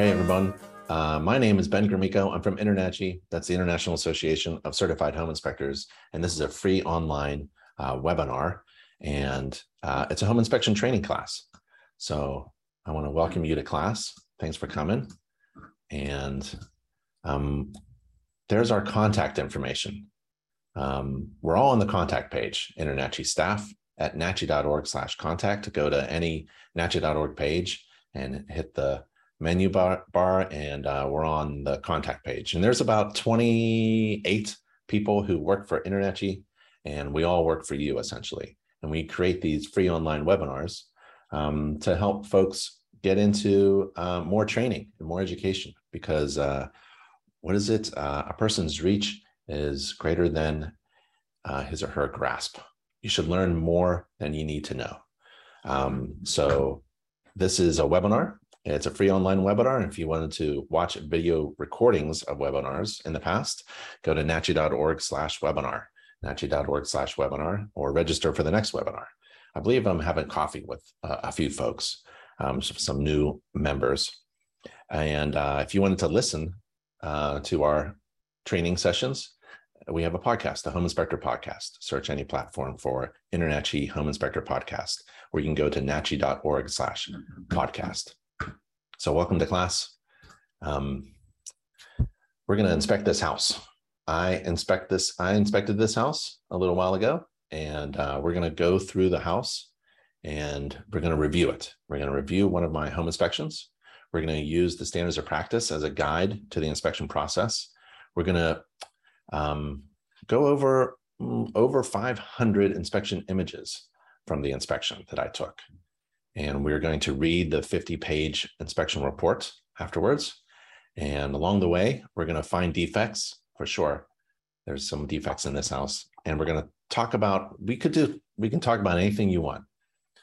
Hey, everyone. Uh, my name is Ben Gromicko. I'm from InterNACHI. That's the International Association of Certified Home Inspectors. And this is a free online uh, webinar. And uh, it's a home inspection training class. So I want to welcome you to class. Thanks for coming. And um, there's our contact information. Um, we're all on the contact page, InterNACHI staff at nachi.org slash contact go to any nachi.org page and hit the menu bar, bar and uh, we're on the contact page. And there's about 28 people who work for InterNACHI, and we all work for you essentially. And we create these free online webinars um, to help folks get into uh, more training and more education because uh, what is it? Uh, a person's reach is greater than uh, his or her grasp. You should learn more than you need to know. Um, so this is a webinar. It's a free online webinar. And if you wanted to watch video recordings of webinars in the past, go to nachi.org slash webinar, nachi.org slash webinar, or register for the next webinar. I believe I'm having coffee with uh, a few folks, um, some new members. And uh, if you wanted to listen uh, to our training sessions, we have a podcast, the Home Inspector Podcast. Search any platform for InterNACHI Home Inspector Podcast, or you can go to nachi.org slash podcast. So welcome to class. Um, we're going to inspect this house. I inspect this. I inspected this house a little while ago, and uh, we're going to go through the house and we're going to review it. We're going to review one of my home inspections. We're going to use the standards of practice as a guide to the inspection process. We're going to um, go over mm, over 500 inspection images from the inspection that I took. And we're going to read the 50 page inspection report afterwards. And along the way, we're going to find defects for sure. There's some defects in this house. And we're going to talk about, we could do, we can talk about anything you want.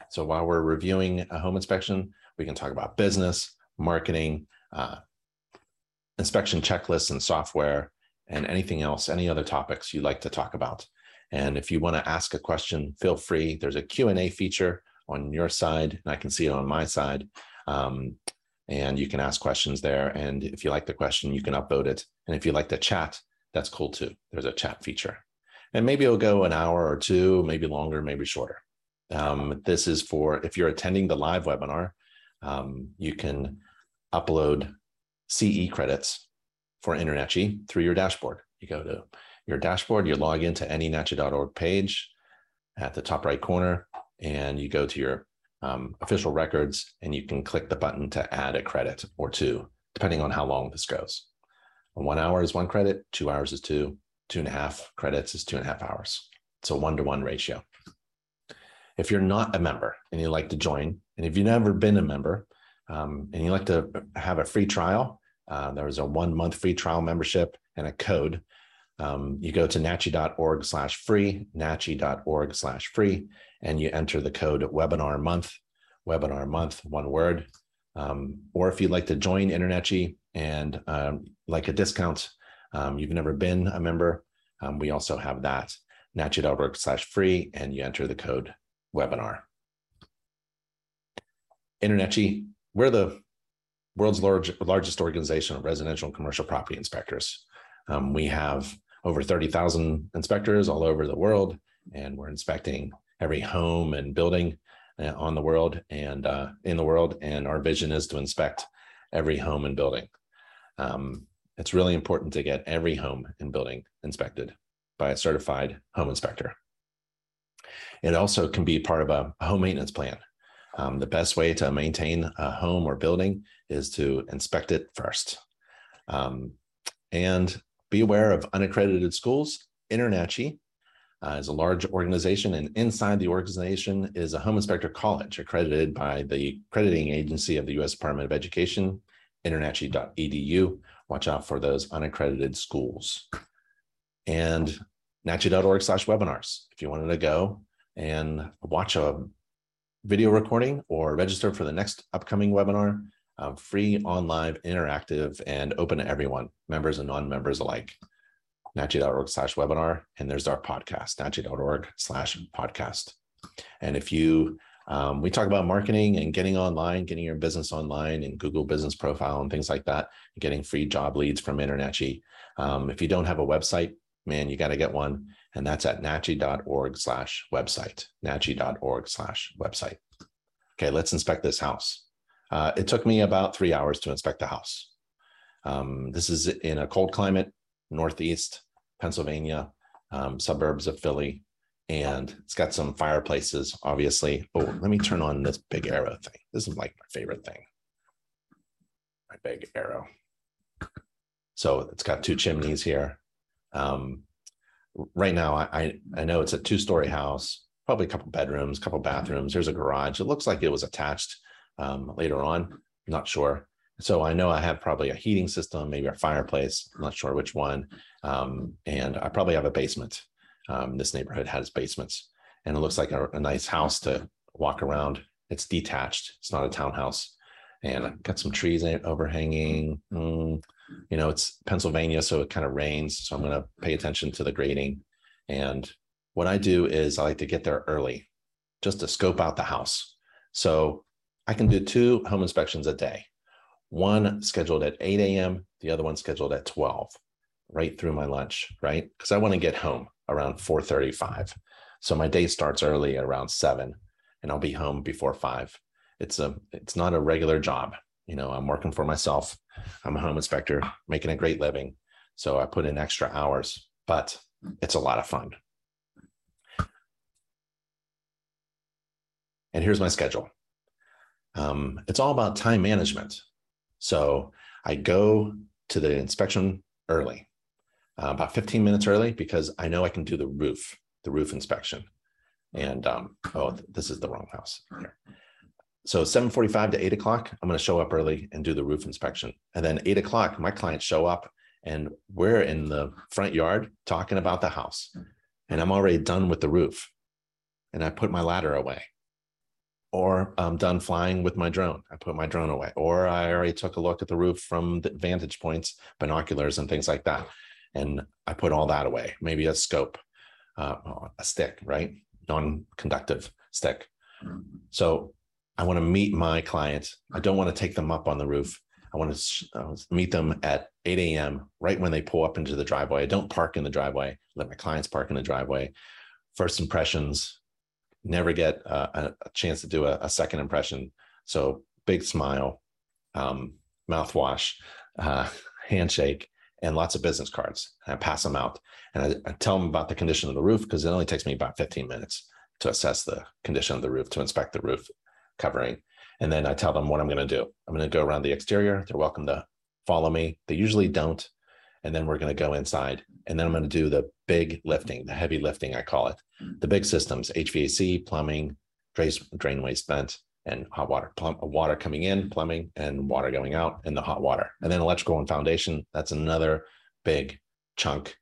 So while we're reviewing a home inspection, we can talk about business, marketing, uh, inspection checklists and software, and anything else, any other topics you'd like to talk about. And if you want to ask a question, feel free. There's a Q&A feature on your side, and I can see it on my side. Um, and you can ask questions there. And if you like the question, you can upvote it. And if you like the chat, that's cool too. There's a chat feature. And maybe it'll go an hour or two, maybe longer, maybe shorter. Um, this is for if you're attending the live webinar, um, you can upload CE credits for InterNACHI through your dashboard. You go to your dashboard, you log into any page at the top right corner, and you go to your um, official records and you can click the button to add a credit or two, depending on how long this goes. One hour is one credit, two hours is two, two and a half credits is two and a half hours. It's a one to one ratio. If you're not a member and you'd like to join, and if you've never been a member um, and you like to have a free trial, uh, there's a one month free trial membership and a code. Um, you go to nachi.org slash free, nachi.org slash free, and you enter the code webinar month, webinar month, one word. Um, or if you'd like to join InterNACHI and um, like a discount, um, you've never been a member, um, we also have that, nachi.org slash free, and you enter the code webinar. InterNACHI, we're the world's large, largest organization of residential and commercial property inspectors. Um, we have over 30,000 inspectors all over the world, and we're inspecting every home and building uh, on the world and uh, in the world. And our vision is to inspect every home and building. Um, it's really important to get every home and building inspected by a certified home inspector. It also can be part of a home maintenance plan. Um, the best way to maintain a home or building is to inspect it first. Um, and be aware of unaccredited schools. InterNACHI uh, is a large organization, and inside the organization is a home inspector college accredited by the accrediting agency of the U.S. Department of Education, internachi.edu. Watch out for those unaccredited schools. And nachi.org slash webinars. If you wanted to go and watch a video recording or register for the next upcoming webinar, uh, free, online, interactive, and open to everyone, members and non-members alike. nachi.org slash webinar, and there's our podcast, nachi.org slash podcast. And if you Um, we talk about marketing and getting online, getting your business online and Google Business Profile and things like that, getting free job leads from InterNACHI. Um, if you don't have a website, man, you got to get one. And that's at nachi.org slash website, nachi.org slash website. Okay, let's inspect this house. Uh, it took me about three hours to inspect the house. Um, this is in a cold climate, Northeast Pennsylvania, um, suburbs of Philly and it's got some fireplaces, obviously. Oh, let me turn on this big arrow thing. This is like my favorite thing. My big arrow. So it's got two chimneys here. Um, right now, I, I know it's a two-story house, probably a couple bedrooms, couple bathrooms. There's a garage. It looks like it was attached um, later on. not sure. So I know I have probably a heating system, maybe a fireplace. I'm not sure which one. Um, and I probably have a basement. Um, this neighborhood has basements, and it looks like a, a, nice house to walk around. It's detached. It's not a townhouse, and I've got some trees overhanging. Mm, you know, it's Pennsylvania, so it kind of rains. So I'm going to pay attention to the grading. And what I do is I like to get there early, just to scope out the house. So I can do two home inspections a day. One scheduled at 8 a.m., the other one scheduled at 12, right through my lunch, right? Because I want to get home around 4:35. So my day starts early around 7 and I'll be home before 5. It's a it's not a regular job. You know, I'm working for myself. I'm a home inspector, making a great living. So I put in extra hours, but it's a lot of fun. And here's my schedule. Um, it's all about time management. So I go to the inspection early uh, about 15 minutes early because I know I can do the roof, the roof inspection. And um, oh, this is the wrong house here. So 7:45 to 8 o'clock, I'm going to show up early and do the roof inspection. And then 8 o'clock, my clients show up and we're in the front yard talking about the house. And I'm already done with the roof. And I put my ladder away. Or I'm done flying with my drone. I put my drone away. Or I already took a look at the roof from the vantage points, binoculars, and things like that and I put all that away. Maybe a scope, uh, a stick, right? Non-conductive stick. So I want to meet my client. I don't want to take them up on the roof. I want to uh, meet them at 8 a.m. right when they pull up into the driveway. I don't park in the driveway. Let my clients park in the driveway. First impressions, never get a, a, chance to do a, a, second impression. So big smile, um, mouthwash, uh, handshake, and lots of business cards. And I pass them out and I, I tell them about the condition of the roof because it only takes me about 15 minutes to assess the condition of the roof, to inspect the roof covering. And then I tell them what I'm going to do. I'm going to go around the exterior. They're welcome to follow me. They usually don't. And then we're going to go inside. And then I'm going to do the big lifting, the heavy lifting, I call it. The big systems, HVAC, plumbing, drain, drain waste vent, and hot water, water coming in, plumbing, and water going out, and the hot water. And then electrical and foundation, that's another big chunk.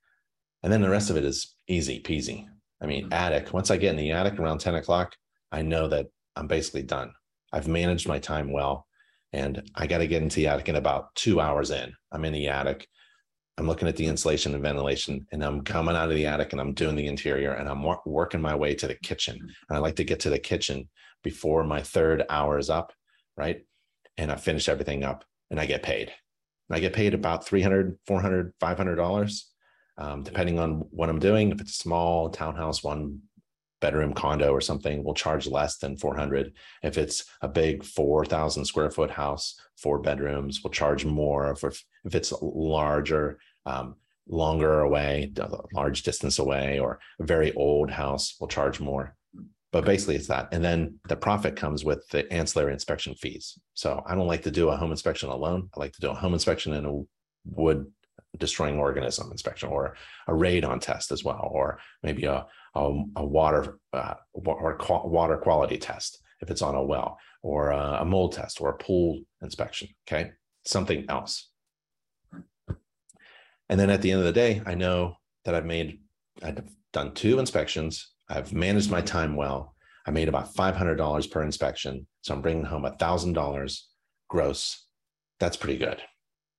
And then the rest of it is easy peasy. I mean, attic, once I get in the attic around 10 o'clock, I know that I'm basically done. I've managed my time well, and I got to get into the attic in about two hours in. I'm in the attic. I'm looking at the insulation and ventilation, and I'm coming out of the attic and I'm doing the interior and I'm working my way to the kitchen. And I like to get to the kitchen before my third hour is up, right? And I finish everything up and I get paid. And I get paid about 300, 400, 500 dollars, um, depending on what I'm doing. If it's a small townhouse, one bedroom condo or something, we'll charge less than 400. If it's a big 4,000 square foot house, four bedrooms, we'll charge more. If, if it's larger, um, longer away, large distance away, or a very old house, we'll charge more. But basically it's that. And then the profit comes with the ancillary inspection fees. So i don't like to do a home inspection alone. I like to do a home inspection in a wood destroying organism inspection or a radon test as well or maybe a, a, a water uh, or water quality test if it's on a well or a, a mold test or a pool inspection okay something else and then at the end of the day i know that i've made i've done two inspections I've managed my time well. I made about $500 per inspection. So I'm bringing home $1,000 gross. That's pretty good.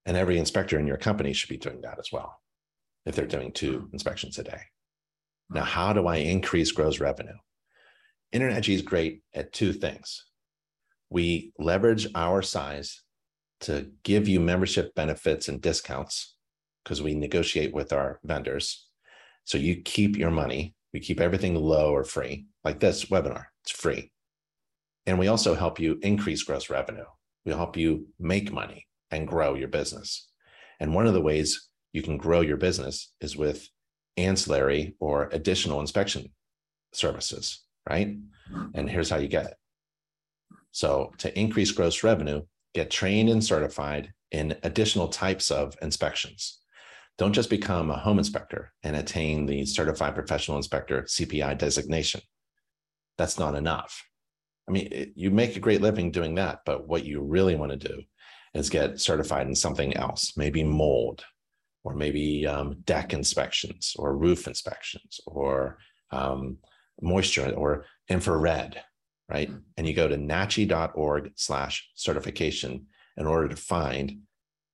And every inspector in your company should be doing that as well if they're doing two inspections a day. Now, how do I increase gross revenue? InterNACHI is great at two things. We leverage our size to give you membership benefits and discounts because we negotiate with our vendors. So you keep your money. We keep everything low or free, like this webinar, it's free. And we also help you increase gross revenue. We help you make money and grow your business. And one of the ways you can grow your business is with ancillary or additional inspection services, right? And here's how you get it. So to increase gross revenue, get trained and certified in additional types of inspections. Don't just become a home inspector and attain the certified professional inspector CPI designation. That's not enough. I mean, it, you make a great living doing that, but what you really want to do is get certified in something else, maybe mold, or maybe um, deck inspections, or roof inspections, or um, moisture, or infrared, right? And you go to nachi.org slash certification in order to find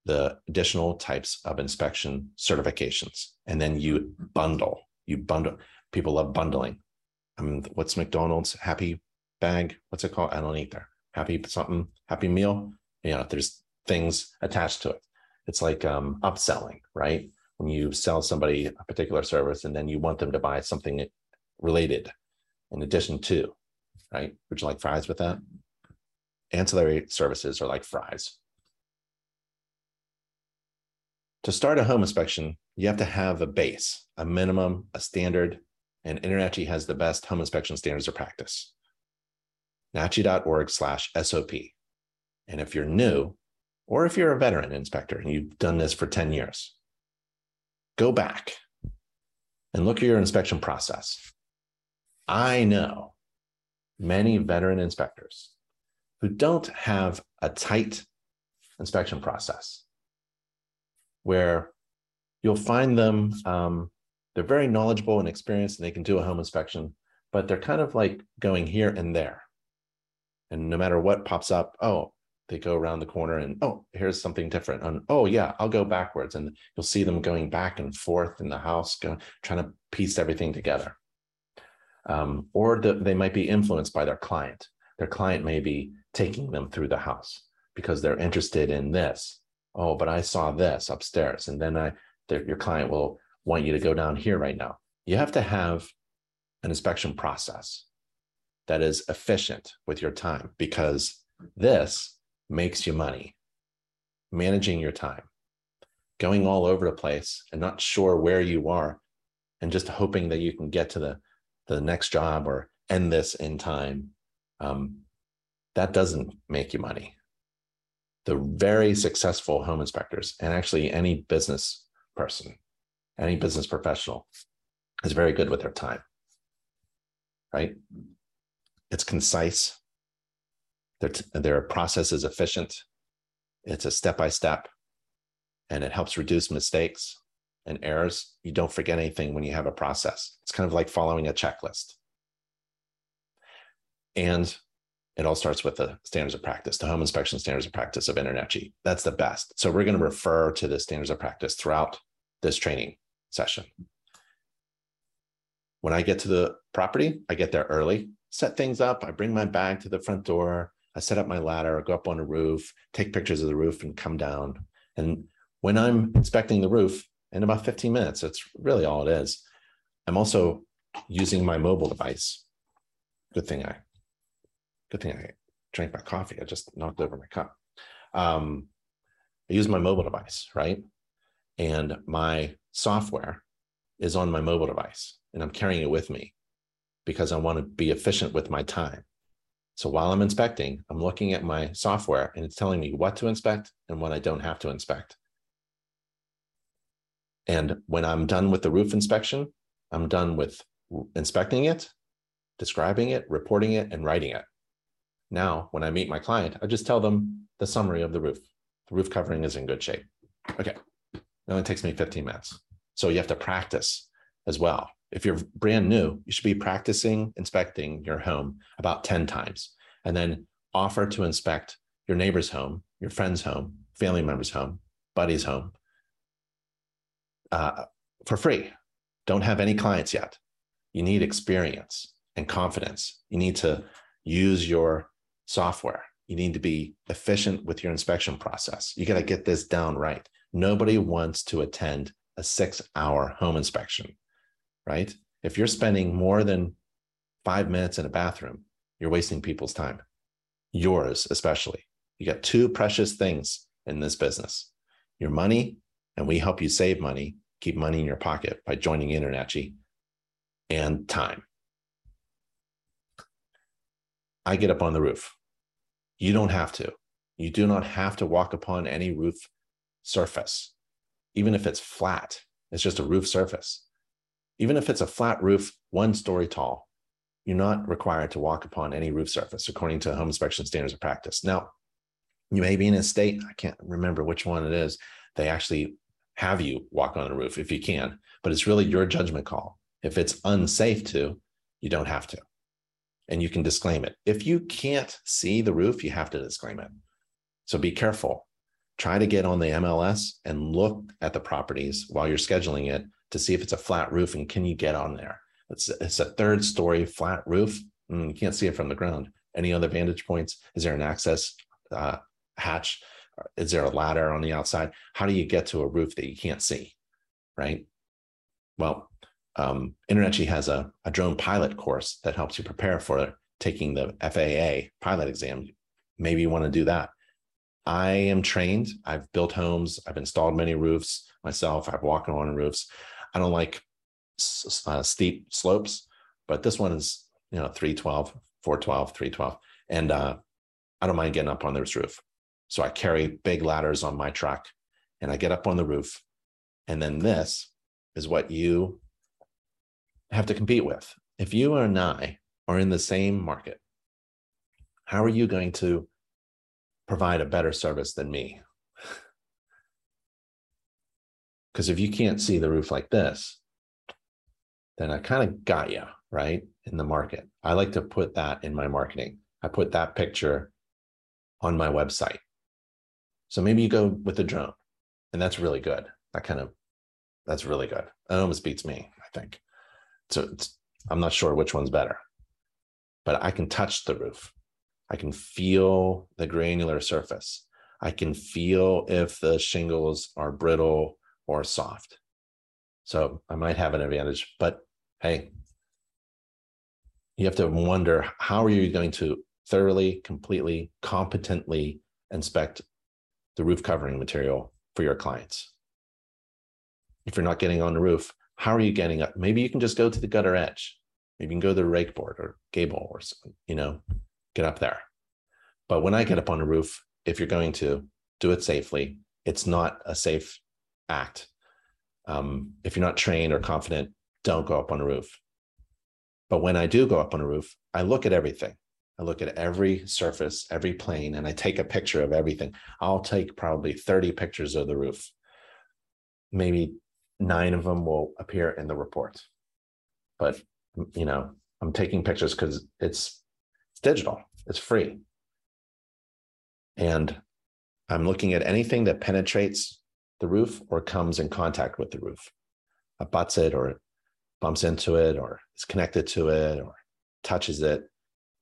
the additional types of inspection certifications. And then you bundle, you bundle. People love bundling. I mean, what's McDonald's happy bag? What's it called? I don't eat there. Happy something, happy meal. You know, there's things attached to it. It's like um, upselling, right? When you sell somebody a particular service and then you want them to buy something related in addition to, right? Would you like fries with that? Ancillary services are like fries. To start a home inspection, you have to have a base, a minimum, a standard, and InterNACHI has the best home inspection standards of practice. NACHI.org slash SOP. And if you're new, or if you're a veteran inspector and you've done this for 10 years, go back and look at your inspection process. I know many veteran inspectors who don't have a tight inspection process where you'll find them, um, they're very knowledgeable and experienced and they can do a home inspection, but they're kind of like going here and there. And no matter what pops up, oh, they go around the corner and oh, here's something different. And oh yeah, I'll go backwards. And you'll see them going back and forth in the house, going, trying to piece everything together. Um, or the, they might be influenced by their client. Their client may be taking them through the house because they're interested in this. Oh, but I saw this upstairs. And then I, your client will want you to go down here right now. You have to have an inspection process that is efficient with your time because this makes you money. Managing your time, going all over the place and not sure where you are, and just hoping that you can get to the, the next job or end this in time. Um, that doesn't make you money. The very successful home inspectors, and actually any business person, any business professional, is very good with their time. Right? It's concise. Their, their process is efficient. It's a step by step, and it helps reduce mistakes and errors. You don't forget anything when you have a process. It's kind of like following a checklist. And it all starts with the standards of practice, the home inspection standards of practice of InterNACHI. That's the best. So we're going to refer to the standards of practice throughout this training session. When I get to the property, I get there early set things up. I bring my bag to the front door. I set up my ladder, I go up on a roof, take pictures of the roof, and come down. And when I'm inspecting the roof in about 15 minutes, that's really all it is. I'm also using my mobile device. Good thing I, good thing I drank my coffee. I just knocked over my cup. Um, I use my mobile device, right? And my software is on my mobile device, and I'm carrying it with me because I want to be efficient with my time. So while I'm inspecting, I'm looking at my software and it's telling me what to inspect and what I don't have to inspect. And when I'm done with the roof inspection, I'm done with inspecting it, describing it, reporting it, and writing it. Now, when I meet my client, I just tell them the summary of the roof. The roof covering is in good shape. Okay. It only takes me 15 minutes. So you have to practice as well if you're brand new, you should be practicing inspecting your home about 10 times and then offer to inspect your neighbor's home, your friend's home, family member's home, buddy's home uh, for free. Don't have any clients yet. You need experience. and confidence. You need to use your software. You need to be efficient with your inspection process. You got to get this down right. Nobody wants to attend a six hour home inspection, right? If you're spending more than five minutes in a bathroom, you're wasting people's time, yours especially. You got two precious things in this business your money, and we help you save money, keep money in your pocket by joining InterNACHI, and time. I get up on the roof. You don't have to. You do not have to walk upon any roof surface, even if it's flat. It's just a roof surface. Even if it's a flat roof, one story tall, you're not required to walk upon any roof surface according to home inspection standards of practice. Now, you may be in a state, I can't remember which one it is, they actually have you walk on the roof if you can, but it's really your judgment call. If it's unsafe to, you don't have to. And you can disclaim it. If you can't see the roof, you have to disclaim it. So be careful. Try to get on the MLS and look at the properties while you're scheduling it to see if it's a flat roof and can you get on there. It's, it's a third story flat roof. Mm, you can't see it from the ground. Any other vantage points? Is there an access uh, hatch? Is there a ladder on the outside? How do you get to a roof that you can't see? Right. Well, um, InterNACHI has a, a drone pilot course that helps you prepare for taking the FAA pilot exam. Maybe you want to do that. I am trained. I've built homes. I've installed many roofs myself. I've walked on roofs. I don't like uh, steep slopes, but this one is, you know, 312, 412, 312. And uh, I don't mind getting up on this roof. So I carry big ladders on my truck and I get up on the roof. And then this is what you have to compete with. If you and I are in the same market, how are you going to provide a better service than me? Because if you can't see the roof like this, then I kind of got you right in the market. I like to put that in my marketing. I put that picture on my website. So maybe you go with the drone, and that's really good. That kind of that's really good. That almost beats me, I think. So I'm not sure which one's better, but I can touch the roof. I can feel the granular surface. I can feel if the shingles are brittle or soft. So I might have an advantage, but hey, you have to wonder how are you going to thoroughly, completely, competently inspect the roof covering material for your clients. If you're not getting on the roof, how are you getting up? Maybe you can just go to the gutter edge. Maybe you can go to the rake board or gable or you know, get up there. But when I get up on the roof, if you're going to do it safely, it's not a safe act. Um, if you're not trained or confident, don't go up on a roof. But when I do go up on a roof, I look at everything. I look at every surface, every plane, and I take a picture of everything. I'll take probably 30 pictures of the roof. Maybe nine of them will appear in the report. But you know, I'm taking pictures because it's it's digital, it's free. And I'm looking at anything that penetrates the roof or comes in contact with the roof, abuts it or bumps into it or is connected to it or touches it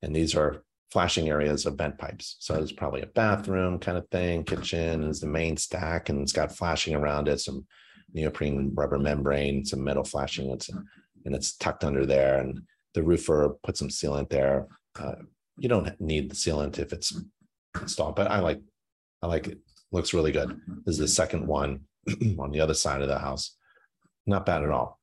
and these are flashing areas of vent pipes. So it's probably a bathroom kind of thing, kitchen is the main stack, and it's got flashing around it, some neoprene rubber membrane, some metal flashing, it's, and it's tucked under there. And the roofer put some sealant there. Uh, you don't need the sealant if it's installed, but I like, I like it. Looks really good. This is the second one on the other side of the house. Not bad at all.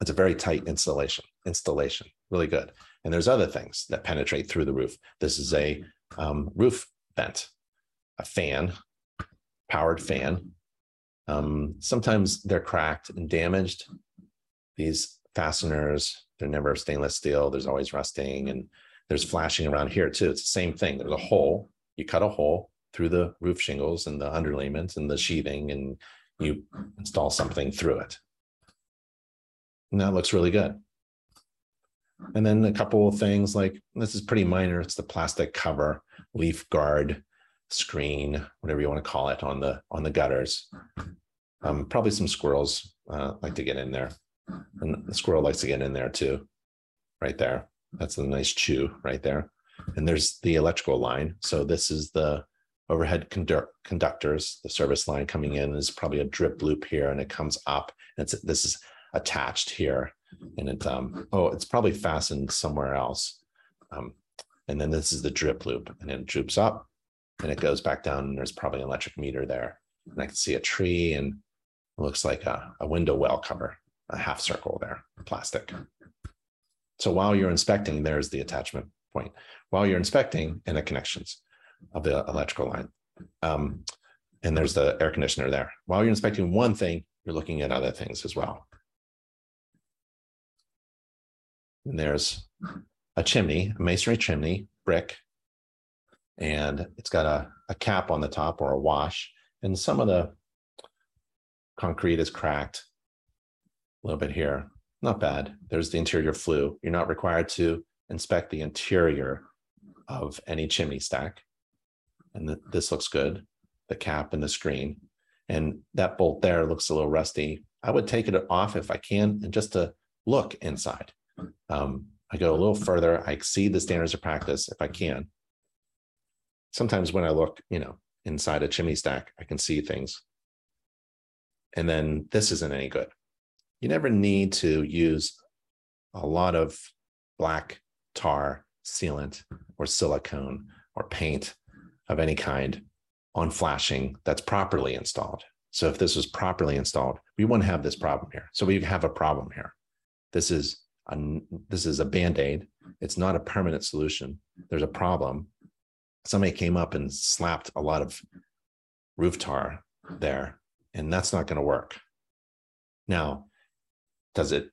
It's a very tight installation. Installation, really good. And there's other things that penetrate through the roof. This is a um, roof vent, a fan, powered fan. Um, sometimes they're cracked and damaged. These fasteners, they're never stainless steel. There's always rusting and there's flashing around here too. It's the same thing. There's a hole. You cut a hole through the roof shingles and the underlayment and the sheathing, and you install something through it. And that looks really good. And then a couple of things like this is pretty minor. It's the plastic cover, leaf guard, screen, whatever you want to call it on the on the gutters. Um, probably some squirrels uh, like to get in there, and the squirrel likes to get in there too, right there. That's a nice chew right there. And there's the electrical line. So this is the overhead condu- conductors. The service line coming in is probably a drip loop here, and it comes up. And it's this is attached here, and it um oh it's probably fastened somewhere else. Um, and then this is the drip loop, and it droops up, and it goes back down. And there's probably an electric meter there, and I can see a tree, and it looks like a, a window well cover, a half circle there, plastic. So while you're inspecting, there's the attachment point. While you're inspecting, and the connections of the electrical line. Um, and there's the air conditioner there. While you're inspecting one thing, you're looking at other things as well. And there's a chimney, a masonry chimney, brick, and it's got a, a cap on the top or a wash. And some of the concrete is cracked a little bit here. Not bad. There's the interior flue. You're not required to inspect the interior of any chimney stack and the, this looks good, the cap and the screen. And that bolt there looks a little rusty. I would take it off if I can and just to look inside. Um, I go a little further. I exceed the standards of practice if I can. Sometimes when I look, you know, inside a chimney stack, I can see things. And then this isn't any good. You never need to use a lot of black tar sealant or silicone or paint of any kind on flashing that's properly installed. So if this was properly installed, we wouldn't have this problem here. So we have a problem here. This is a, this is a band-aid. It's not a permanent solution. There's a problem. Somebody came up and slapped a lot of roof tar there, and that's not going to work. Now, does it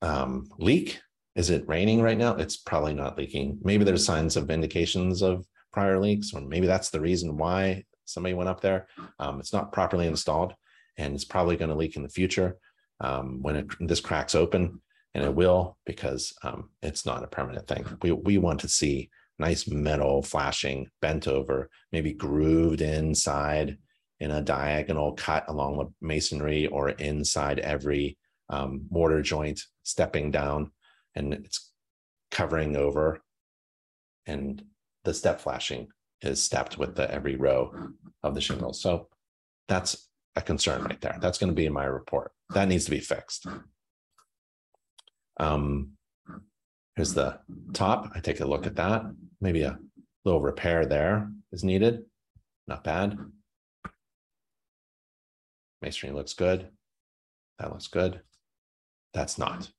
um, leak? Is it raining right now? It's probably not leaking. Maybe there's signs of indications of prior leaks, or maybe that's the reason why somebody went up there. Um, it's not properly installed, and it's probably going to leak in the future um, when it, this cracks open, and it will because um, it's not a permanent thing. We we want to see nice metal flashing, bent over, maybe grooved inside in a diagonal cut along the masonry or inside every um, mortar joint, stepping down, and it's covering over and the step flashing is stepped with the every row of the shingles. So that's a concern right there. That's going to be in my report. That needs to be fixed. Um, here's the top. I take a look at that. Maybe a little repair there is needed. Not bad. Masonry looks good. That looks good. That's not.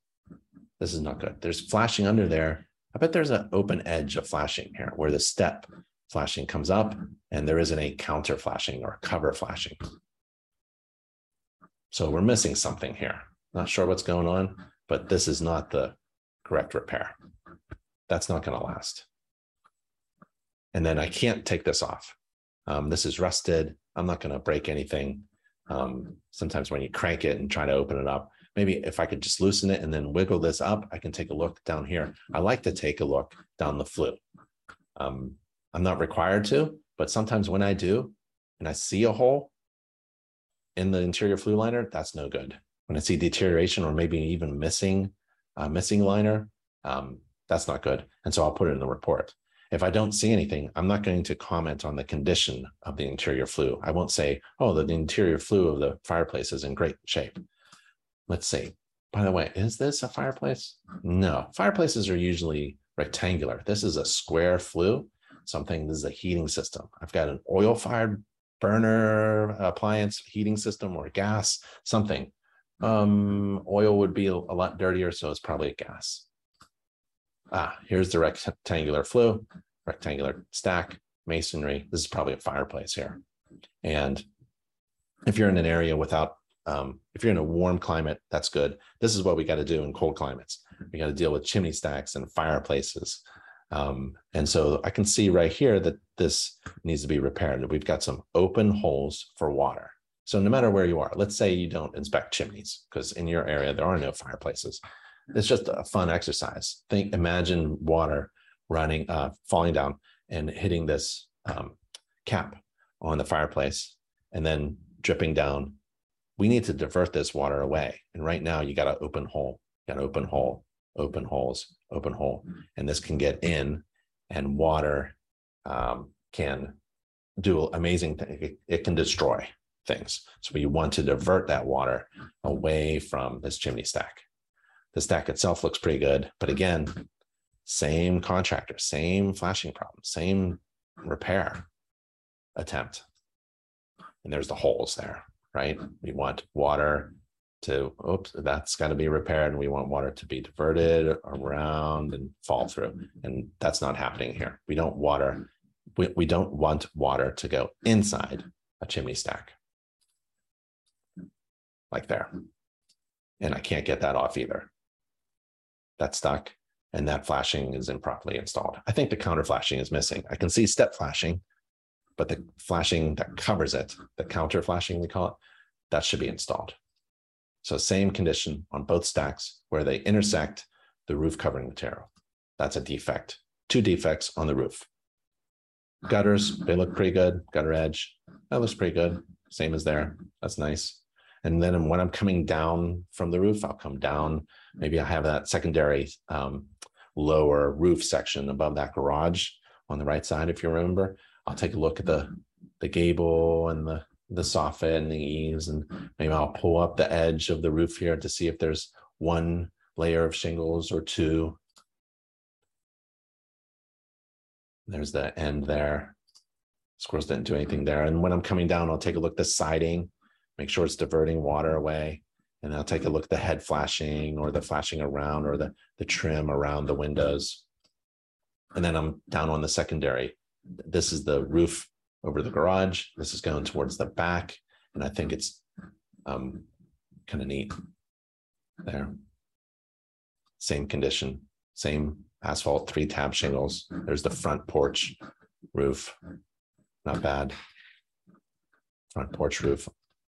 This is not good. There's flashing under there I bet there's an open edge of flashing here where the step flashing comes up and there isn't a counter flashing or cover flashing. So we're missing something here. Not sure what's going on, but this is not the correct repair. That's not going to last. And then I can't take this off. Um, this is rusted. I'm not going to break anything. Um, sometimes when you crank it and try to open it up, maybe if I could just loosen it and then wiggle this up, I can take a look down here. I like to take a look down the flue. Um, I'm not required to, but sometimes when I do and I see a hole in the interior flue liner, that's no good. When I see deterioration or maybe even missing, uh, missing liner, um, that's not good. And so I'll put it in the report. If I don't see anything, I'm not going to comment on the condition of the interior flue. I won't say, oh, the interior flue of the fireplace is in great shape let's see. By the way, is this a fireplace? No, fireplaces are usually rectangular. This is a square flue, something, this is a heating system. I've got an oil fired burner appliance heating system or gas, something. Um, oil would be a lot dirtier, so it's probably a gas. Ah, here's the rectangular flue, rectangular stack, masonry. This is probably a fireplace here. And if you're in an area without um, if you're in a warm climate, that's good. This is what we got to do in cold climates. We got to deal with chimney stacks and fireplaces. Um, and so I can see right here that this needs to be repaired. We've got some open holes for water. So no matter where you are, let's say you don't inspect chimneys because in your area there are no fireplaces. It's just a fun exercise. Think, imagine water running, uh, falling down and hitting this um, cap on the fireplace and then dripping down we need to divert this water away. And right now you got an open hole, you got an open hole. open holes, open hole. And this can get in and water um, can do amazing things. It, it can destroy things. So we want to divert that water away from this chimney stack. The stack itself looks pretty good, but again, same contractor, same flashing problem, same repair attempt. And there's the holes there, right? We want water to, oops, that's got to be repaired. And we want water to be diverted around and fall through. And that's not happening here. We don't water, we, we don't want water to go inside a chimney stack like there. And I can't get that off either. That's stuck and that flashing is improperly installed. I think the counter flashing is missing. I can see step flashing, but the flashing that covers it, the counter flashing we call it, that should be installed. So same condition on both stacks where they intersect the roof covering material. That's a defect. Two defects on the roof. Gutters, they look pretty good. Gutter edge, that looks pretty good. Same as there. That's nice. And then when I'm coming down from the roof, I'll come down. Maybe I have that secondary um, lower roof section above that garage on the right side, if you remember. I'll take a look at the the gable and the the soffit and the eaves, and maybe I'll pull up the edge of the roof here to see if there's one layer of shingles or two. There's the end there. Squirrels didn't do anything there. And when I'm coming down, I'll take a look at the siding, make sure it's diverting water away and I'll take a look at the head flashing or the flashing around or the, the trim around the windows. And then I'm down on the secondary. This is the roof over the garage. This is going towards the back. And I think it's um, kind of neat there. Same condition, same asphalt, three tab shingles. There's the front porch roof. Not bad. Front porch roof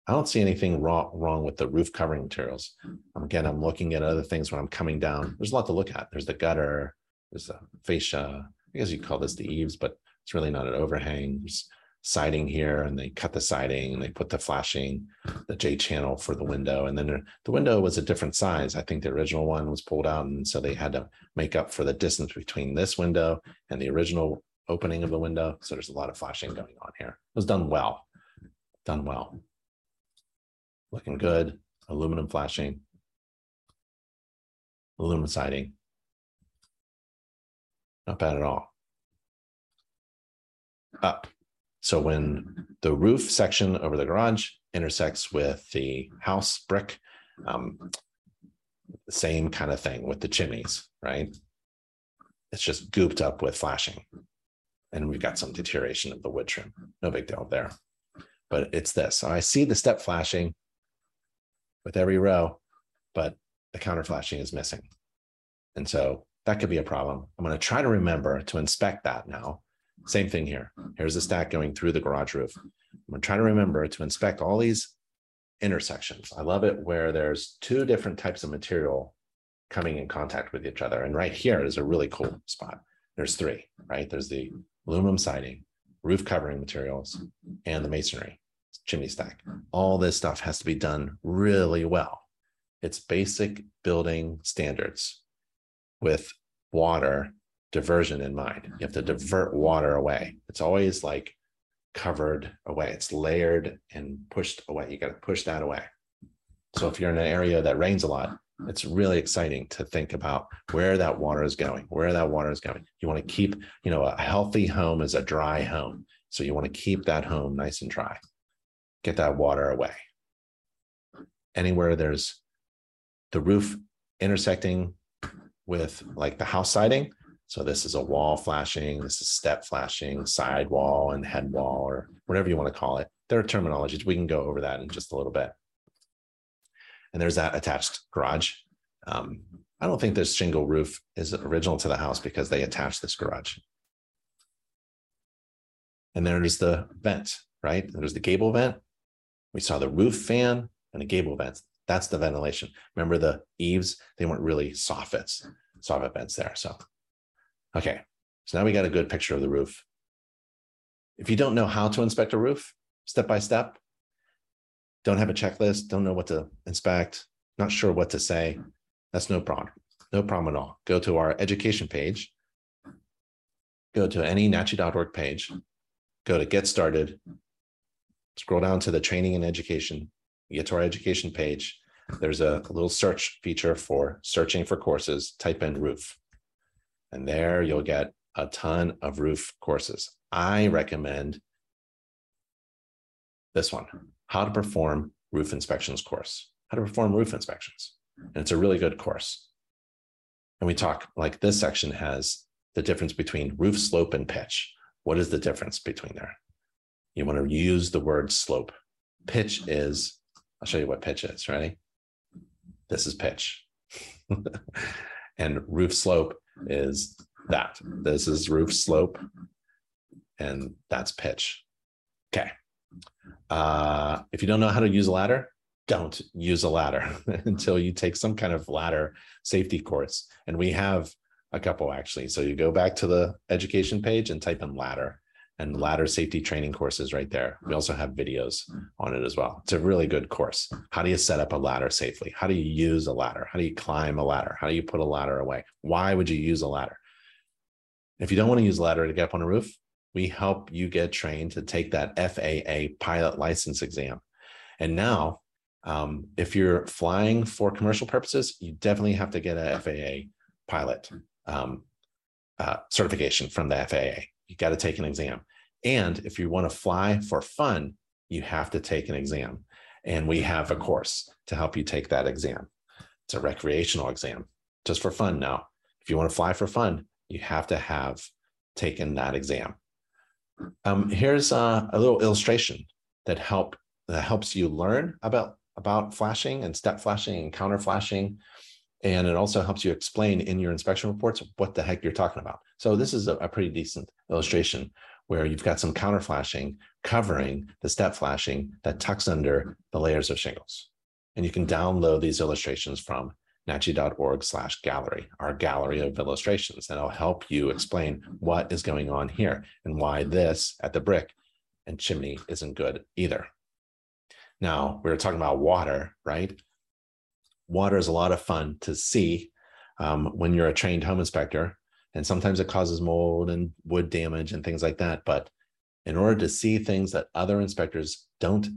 I don't see anything wrong, with the roof covering materials. Again, I'm looking at other things when I'm coming down. There's a lot to look at. There's the gutter, there's the fascia. I guess you call this the eaves, but it's really not an overhang. There's siding here, and they cut the siding and they put the flashing, the J channel for the window. And then the window was a different size. I think the original one was pulled out, and so they had to make up for the distance between this window and the original opening of the window. So there's a lot of flashing going on here. It was done well, done well looking good, aluminum flashing, aluminum siding. Not bad at all. Up. So when the roof section over the garage intersects with the house brick, um, the same kind of thing with the chimneys, right? It's just gooped up with flashing. And we've got some deterioration of the wood trim. No big deal there. But it's this. I see the step flashing with every row, but the counter flashing is missing. And so that could be a problem. I'm going to try to remember to inspect that now. Same thing here. Here's the stack going through the garage roof. I'm going to try to remember to inspect all these intersections. I love it where there's two different types of material coming in contact with each other. And right here is a really cool spot. There's three, right? There's the aluminum siding, roof covering materials, and the masonry chimney stack. All this stuff has to be done really well. It's basic building standards with water diversion in mind. You have to divert water away. It's always like covered away, it's layered and pushed away. You got to push that away. So if you're in an area that rains a lot, it's really exciting to think about where that water is going, where that water is going. You want to keep, you know, a healthy home is a dry home. So you want to keep that home nice and dry get that water away. Anywhere there's the roof intersecting with like the house siding. So this is a wall flashing, this is step flashing, side wall and head wall, or whatever you want to call it. There are terminologies. We can go over that in just a little bit. And there's that attached garage. Um, I don't think this shingle roof is original to the house because they attached this garage. And there's the vent, right? There's the gable vent. We saw the roof fan and the gable vents. That's the ventilation. Remember the eaves? They weren't really soffits, soffit vents there. So, okay. So now we got a good picture of the roof. If you don't know how to inspect a roof step by step, don't have a checklist, don't know what to inspect, not sure what to say, that's no problem. no problem at all. Go to our education page, go to any NACHI.org page, go to get started, scroll down to the training and education, get to our education page. There's a little search feature for searching for courses, type in roof. And there you'll get a ton of roof courses. I recommend this one, how to perform roof inspections course, how to perform roof inspections. And it's a really good course. And we talk like this section has the difference between roof slope and pitch. What is the difference between there? You want to use the word slope. Pitch is, I'll show you what pitch is, Ready? This is pitch. and roof slope is that. This is roof slope, and that's pitch. Okay. Uh, if you don't know how to use a ladder, don't use a ladder until you take some kind of ladder safety course. And we have a couple actually. So you go back to the education page and type in ladder and ladder safety training courses right there. We also have videos on it as well. It's a really good course. How do you set up a ladder safely? How do you use a ladder? How do you climb a ladder? How do you put a ladder away? Why would you use a ladder? If you don't want to use a ladder to get up on a roof, we help you get trained to take that FAA pilot license exam. And now, um, if you're flying for commercial purposes, you definitely have to get a FAA pilot um, uh, certification from the FAA. You got to take an exam. And if you want to fly for fun, you have to take an exam. And we have a course to help you take that exam. It's a recreational exam, just for fun now. If you want to fly for fun, you have to have taken that exam. Um, here's a, a, little illustration that help that helps you learn about about flashing and step flashing and counter flashing, and it also helps you explain in your inspection reports what the heck you're talking about. So this is a, a pretty decent illustration where you've got some counter flashing covering the step flashing that tucks under the layers of shingles, and you can download these illustrations from nachi.org slash gallery, our gallery of illustrations. And I'll help you explain what is going on here and why this at the brick and chimney isn't good either. Now, we were talking about water, right? Water is a lot of fun to see um, when you're a trained home inspector. And sometimes it causes mold and wood damage and things like that. But in order to see things that other inspectors don't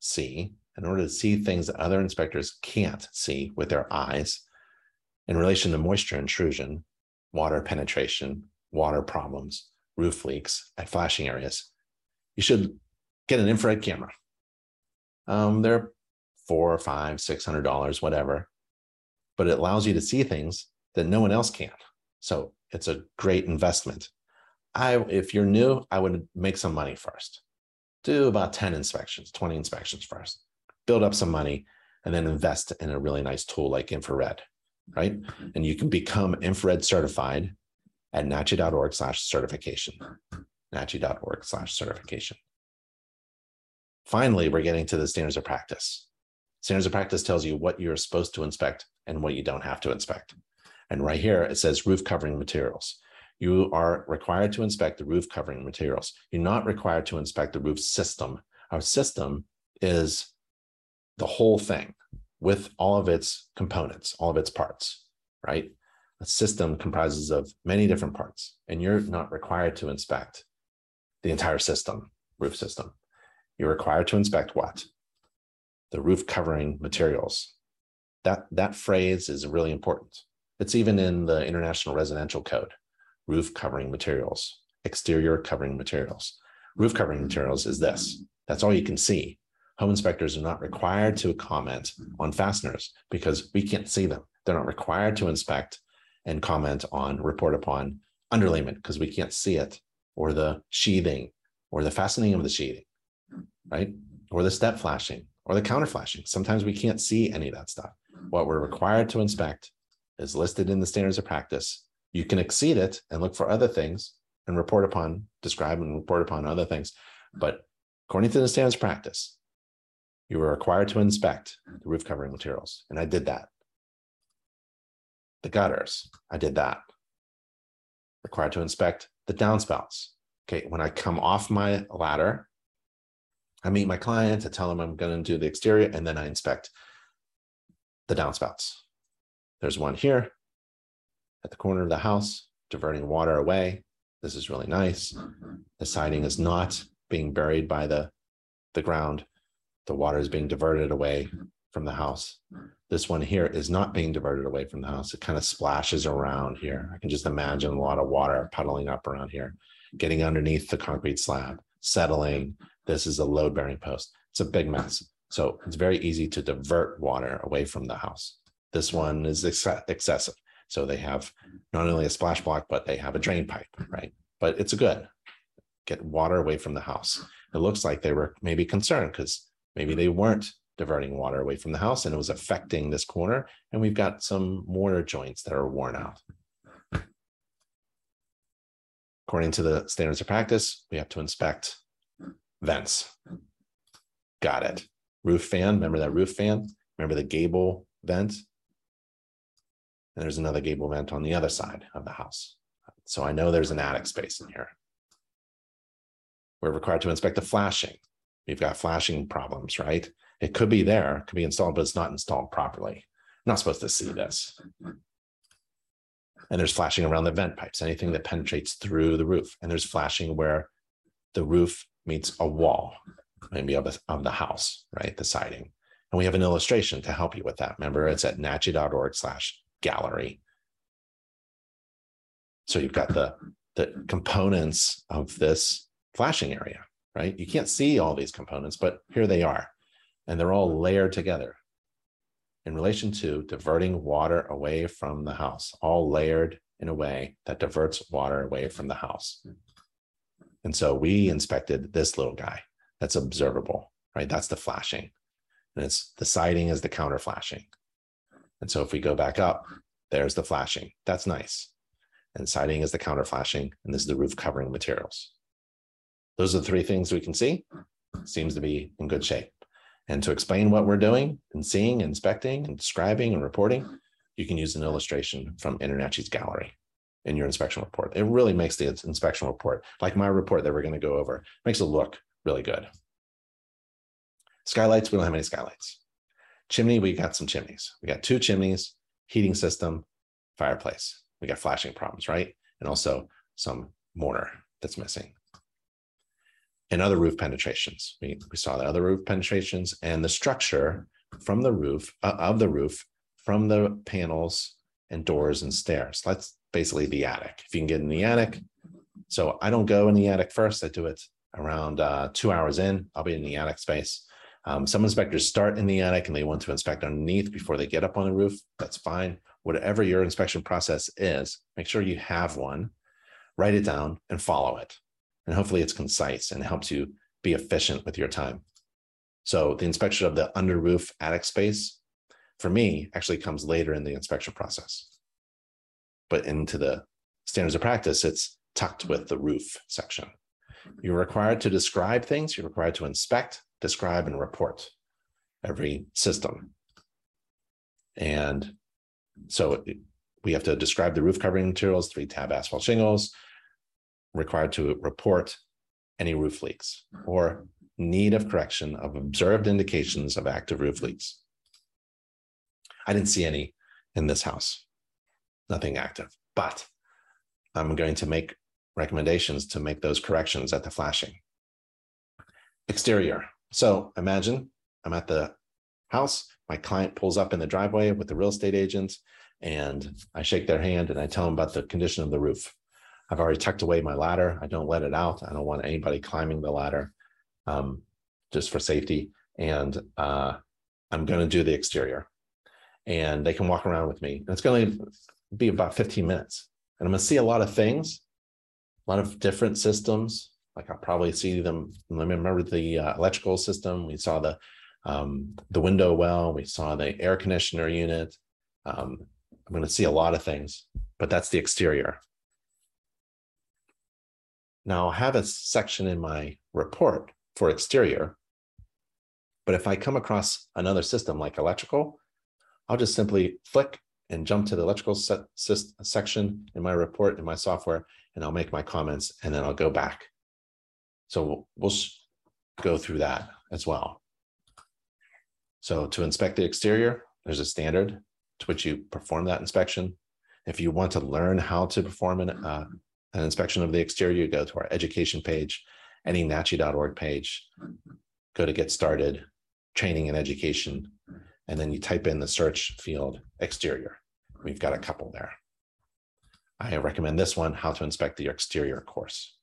see, in order to see things that other inspectors can't see with their eyes in relation to moisture intrusion, water penetration, water problems, roof leaks at flashing areas. You should get an infrared camera. Um, they're four, five, six hundred dollars, whatever, but it allows you to see things that no one else can. So it's a great investment. I, if you're new, I would make some money first. Do about 10 inspections, 20 inspections first build up some money, and then invest in a really nice tool like infrared, right? And you can become infrared certified at nachi.org slash certification, nachi.org slash certification. Finally, we're getting to the standards of practice. Standards of practice tells you what you're supposed to inspect and what you don't have to inspect. And right here, it says roof covering materials. You are required to inspect the roof covering materials. You're not required to inspect the roof system. Our system is the whole thing with all of its components, all of its parts, right? A system comprises of many different parts, and you're not required to inspect the entire system, roof system. You're required to inspect what? The roof covering materials. That, that phrase is really important. It's even in the International Residential Code roof covering materials, exterior covering materials. Roof covering materials is this that's all you can see home inspectors are not required to comment on fasteners because we can't see them. They're not required to inspect and comment on, report upon underlayment because we can't see it, or the sheathing, or the fastening of the sheathing, right? Or the step flashing, or the counter flashing. Sometimes we can't see any of that stuff. What we're required to inspect is listed in the standards of practice. You can exceed it and look for other things and report upon, describe and report upon other things. But according to the standards of practice, you were required to inspect the roof covering materials. And I did that. The gutters, I did that. Required to inspect the downspouts. Okay, when I come off my ladder, I meet my client, I tell them I'm going to do the exterior, and then I inspect the downspouts. There's one here, at the corner of the house, diverting water away. This is really nice. The siding is not being buried by the, the ground. The water is being diverted away from the house. This one here is not being diverted away from the house. It kind of splashes around here. I can just imagine a lot of water puddling up around here, getting underneath the concrete slab, settling. This is a load bearing post. It's a big mess. So it's very easy to divert water away from the house. This one is ex excessive. So they have not only a splash block, but they have a drain pipe, right? But it's good get water away from the house. It looks like they were maybe concerned because maybe they weren't diverting water away from the house and it was affecting this corner. And we've got some mortar joints that are worn out. According to the standards of practice, we have to inspect vents. Got it. Roof fan, remember that roof fan? Remember the gable vent? And there's another gable vent on the other side of the house. So I know there's an attic space in here. We're required to inspect the flashing. We've got flashing problems, right? It could be there, It could be installed, but it's not installed properly. I'm not supposed to see this. And there's flashing around the vent pipes, anything that penetrates through the roof. And there's flashing where the roof meets a wall, maybe of, a, of the house, right? The siding. And we have an illustration to help you with that. Remember, it's at nachi.org slash gallery. So you've got the, the components of this flashing area, right? You can't see all these components, but here they are and they're all layered together in relation to diverting water away from the house, all layered in a way that diverts water away from the house. And so we inspected this little guy that's observable, right? That's the flashing. And it's the siding is the counter flashing. And so if we go back up, there's the flashing. That's nice. And siding is the counter flashing, and this is the roof covering materials. Those are the three things we can see. Seems to be in good shape. And to explain what we're doing and seeing, inspecting, and describing and reporting, you can use an illustration from InterNACHI's gallery in your inspection report. It really makes the inspection report, like my report that we're going to go over, makes it look really good. Skylights, we don't have any skylights. Chimney, we got some chimneys. We got two chimneys, heating system, fireplace. We got flashing problems, right? And also some mortar that's missing and other roof penetrations. We, we saw the other roof penetrations and the structure from the roof uh, of the roof from the panels and doors and stairs. That's basically the attic. If you can get in the attic. So I don't go in the attic first. I do it around uh, two hours in. I'll be in the attic space. Um, some inspectors start in the attic and they want to inspect underneath before they get up on the roof. That's fine. Whatever your inspection process is, make sure you have one, write it down and follow it and hopefully it's concise and helps you be efficient with your time. So the inspection of the under roof attic space for me actually comes later in the inspection process. But into the standards of practice, it's tucked with the roof section. You're required to describe things, you're required to inspect, describe, and report every system. And so we have to describe the roof covering materials, three tab asphalt shingles, required to report any roof leaks or need of correction of observed indications of active roof leaks. I didn't see any in this house, nothing active, but I'm going to make recommendations to make those corrections at the flashing. Exterior. So imagine I'm at the house, my client pulls up in the driveway with the real estate agent, and I shake their hand and I tell them about the condition of the roof. I've already tucked away my ladder. I don't let it out. I don't want anybody climbing the ladder um, just for safety. And uh, I'm going to do the exterior. And they can walk around with me. And it's going to be about 15 minutes. And I'm going to see a lot of things, a lot of different systems. Like I'll probably see them. Remember the uh, electrical system. We saw the um, the window well. We saw the air conditioner unit. Um, I'm going to see a lot of things, but that's the exterior. Now I'll have a section in my report for exterior, but if I come across another system like electrical, I'll just simply flick and jump to the electrical set, section in my report in my software, and I'll make my comments, and then I'll go back. So we'll go through that as well. So to inspect the exterior, there's a standard to which you perform that inspection. If you want to learn how to perform an, uh, an inspection of the exterior, go to our education page, internachi.org page, go to get started, training and education, and then you type in the search field exterior. We've got a couple there. I recommend this one, How to Inspect the Exterior course.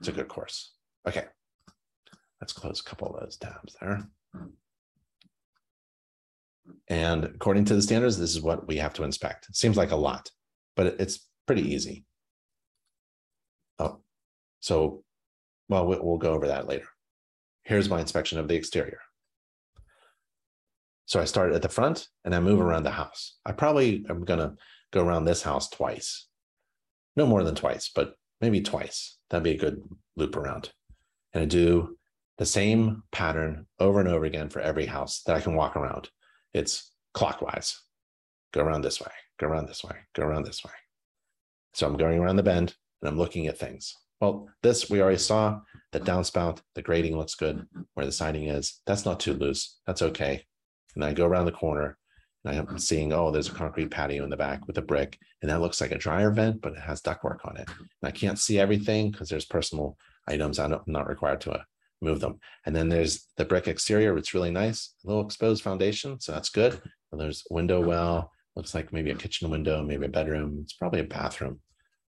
It's a good course. Okay, let's close a couple of those tabs there. And according to the standards, this is what we have to inspect. It seems like a lot, but it's pretty easy. So, well, we'll go over that later. Here's my inspection of the exterior. So I start at the front and I move around the house. I probably am going to go around this house twice. No more than twice, but maybe twice. That'd be a good loop around. And I do the same pattern over and over again for every house that I can walk around. It's clockwise. Go around this way, go around this way, go around this way. So I'm going around the bend and I'm looking at things. Well, this we already saw the downspout, the grading looks good where the siding is. That's not too loose. That's okay. And I go around the corner and I'm seeing, oh, there's a concrete patio in the back with a brick, and that looks like a dryer vent, but it has ductwork on it. And I can't see everything because there's personal items. I'm not required to uh, move them. And then there's the brick exterior. It's really nice, a little exposed foundation, so that's good. And there's window well, looks like maybe a kitchen window, maybe a bedroom. It's probably a bathroom.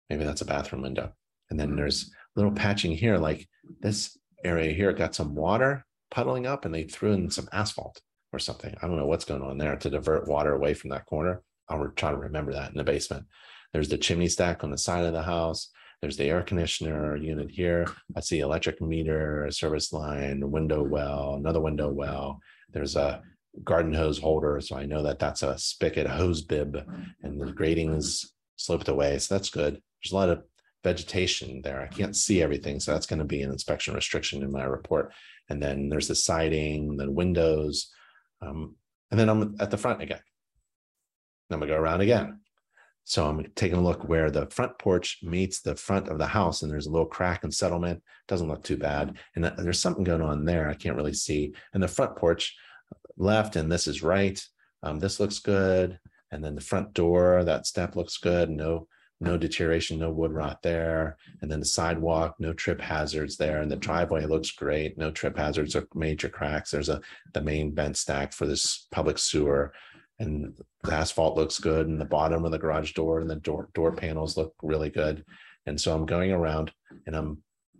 Maybe that's a bathroom window. And then mm-hmm. there's little patching here, like this area here got some water puddling up, and they threw in some asphalt or something. I don't know what's going on there to divert water away from that corner. I'll try to remember that in the basement. There's the chimney stack on the side of the house. There's the air conditioner unit here. I see electric meter, service line, window well, another window well. There's a garden hose holder. So I know that that's a spigot hose bib and the grading is sloped away. So that's good. There's a lot of vegetation there. I can't see everything. So that's going to be an inspection restriction in my report. And then there's the siding, the windows, um, and then I'm at the front again. Then we go around again. So I'm taking a look where the front porch meets the front of the house, and there's a little crack and settlement. Doesn't look too bad. And there's something going on there. I can't really see. And the front porch left, and this is right. Um, this looks good. And then the front door, that step looks good. No no deterioration, no wood rot there. And then the sidewalk, no trip hazards there. And the driveway looks great, no trip hazards or major cracks. There's a the main vent stack for this public sewer. And the asphalt looks good, and the bottom of the garage door and the door door panels look really good. And so I'm going around and I'm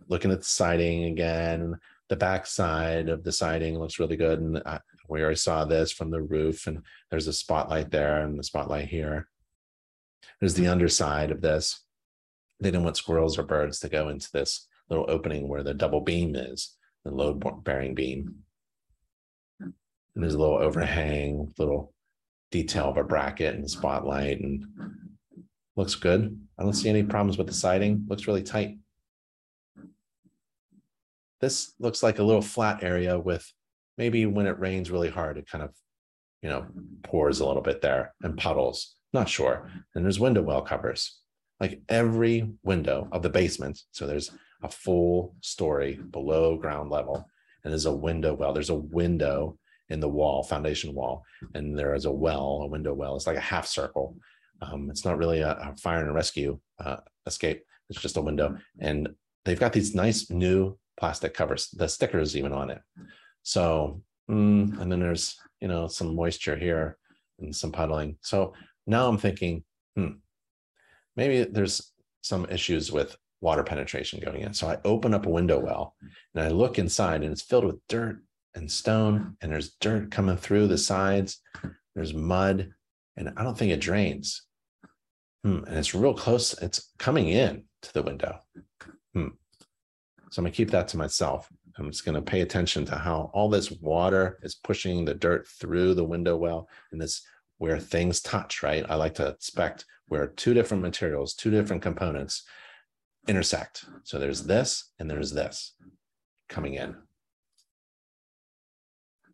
looking at the siding again. The back side of the siding looks really good, and I, we already saw this from the roof. And there's a spotlight there and the spotlight here. There's the underside of this. They didn't want squirrels or birds to go into this little opening where the double beam is, the load bearing beam. And there's a little overhang, little detail of a bracket and spotlight and looks good. I don't see any problems with the siding. Looks really tight. This looks like a little flat area with maybe when it rains really hard, it kind of, you know, pours a little bit there and puddles. Not sure. And there's window well covers. Like every window of the basement. So there's a full story below ground level. And there's a window well. There's a window in the wall, foundation wall. And there is a well, a window well. It's like a half circle. Um, it's not really a, a, fire and rescue uh, escape. It's just a window. And they've got these nice new plastic covers, the stickers even on it. So, mm, and then there's, you know, some moisture here and some puddling. So now I'm thinking, hmm, maybe there's some issues with water penetration going in. So I open up a window well and I look inside and it's filled with dirt and stone and there's dirt coming through the sides. There's mud and I don't think it drains. Hmm, and it's real close. It's coming in to the window. Hmm. So I'm gonna keep that to myself. I'm just going to pay attention to how all this water is pushing the dirt through the window well and this where things touch, right? I like to expect where two different materials, two different components intersect. So there's this and there's this coming in.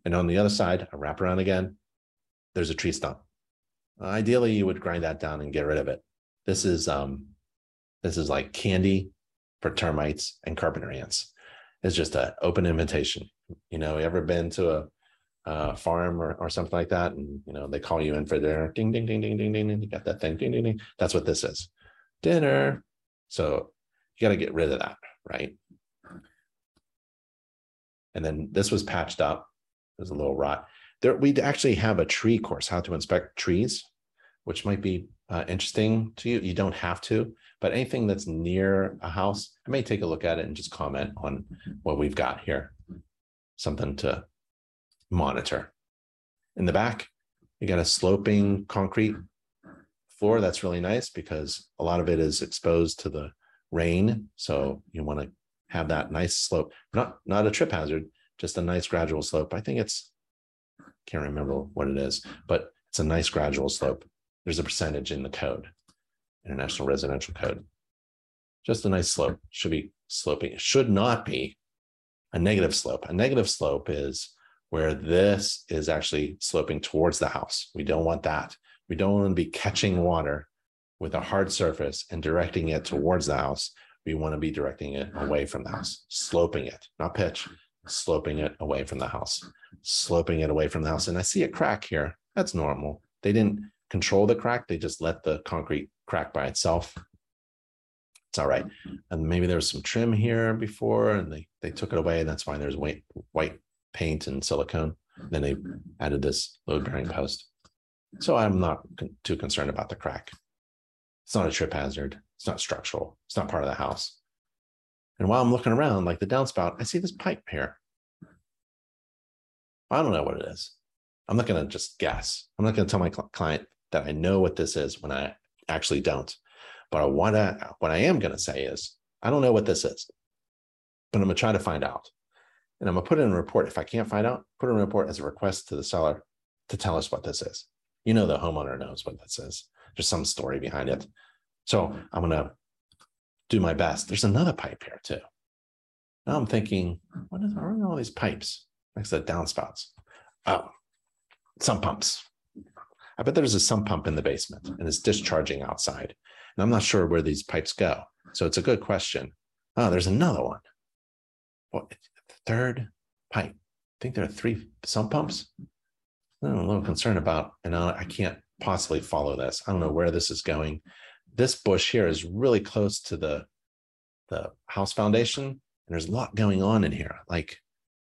And on the other side, I wrap around again, there's a tree stump. Ideally, you would grind that down and get rid of it. This is um, this is like candy for termites and carpenter ants. It's just an open invitation. You know, ever been to a uh, farm or, or something like that, and you know they call you in for dinner. Ding ding ding ding ding ding. And you got that thing. Ding ding ding. That's what this is. Dinner. So you got to get rid of that, right? And then this was patched up. There's a little rot. There, we actually have a tree course, how to inspect trees, which might be uh, interesting to you. You don't have to, but anything that's near a house, I may take a look at it and just comment on what we've got here. Something to monitor. In the back, you got a sloping concrete floor. That's really nice because a lot of it is exposed to the rain. So you want to have that nice slope, not, not a trip hazard, just a nice gradual slope. I think it's, can't remember what it is, but it's a nice gradual slope. There's a percentage in the code, International Residential Code. Just a nice slope, should be sloping. It should not be a negative slope. A negative slope is where this is actually sloping towards the house. We don't want that. We don't want to be catching water with a hard surface and directing it towards the house. We want to be directing it away from the house, sloping it, not pitch, sloping it away from the house, sloping it away from the house. And I see a crack here. That's normal. They didn't control the crack. They just let the concrete crack by itself. It's all right. And maybe there was some trim here before and they, they took it away. And that's why there's white, white paint and silicone. Then they mm-hmm. added this load bearing post. So I'm not con too concerned about the crack. It's not a trip hazard. It's not structural. It's not part of the house. And while I'm looking around, like the downspout, I see this pipe here. I don't know what it is. I'm not going to just guess. I'm not going to tell my cl client that I know what this is when I actually don't. But what I, what I am going to say is, I don't know what this is, but I'm going to try to find out. And I'm to put in a report. If I can't find out, put in a report as a request to the seller to tell us what this is. You know, the homeowner knows what this is. There's some story behind it. So I'm to do my best. There's another pipe here too. Now I'm thinking, what is are all these pipes next to the downspouts? Oh, sump pumps. I bet there's a sump pump in the basement and it's discharging outside. And I'm not sure where these pipes go. So it's a good question. Oh, there's another one. What third pipe? I think there are three sump pumps. I'm a little concerned about, and I can't possibly follow this. I don't know where this is going this bush here is really close to the, the house foundation. And there's a lot going on in here. Like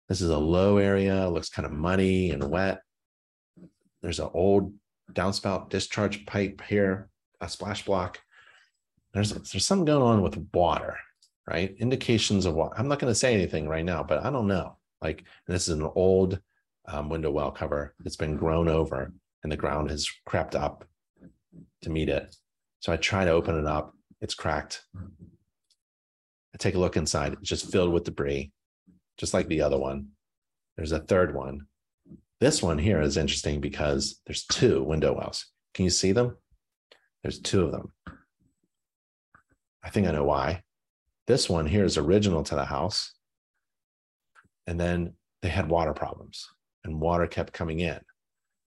this is a low area, looks kind of muddy and wet. There's an old downspout discharge pipe here, a splash block. There's, there's something going on with water, right? Indications of what I'm not going to say anything right now, but I don't know. Like this is an old um, window well cover that's been grown over and the ground has crept up to meet it. So I try to open it up. It's cracked. I take a look inside. It's just filled with debris, just like the other one. There's a third one. This one here is interesting because there's two window wells. Can you see them? There's two of them. I think I know why. This one here is original to the house. And then they had water problems and water kept coming in.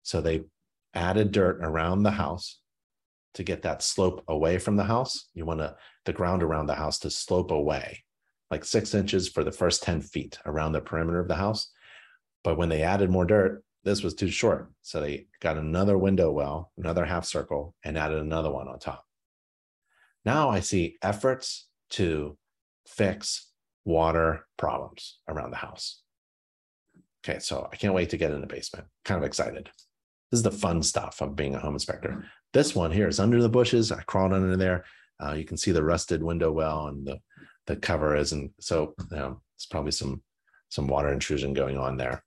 So they added dirt around the house to get that slope away from the house. You want to, the ground around the house to slope away, like six inches for the first 10 feet around the perimeter of the house. But when they added more dirt, this was too short. So they got another window well, another half circle, and added another one on top. Now I see efforts to fix water problems around the house. Okay, so I can't wait to get in the basement. Kind of excited. This is the fun stuff of being a home inspector. This one here is under the bushes. I crawled under there. Uh, you can see the rusted window well and the, the cover isn't. So you know, it's probably some, some water intrusion going on there.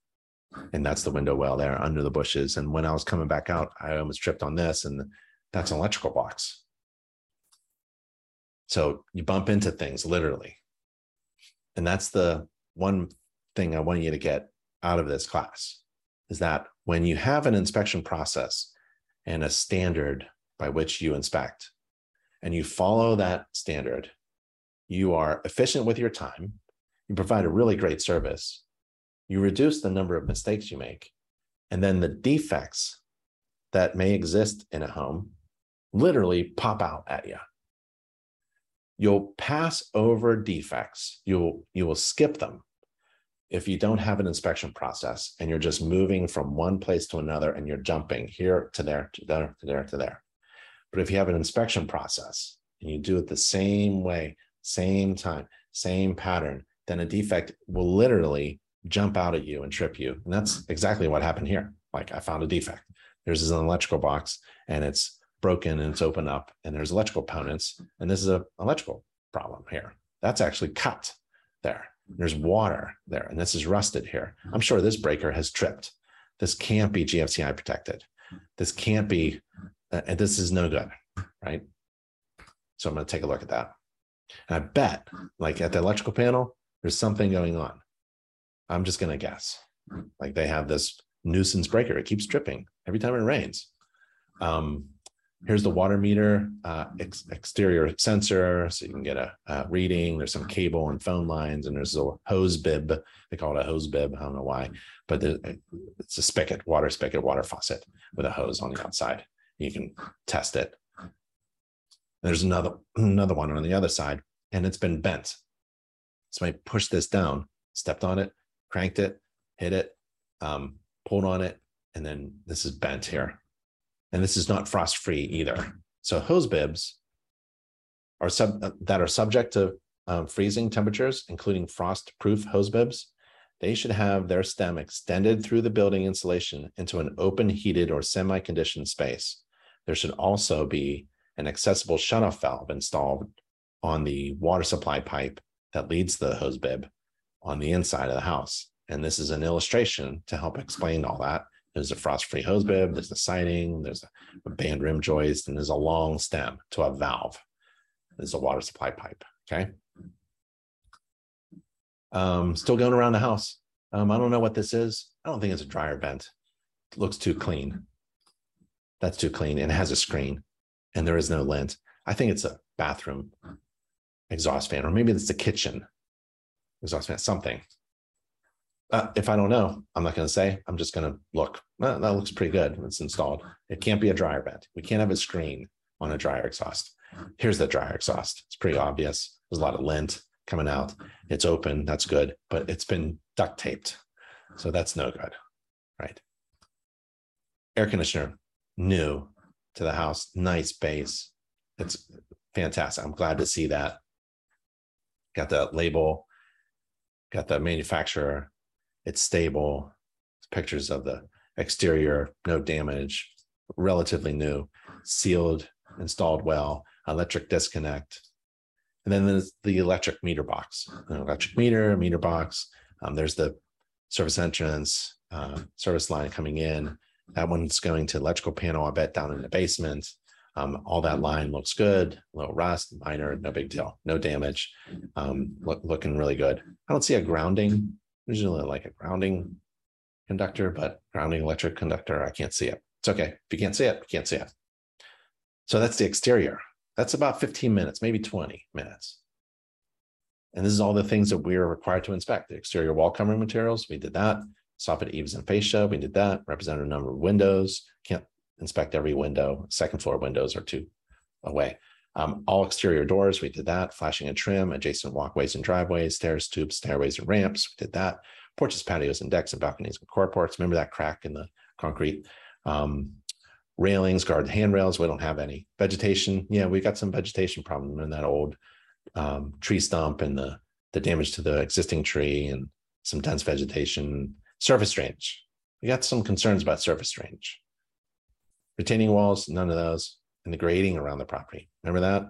And that's the window well there under the bushes. And when I was coming back out, I almost tripped on this and that's an electrical box. So you bump into things literally. And that's the one thing I want you to get out of this class is that when you have an inspection process and a standard by which you inspect, and you follow that standard, you are efficient with your time, you provide a really great service, you reduce the number of mistakes you make, and then the defects that may exist in a home literally pop out at you. You'll pass over defects, you'll, you will skip them if you don't have an inspection process and you're just moving from one place to another and you're jumping here to there to there to there to there. But if you have an inspection process and you do it the same way, same time, same pattern, then a defect will literally jump out at you and trip you. And that's exactly what happened here. Like I found a defect. There's an electrical box and it's broken and it's open up and there's electrical components. And this is an electrical problem here. That's actually cut there. There's water there, and this is rusted here. I'm sure this breaker has tripped. This can't be GFCI protected. This can't be, uh, and this is no good, right? So I'm going to take a look at that. And I bet, like at the electrical panel, there's something going on. I'm just going to guess. Like they have this nuisance breaker. It keeps tripping every time it rains. Um, Here's the water meter, uh, ex exterior sensor, so you can get a, reading. There's some cable and phone lines, and there's a hose bib. They call it a hose bib. I don't know why, but it's a spigot, water spigot, water faucet with a hose on the outside. You can test it. There's another another one on the other side, and it's been bent. So I pushed this down, stepped on it, cranked it, hit it, um, pulled on it, and then this is bent here and this is not frost free either. So hose bibs are sub uh, that are subject to um, freezing temperatures, including frost proof hose bibs. They should have their stem extended through the building insulation into an open, heated, or semi conditioned space. There should also be an accessible shutoff valve installed on the water supply pipe that leads the hose bib on the inside of the house. And this is an illustration to help explain all that. There's a frost-free hose bib, there's a siding, there's a band rim joist, and there's a long stem to a valve. There's a water supply pipe, okay? Um, still going around the house. Um, I don't know what this is. I don't think it's a dryer vent. It looks too clean. That's too clean and it has a screen and there is no lint. I think it's a bathroom exhaust fan, or maybe it's the kitchen exhaust fan, something. Uh, if I don't know, I'm not going to say. I'm just going to look. that looks pretty good. It's installed. It can't be a dryer vent. We can't have a screen on a dryer exhaust. Here's the dryer exhaust. It's pretty obvious. There's a lot of lint coming out. It's open. That's good, but it's been duct taped. So that's no good, right? Air conditioner, new to the house, nice base. It's fantastic. I'm glad to see that. Got the label, got the manufacturer, it's stable. Pictures of the exterior, no damage, relatively new, sealed, installed well, electric disconnect. And then there's the electric meter box, An electric meter, meter box. Um, there's the service entrance, uh, service line coming in. That one's going to electrical panel, I bet, down in the basement. Um, all that line looks good, little rust, minor, no big deal, no damage, um, look, looking really good. I don't see a grounding usually like a grounding conductor, but grounding electric conductor, I can't see it. It's okay. If you can't see it, you can't see it. So that's the exterior. That's about 15 minutes, maybe 20 minutes. And this is all the things that we are required to inspect. The exterior wall covering materials, we did that. Soffit eaves and fascia, we did that. Representative number of windows, can't inspect every window. Second floor windows are two away. Um, all exterior doors, we did that. Flashing and trim, adjacent walkways and driveways, stairs, tubes, stairways, and ramps, we did that. Porches, patios, and decks, and balconies and carports. Remember that crack in the concrete? Um, railings, guard handrails, we don't have any. Vegetation, yeah, we got some vegetation problem in that old um, tree stump and the, the damage to the existing tree and some dense vegetation. Surface drainage, we got some concerns about surface drainage. Retaining walls, none of those and the grading around the property. Remember that?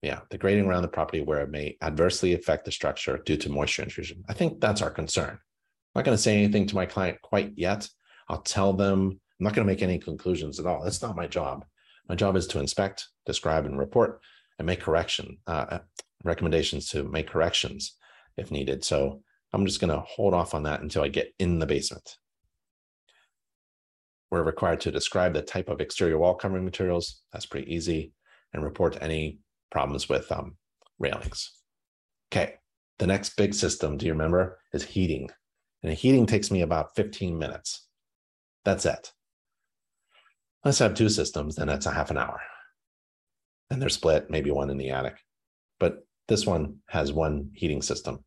Yeah, the grading around the property where it may adversely affect the structure due to moisture intrusion. I think that's our concern. I'm not going to say anything to my client quite yet. I'll tell them, I'm not going to make any conclusions at all. That's not my job. My job is to inspect, describe, and report and make correction, uh, uh recommendations to make corrections if needed. So I'm just going to hold off on that until I get in the basement. We're required to describe the type of exterior wall covering materials. That's pretty easy and report any problems with um, railings. Okay, the next big system, do you remember, is heating. And heating takes me about 15 minutes. That's it. Let's have two systems, then that's a half an hour. And they're split, maybe one in the attic. But this one has one heating system.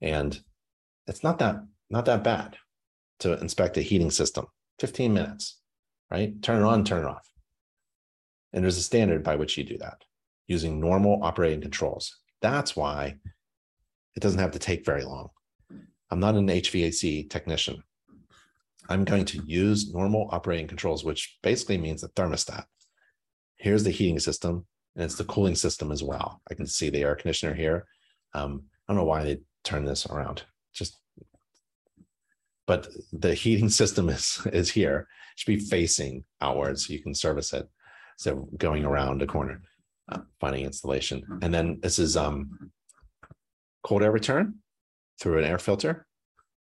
And it's not that not that bad to inspect a heating system. 15 minutes, right? Turn it on, turn it off. And there's a standard by which you do that using normal operating controls. That's why it doesn't have to take very long. I'm not an HVAC technician. I'm going to use normal operating controls, which basically means the thermostat. Here's the heating system, and it's the cooling system as well. I can see the air conditioner here. Um, I don't know why they turn this around. Just, but the heating system is is here. It should be facing outwards so you can service it. So going around a corner, uh, funny installation. And then this is um cold air return through an air filter.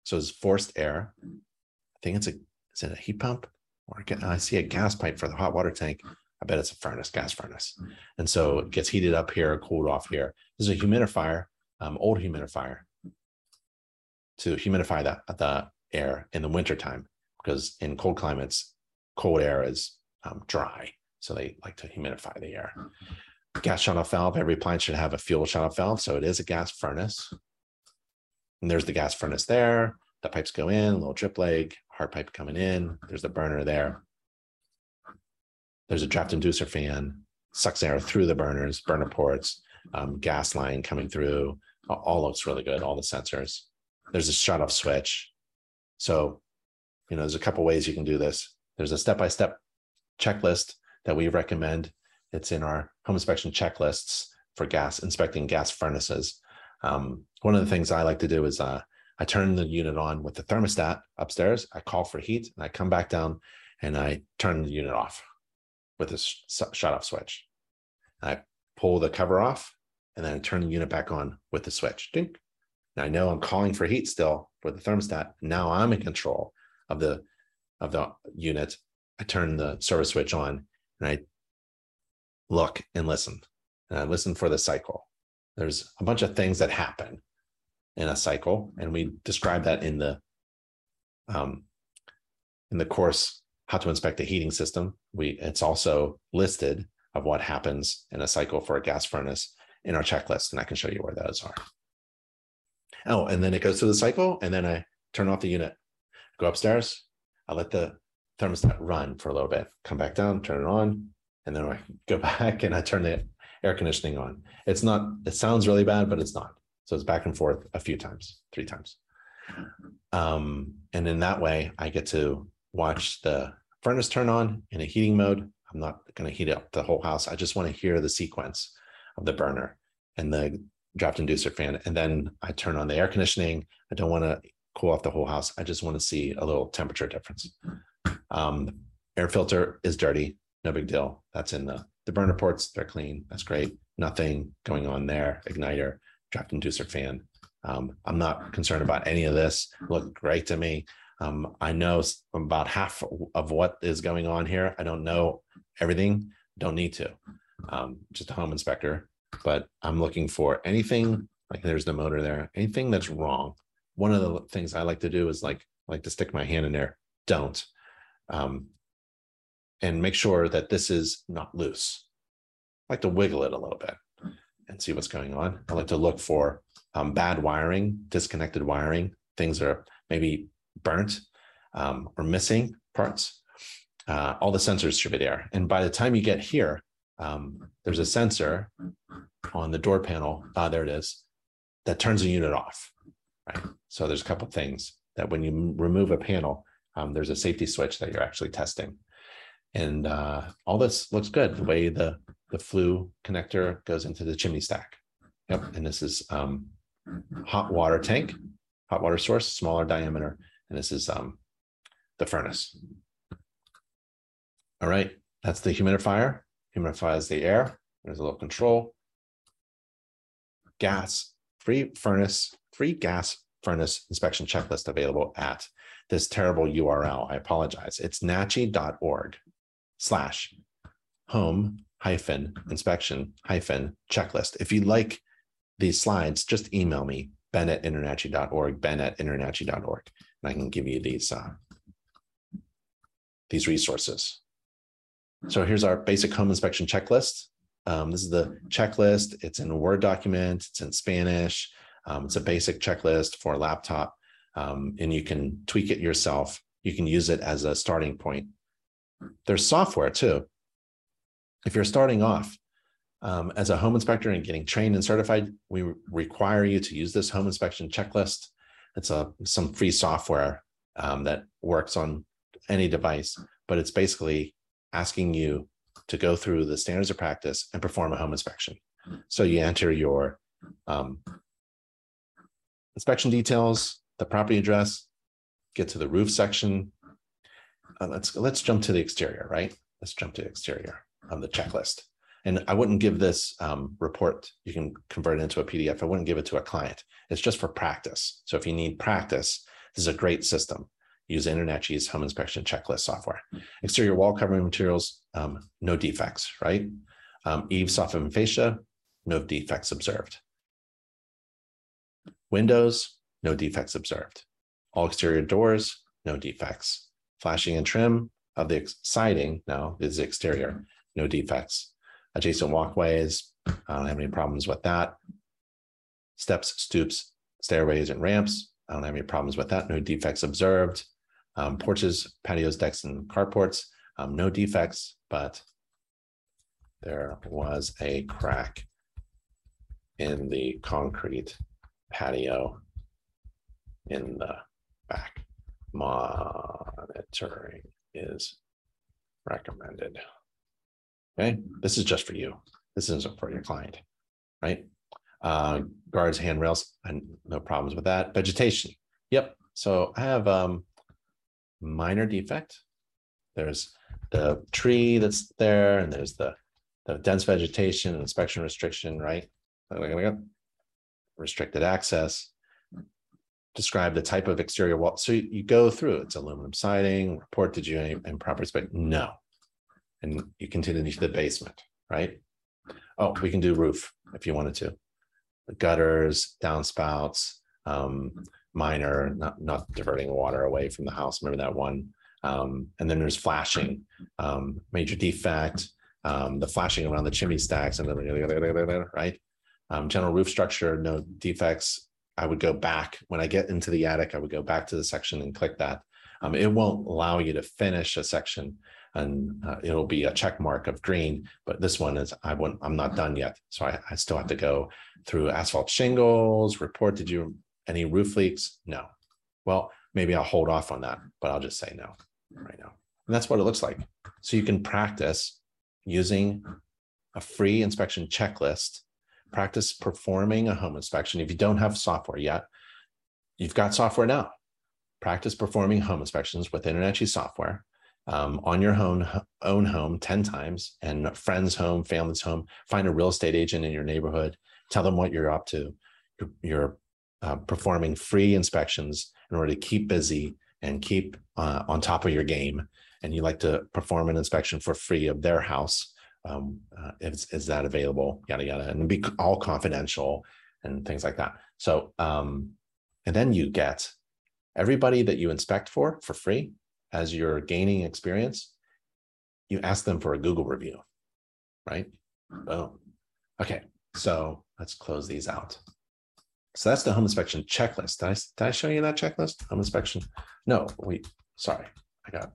So it's forced air. I think it's a is it a heat pump or I see a gas pipe for the hot water tank. I bet it's a furnace, gas furnace. And so it gets heated up here, cooled off here. This is a humidifier, um, old humidifier to humidify the, the air in the wintertime because in cold climates, cold air is um, dry. So they like to humidify the air. Gas shut off valve, every plant should have a fuel shut off valve. So it is a gas furnace. And there's the gas furnace there. The pipes go in, little drip leg, hard pipe coming in. There's the burner there. There's a draft inducer fan, sucks air through the burners, burner ports, um, gas line coming through. All looks really good, all the sensors. There's a shut off switch. So, you know, there's a couple ways you can do this. There's a step by step checklist that we recommend. It's in our home inspection checklists for gas inspecting gas furnaces. Um, one of the things I like to do is uh, I turn the unit on with the thermostat upstairs. I call for heat and I come back down and I turn the unit off with a shut off switch. I pull the cover off and then I turn the unit back on with the switch. Dink. Now I know I'm calling for heat still for the thermostat. Now I'm in control of the of the unit. I turn the service switch on and I look and listen. And I listen for the cycle. There's a bunch of things that happen in a cycle, and we describe that in the um, in the course how to inspect a heating system. We it's also listed of what happens in a cycle for a gas furnace in our checklist, and I can show you where those are. Oh, and then it goes through the cycle, and then I turn off the unit, go upstairs, I let the thermostat run for a little bit, come back down, turn it on, and then I go back and I turn the air conditioning on. It's not, it sounds really bad, but it's not. So it's back and forth a few times, three times. Um, and in that way, I get to watch the furnace turn on in a heating mode. I'm not going to heat up the whole house. I just want to hear the sequence of the burner and the draft inducer fan. And then I turn on the air conditioning. I don't want to cool off the whole house. I just want to see a little temperature difference. Um, air filter is dirty, no big deal. That's in the, the burner ports, they're clean. That's great. Nothing going on there. Igniter, draft inducer fan. Um, I'm not concerned about any of this. Look great to me. Um, I know about half of what is going on here. I don't know everything, don't need to. Um, just a home inspector, but I'm looking for anything like there's the motor there, anything that's wrong. One of the things I like to do is like like to stick my hand in there. Don't. Um, and make sure that this is not loose. I like to wiggle it a little bit and see what's going on. I like to look for um, bad wiring, disconnected wiring, things that are maybe burnt um, or missing parts. Uh, all the sensors should be there. And by the time you get here, um, there's a sensor on the door panel. Ah, there it is, that turns the unit off. Right. So there's a couple things that when you remove a panel, um, there's a safety switch that you're actually testing. And uh, all this looks good. The way the the flue connector goes into the chimney stack. Yep. And this is um, hot water tank, hot water source, smaller diameter. And this is um, the furnace. All right. That's the humidifier. Humidifies the air. There's a little control. Gas, free furnace, free gas furnace inspection checklist available at this terrible URL. I apologize. It's nachi.org slash home hyphen inspection hyphen checklist. If you like these slides, just email me, ben at internachi.org, ben at internachi.org, and I can give you these, uh, these resources. So here's our basic home inspection checklist. Um, this is the checklist. It's in a Word document. It's in Spanish. Um, it's a basic checklist for a laptop, um, and you can tweak it yourself. You can use it as a starting point. There's software too. If you're starting off um, as a home inspector and getting trained and certified, we require you to use this home inspection checklist. It's a some free software um, that works on any device, but it's basically asking you to go through the standards of practice and perform a home inspection. So you enter your um, inspection details, the property address, get to the roof section. Uh, let's let's jump to the exterior, right? Let's jump to the exterior on the checklist. And I wouldn't give this um, report, you can convert it into a PDF. I wouldn't give it to a client. It's just for practice. So if you need practice, this is a great system. Use InterNACHI's home inspection checklist software. Exterior wall covering materials, um, no defects, right? Um, eaves, soffit, and fascia, no defects observed. Windows, no defects observed. All exterior doors, no defects. Flashing and trim of the siding, now is the exterior, no defects. Adjacent walkways, I don't have any problems with that. Steps, stoops, stairways, and ramps, I don't have any problems with that. No defects observed. Um, porches, patios, decks, and carports, um, no defects, but there was a crack in the concrete patio in the back. Monitoring is recommended. Okay, this is just for you. This isn't for your client, right? Uh, guards, handrails, and no problems with that. Vegetation. Yep. So I have um, minor defect. There's the tree that's there, and there's the the dense vegetation inspection restriction, right? Restricted access. Describe the type of exterior wall. So you, you go through it's aluminum siding, report did you any improper spec? No. And you continue to the basement, right? Oh, we can do roof if you wanted to. The gutters, downspouts, um, minor, not not diverting water away from the house. Remember that one. Um, and then there's flashing, um, major defect, um, the flashing around the chimney stacks, and then right. Um, general roof structure, no defects. I would go back when I get into the attic. I would go back to the section and click that. Um, it won't allow you to finish a section, and uh, it'll be a check mark of green. But this one is I. I'm not done yet, so I, I still have to go through asphalt shingles. Report did you any roof leaks? No. Well, maybe I'll hold off on that, but I'll just say no right now. And that's what it looks like. So you can practice using a free inspection checklist, practice performing a home inspection. If you don't have software yet, you've got software now. Practice performing home inspections with InterNACHI software um, on your own, own home 10 times and friend's home, family's home. Find a real estate agent in your neighborhood. Tell them what you're up to. You're, you're uh, performing free inspections in order to keep busy and keep uh, on top of your game. And you like to perform an inspection for free of their house um, uh, is, is that available yada yada. And be all confidential and things like that. So um, and then you get everybody that you inspect for for free as you're gaining experience you ask them for a google review right? Boom. Okay so let's close these out so that's the home inspection checklist. Did I, did I show you that checklist? Home inspection? No, wait, sorry. I got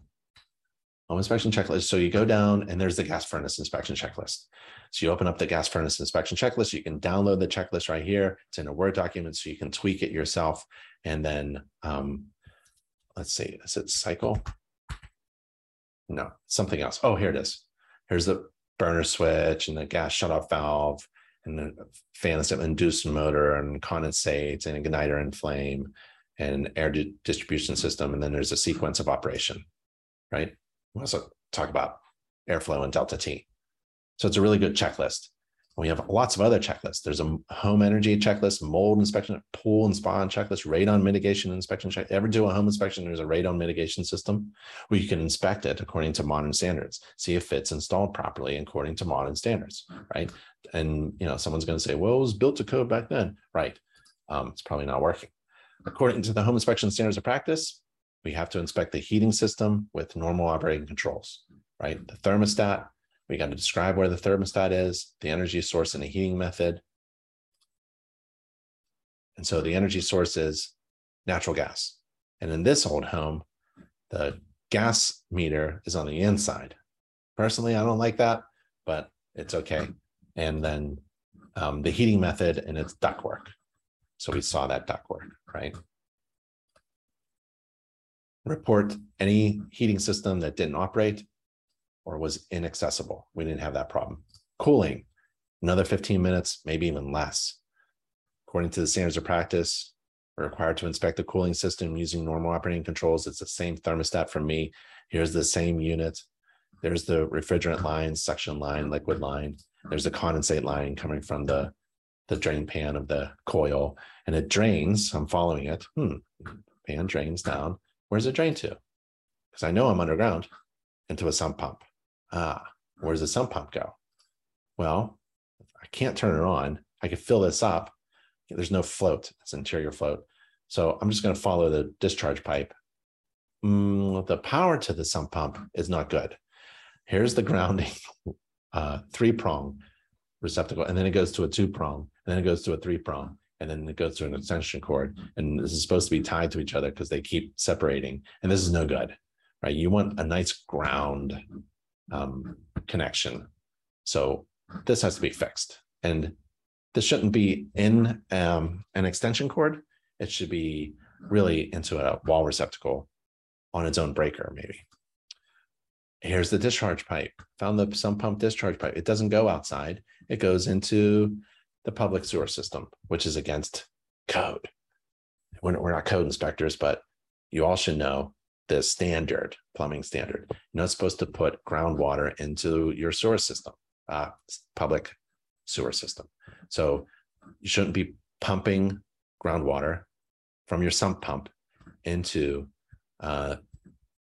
home inspection checklist. So you go down and there's the gas furnace inspection checklist. So you open up the gas furnace inspection checklist. You can download the checklist right here. It's in a Word document, so you can tweak it yourself. And then um, let's see, is it cycle? No, something else. Oh, here it is. Here's the burner switch and the gas shutoff valve and the fan induced motor and condensate and igniter and flame and air di- distribution system. And then there's a sequence of operation, right? We also talk about airflow and delta T. So it's a really good checklist. We have lots of other checklists. There's a home energy checklist, mold inspection, pool and spa checklist, radon mitigation inspection check. Ever do a home inspection? There's a radon mitigation system where you can inspect it according to modern standards, see if it's installed properly according to modern standards, right? And you know, someone's going to say, "Well, it was built to code back then," right? Um, it's probably not working. According to the home inspection standards of practice, we have to inspect the heating system with normal operating controls, right? The thermostat, we got to describe where the thermostat is, the energy source and the heating method. And so the energy source is natural gas. And in this old home, the gas meter is on the inside. Personally, I don't like that, but it's okay. And then um, the heating method and its ductwork. So we saw that ductwork, right? Report any heating system that didn't operate or was inaccessible. We didn't have that problem. Cooling, another 15 minutes, maybe even less. According to the standards of practice, we're required to inspect the cooling system using normal operating controls. It's the same thermostat from me. Here's the same unit. There's the refrigerant line, suction line, liquid line. There's a condensate line coming from the, the drain pan of the coil, and it drains. I'm following it. Hmm. Pan drains down. Where's it drain to? Because I know I'm underground into a sump pump. Ah, where does the sump pump go? Well, I can't turn it on. I can fill this up. There's no float, it's interior float. So I'm just going to follow the discharge pipe. Mm, the power to the sump pump is not good. Here's the grounding uh, three prong receptacle, and then it goes to a two prong, and then it goes to a three prong, and then it goes to an extension cord. And this is supposed to be tied to each other because they keep separating. And this is no good, right? You want a nice ground um, connection. So this has to be fixed. And this shouldn't be in um, an extension cord. It should be really into a wall receptacle on its own breaker, maybe. Here's the discharge pipe. Found the sump pump discharge pipe. It doesn't go outside. It goes into the public sewer system, which is against code. We're, we're not code inspectors, but you all should know the standard plumbing standard. You're not supposed to put groundwater into your sewer system, uh, public sewer system. So you shouldn't be pumping groundwater from your sump pump into uh,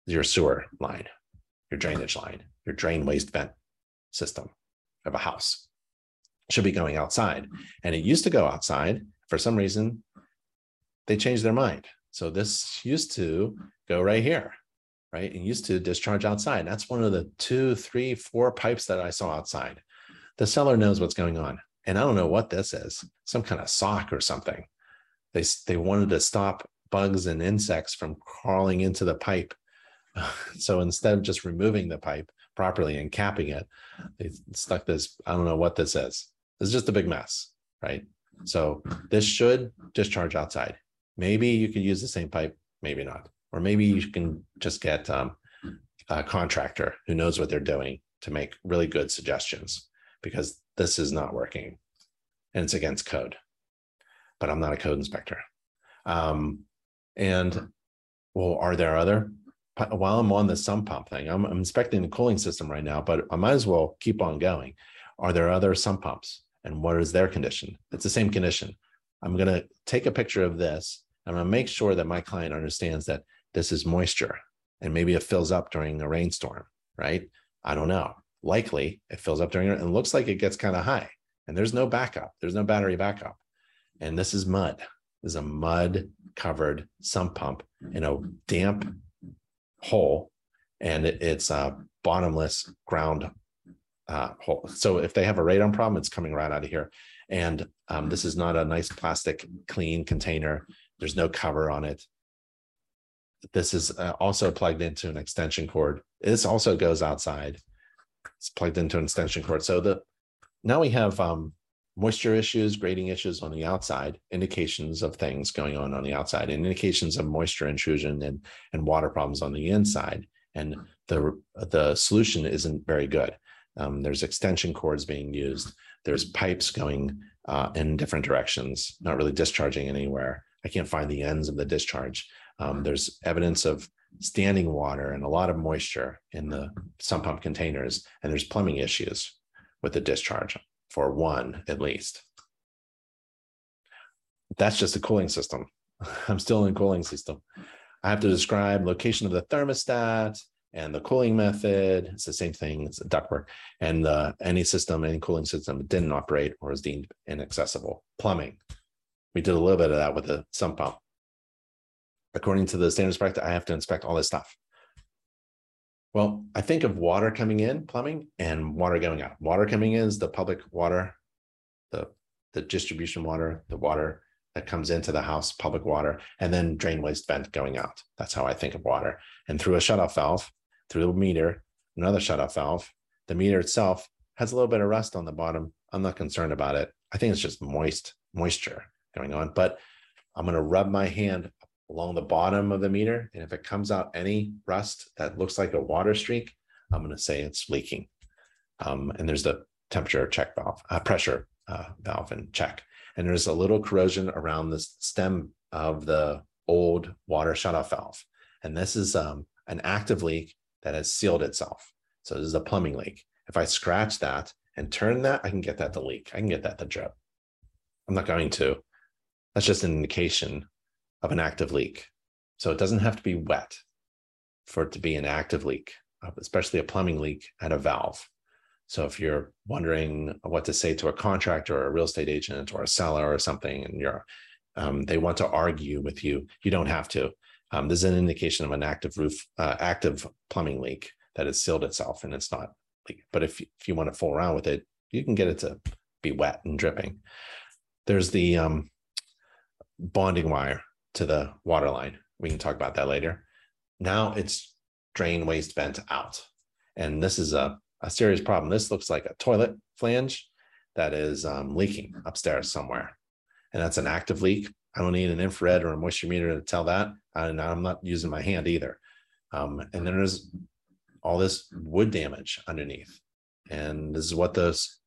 your sewer line, your drainage line, your drain waste vent system of a house. It should be going outside. And it used to go outside. For some reason, they changed their mind. So this used to go right here, right? And used to discharge outside. That's one of the two, three, four pipes that I saw outside. The seller knows what's going on. And I don't know what this is, some kind of sock or something. They, they wanted to stop bugs and insects from crawling into the pipe. So instead of just removing the pipe properly and capping it, they stuck this. I don't know what this is. It's just a big mess, right? So this should discharge outside. Maybe you could use the same pipe, maybe not. Or maybe you can just get um, a contractor who knows what they're doing to make really good suggestions because this is not working and it's against code. But I'm not a code inspector. Um, and well, are there other? While I'm on the sump pump thing, I'm, I'm inspecting the cooling system right now, but I might as well keep on going. Are there other sump pumps? And what is their condition? It's the same condition. I'm going to take a picture of this. I'm going to make sure that my client understands that this is moisture and maybe it fills up during a rainstorm, right? I don't know. Likely it fills up during and looks like it gets kind of high and there's no backup. There's no battery backup. And this is mud. This is a mud covered sump pump in a damp hole and it, it's a bottomless ground uh, hole. So if they have a radon problem, it's coming right out of here. And um, this is not a nice plastic clean container. There's no cover on it. This is uh, also plugged into an extension cord. This also goes outside. It's plugged into an extension cord. So the now we have um, moisture issues, grading issues on the outside, indications of things going on on the outside, and indications of moisture intrusion and and water problems on the inside. And the the solution isn't very good. Um, there's extension cords being used. There's pipes going uh, in different directions, not really discharging anywhere. I can't find the ends of the discharge. Um, there's evidence of standing water and a lot of moisture in the sump pump containers, and there's plumbing issues with the discharge for one at least. That's just a cooling system. I'm still in cooling system. I have to describe location of the thermostat, and the cooling method. It's the same thing. It's a ductwork. And the, any system, any cooling system didn't operate or was deemed inaccessible. Plumbing. We did a little bit of that with the sump pump. According to the standards practice, I have to inspect all this stuff. Well, I think of water coming in, plumbing, and water going out. Water coming in is the public water, the, the distribution water, the water that comes into the house, public water, and then drain waste vent going out. That's how I think of water. And through a shutoff valve, through the meter, another shutoff valve, the meter itself has a little bit of rust on the bottom. I'm not concerned about it. I think it's just moist moisture going on, but I'm going to rub my hand along the bottom of the meter. And if it comes out any rust that looks like a water streak, I'm going to say it's leaking. Um, and there's the temperature check valve, uh, pressure uh, valve and check. And there's a little corrosion around the stem of the old water shutoff valve. And this is um, an active leak that has sealed itself. So this is a plumbing leak. If I scratch that and turn that, I can get that to leak. I can get that to drip. I'm not going to. That's just an indication of an active leak. So it doesn't have to be wet for it to be an active leak, especially a plumbing leak at a valve. So if you're wondering what to say to a contractor or a real estate agent or a seller or something, and you're um, they want to argue with you, you don't have to. Um, there's an indication of an active roof, uh, active plumbing leak that has sealed itself and it's not leak. But if if you want to fool around with it, you can get it to be wet and dripping. There's the um, bonding wire to the water line. We can talk about that later. Now it's drain waste vent out. And this is a, a serious problem. This looks like a toilet flange that is um, leaking upstairs somewhere. And that's an active leak. I don't need an infrared or a moisture meter to tell that. And I'm not using my hand either. Um, and then there's all this wood damage underneath. And this is what this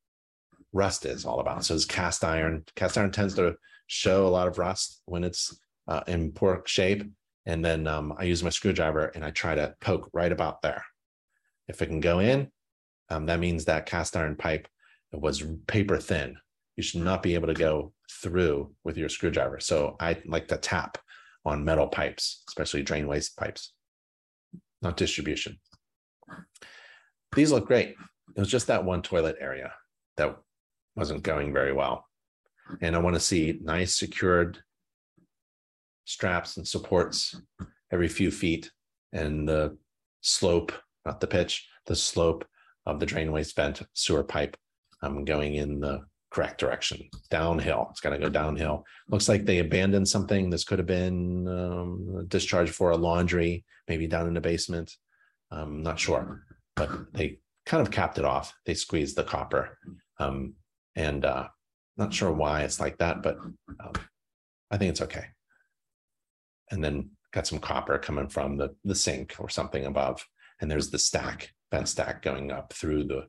rust is all about. So it's cast iron. Cast iron tends to show a lot of rust when it's uh, in poor shape. And then um, I use my screwdriver and I try to poke right about there. If it can go in, um, that means that cast iron pipe was paper thin. You should not be able to go through with your screwdriver. So I like to tap on metal pipes, especially drain waste pipes, not distribution. These look great. It was just that one toilet area that wasn't going very well. And I want to see nice secured straps and supports every few feet and the slope, not the pitch, the slope of the drain waste vent sewer pipe um, going in the correct direction downhill. It's got to go downhill. Looks like they abandoned something. This could have been um, discharge for a laundry, maybe down in the basement. I'm not sure, but they kind of capped it off. They squeezed the copper. Um, and uh, not sure why it's like that, but um, I think it's okay and then got some copper coming from the, the sink or something above. And there's the stack, vent stack going up through the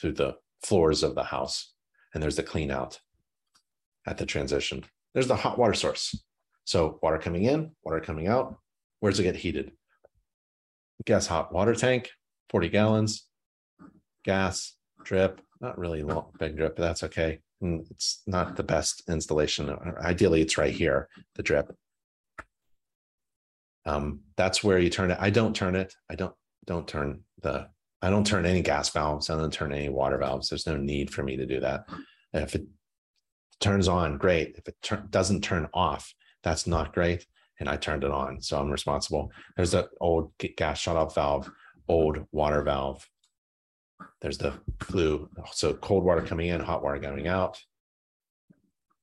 through the floors of the house. And there's the clean out at the transition. There's the hot water source. So water coming in, water coming out. Where does it get heated? Gas hot water tank, 40 gallons, gas, drip, not really long, big drip, but that's okay. And it's not the best installation. Ideally, it's right here, the drip um, that's where you turn it. I don't turn it. I don't don't turn the I don't turn any gas valves. I don't turn any water valves. There's no need for me to do that. if it turns on, great. If it doesn't turn off, that's not great. And I turned it on, so I'm responsible. There's the old gas shutoff valve, old water valve. There's the flue, so cold water coming in, hot water going out,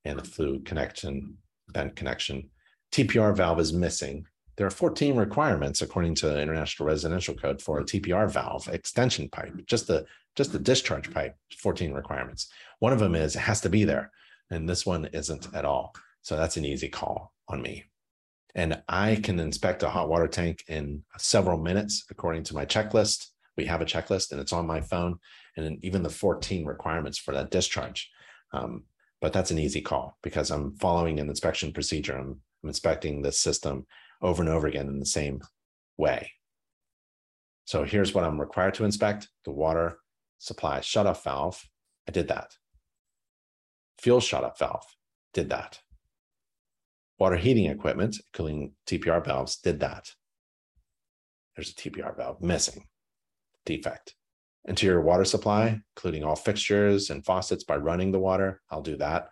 and the flue connection, vent connection. TPR valve is missing there are 14 requirements according to the International Residential Code for a TPR valve extension pipe, just the just the discharge pipe, 14 requirements. One of them is it has to be there, and this one isn't at all. So that's an easy call on me. And I can inspect a hot water tank in several minutes according to my checklist. We have a checklist and it's on my phone, and even the 14 requirements for that discharge. Um, but that's an easy call because I'm following an inspection procedure. I'm, I'm inspecting the system over and over again in the same way. So here's what I'm required to inspect the water supply shutoff valve. I did that. Fuel shutoff valve, did that. Water heating equipment, including TPR valves, did that. There's a TPR valve missing, defect. Interior water supply, including all fixtures and faucets by running the water, I'll do that.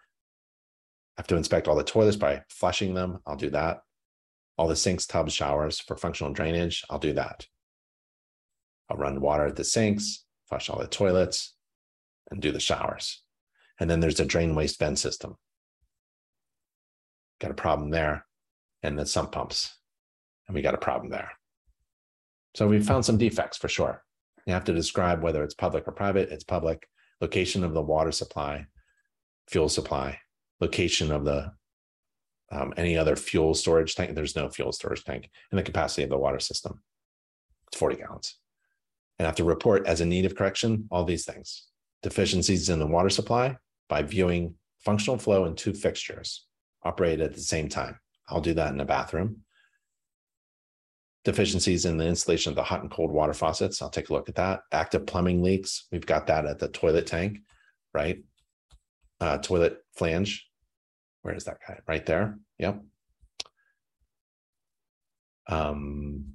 I have to inspect all the toilets by flushing them, I'll do that all the sinks, tubs, showers for functional drainage, I'll do that. I'll run water at the sinks, flush all the toilets, and do the showers. And then there's a drain waste vent system. got a problem there. And the sump pumps, and we got a problem there. So we found some defects for sure. You have to describe whether it's public or private. It's public, location of the water supply, fuel supply, location of the um, any other fuel storage tank. There's no fuel storage tank, in the capacity of the water system. It's 40 gallons. And I have to report as a need of correction all these things deficiencies in the water supply by viewing functional flow in two fixtures operated at the same time. I'll do that in a bathroom. Deficiencies in the installation of the hot and cold water faucets. I'll take a look at that. Active plumbing leaks. We've got that at the toilet tank, right? Uh, toilet flange. Where is that guy? Right there. Yep. Um,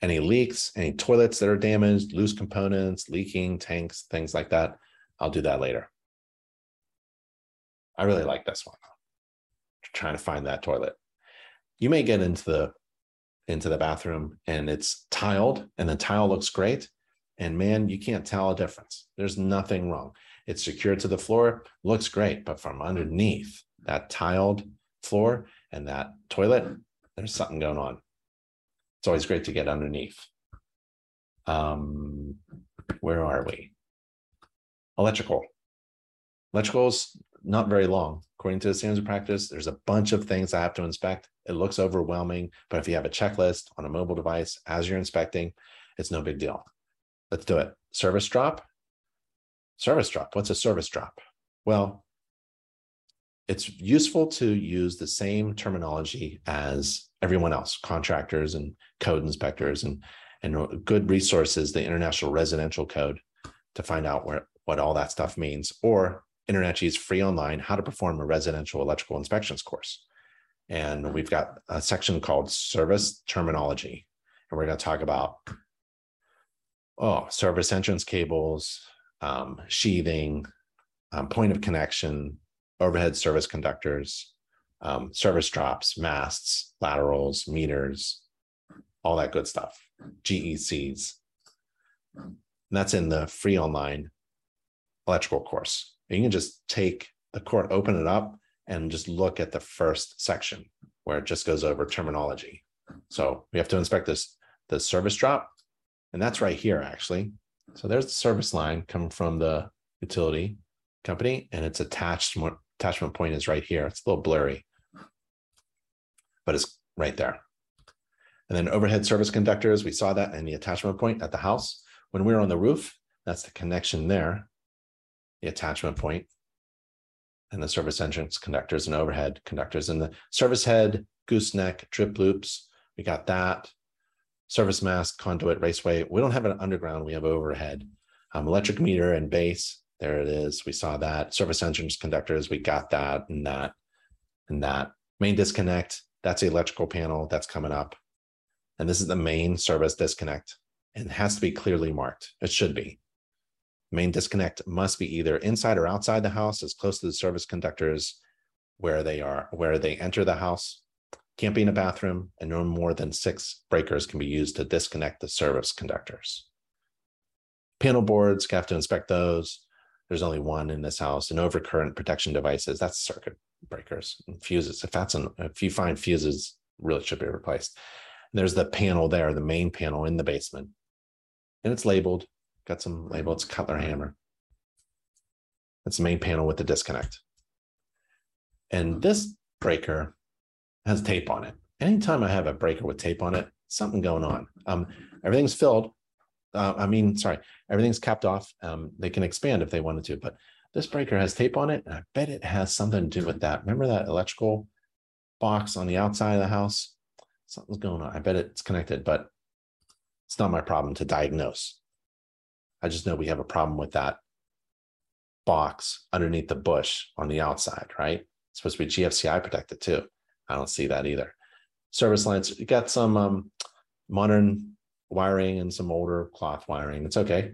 any leaks, any toilets that are damaged, loose components, leaking tanks, things like that. I'll do that later. I really like this one. Trying to find that toilet. You may get into the into the bathroom and it's tiled and the tile looks great. And man, you can't tell a difference. There's nothing wrong. It's secured to the floor, looks great, but from underneath that tiled floor and that toilet, there's something going on. It's always great to get underneath. Um, where are we? Electrical. Electrical's not very long. According to the standards of practice, there's a bunch of things I have to inspect. It looks overwhelming, but if you have a checklist on a mobile device as you're inspecting, it's no big deal. Let's do it. Service drop. Service drop. What's a service drop? Well, it's useful to use the same terminology as everyone else, contractors and code inspectors and, and good resources, the International Residential Code, to find out where what all that stuff means, or InterNACHI's free online how to perform a residential electrical inspections course. And we've got a section called service terminology. And we're going to talk about oh, service entrance cables, um, sheathing, um, point of connection, overhead service conductors, um, service drops, masts, laterals, meters, all that good stuff, GECs. And that's in the free online electrical course. You can just take the court, open it up, and just look at the first section where it just goes over terminology. So we have to inspect this the service drop, and that's right here actually. So there's the service line coming from the utility company, and it's attached attachment point is right here. It's a little blurry, but it's right there. And then overhead service conductors, we saw that in the attachment point at the house. When we were on the roof, that's the connection there, the attachment point, and the service entrance conductors and overhead conductors. And the service head, gooseneck, drip loops, we got that. Service mast, conduit, raceway. We don't have an underground, we have overhead. Um, electric meter and base, there it is. We saw that. Service entrance conductors, we got that and that and that. Main disconnect, that's the electrical panel that's coming up. And this is the main service disconnect and has to be clearly marked. It should be. Main disconnect must be either inside or outside the house, as close to the service conductors where they are, where they enter the house. Can't be in a bathroom, and no more than six breakers can be used to disconnect the service conductors. Panel boards, you have to inspect those. There's only one in this house. And overcurrent protection devices, that's circuit breakers and fuses. If that's an, if you find fuses, really should be replaced. And there's the panel there, the main panel in the basement. And it's labeled, got some label, it's Cutler hammer. That's the main panel with the disconnect. And this breaker has tape on it. Anytime I have a breaker with tape on it, something going on. Um, everything's filled, uh, I mean, sorry, everything's capped off. Um, they can expand if they wanted to, but this breaker has tape on it. And I bet it has something to do with that. Remember that electrical box on the outside of the house? Something's going on. I bet it's connected, but it's not my problem to diagnose. I just know we have a problem with that box underneath the bush on the outside, right? It's supposed to be GFCI protected too. I don't see that either. Service lines, you got some um, modern wiring and some older cloth wiring. It's okay.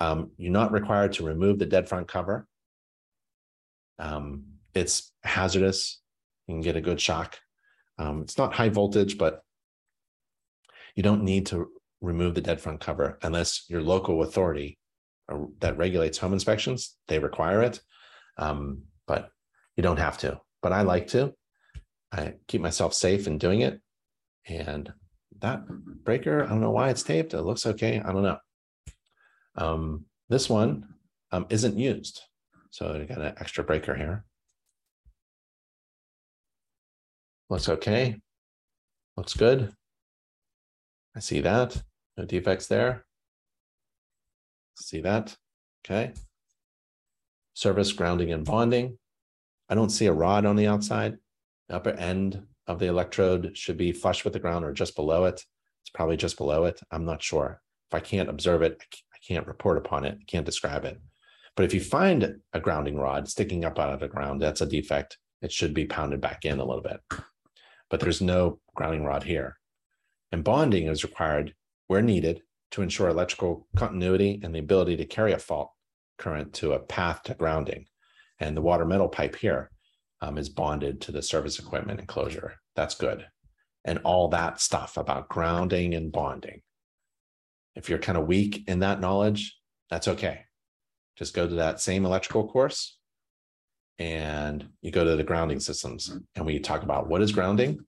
Um, you're not required to remove the dead front cover. Um, it's hazardous. You can get a good shock. Um, it's not high voltage, but you don't need to remove the dead front cover unless your local authority uh, that regulates home inspections, they require it. Um, but you don't have to. But I like to. I keep myself safe in doing it. And that breaker, I don't know why it's taped. It looks okay. I don't know. Um, this one um, isn't used. So I got an extra breaker here. Looks okay. Looks good. I see that. No defects there. See that. Okay. Service grounding and bonding. I don't see a rod on the outside. Upper end of the electrode should be flush with the ground or just below it. It's probably just below it. I'm not sure. If I can't observe it, I can't report upon it. I can't describe it. But if you find a grounding rod sticking up out of the ground, that's a defect. It should be pounded back in a little bit. But there's no grounding rod here. And bonding is required where needed to ensure electrical continuity and the ability to carry a fault current to a path to grounding. And the water metal pipe here um, is bonded to the service equipment enclosure. That's good. And all that stuff about grounding and bonding. If you're kind of weak in that knowledge, that's okay. Just go to that same electrical course and you go to the grounding systems. And we talk about what is grounding.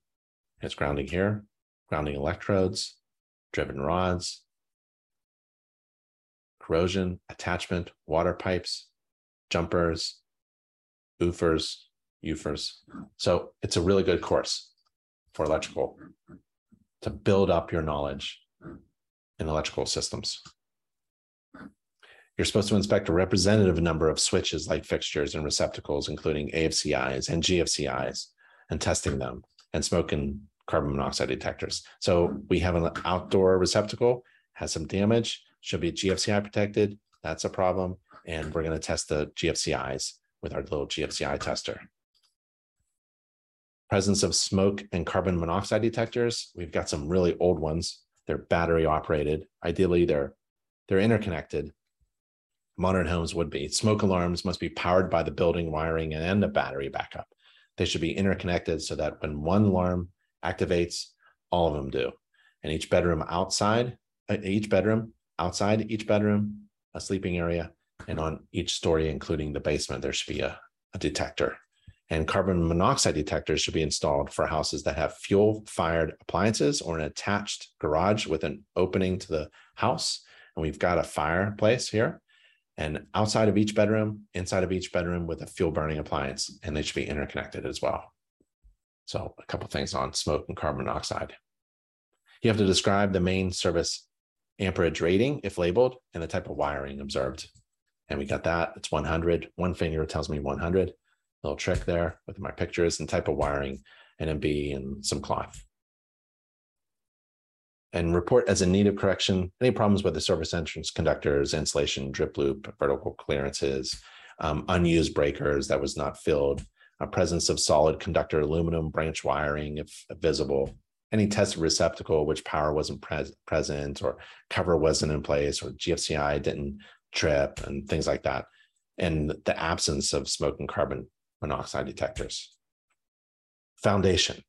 It's grounding here, grounding electrodes, driven rods, corrosion, attachment, water pipes, jumpers, OOFers, UFers. So it's a really good course for electrical to build up your knowledge in electrical systems. You're supposed to inspect a representative number of switches like fixtures and receptacles, including AFCIs and GFCIs, and testing them, and smoke and carbon monoxide detectors. So we have an outdoor receptacle, has some damage, should be GFCI protected. That's a problem. And we're going to test the GFCIs with our little GFCI tester presence of smoke and carbon monoxide detectors. We've got some really old ones. They're battery operated. Ideally, they're they're interconnected. Modern homes would be. Smoke alarms must be powered by the building wiring and a battery backup. They should be interconnected so that when one alarm activates, all of them do. And each bedroom outside, uh, each bedroom outside each bedroom, a sleeping area, and on each story, including the basement, there should be a, a detector and carbon monoxide detectors should be installed for houses that have fuel fired appliances or an attached garage with an opening to the house. And we've got a fireplace here. And outside of each bedroom, inside of each bedroom with a fuel burning appliance, and they should be interconnected as well. So, a couple things on smoke and carbon monoxide. You have to describe the main service amperage rating if labeled and the type of wiring observed. And we got that. It's 100. One finger tells me 100 little trick there with my pictures and type of wiring, NMB, and some cloth. And report as a need of correction any problems with the service entrance conductors, insulation, drip loop, vertical clearances, um, unused breakers that was not filled, a presence of solid conductor aluminum branch wiring if visible, any tested receptacle which power wasn't pres present or cover wasn't in place or GFCI didn't trip and things like that. And the absence of smoke and carbon monoxide detectors. Foundation.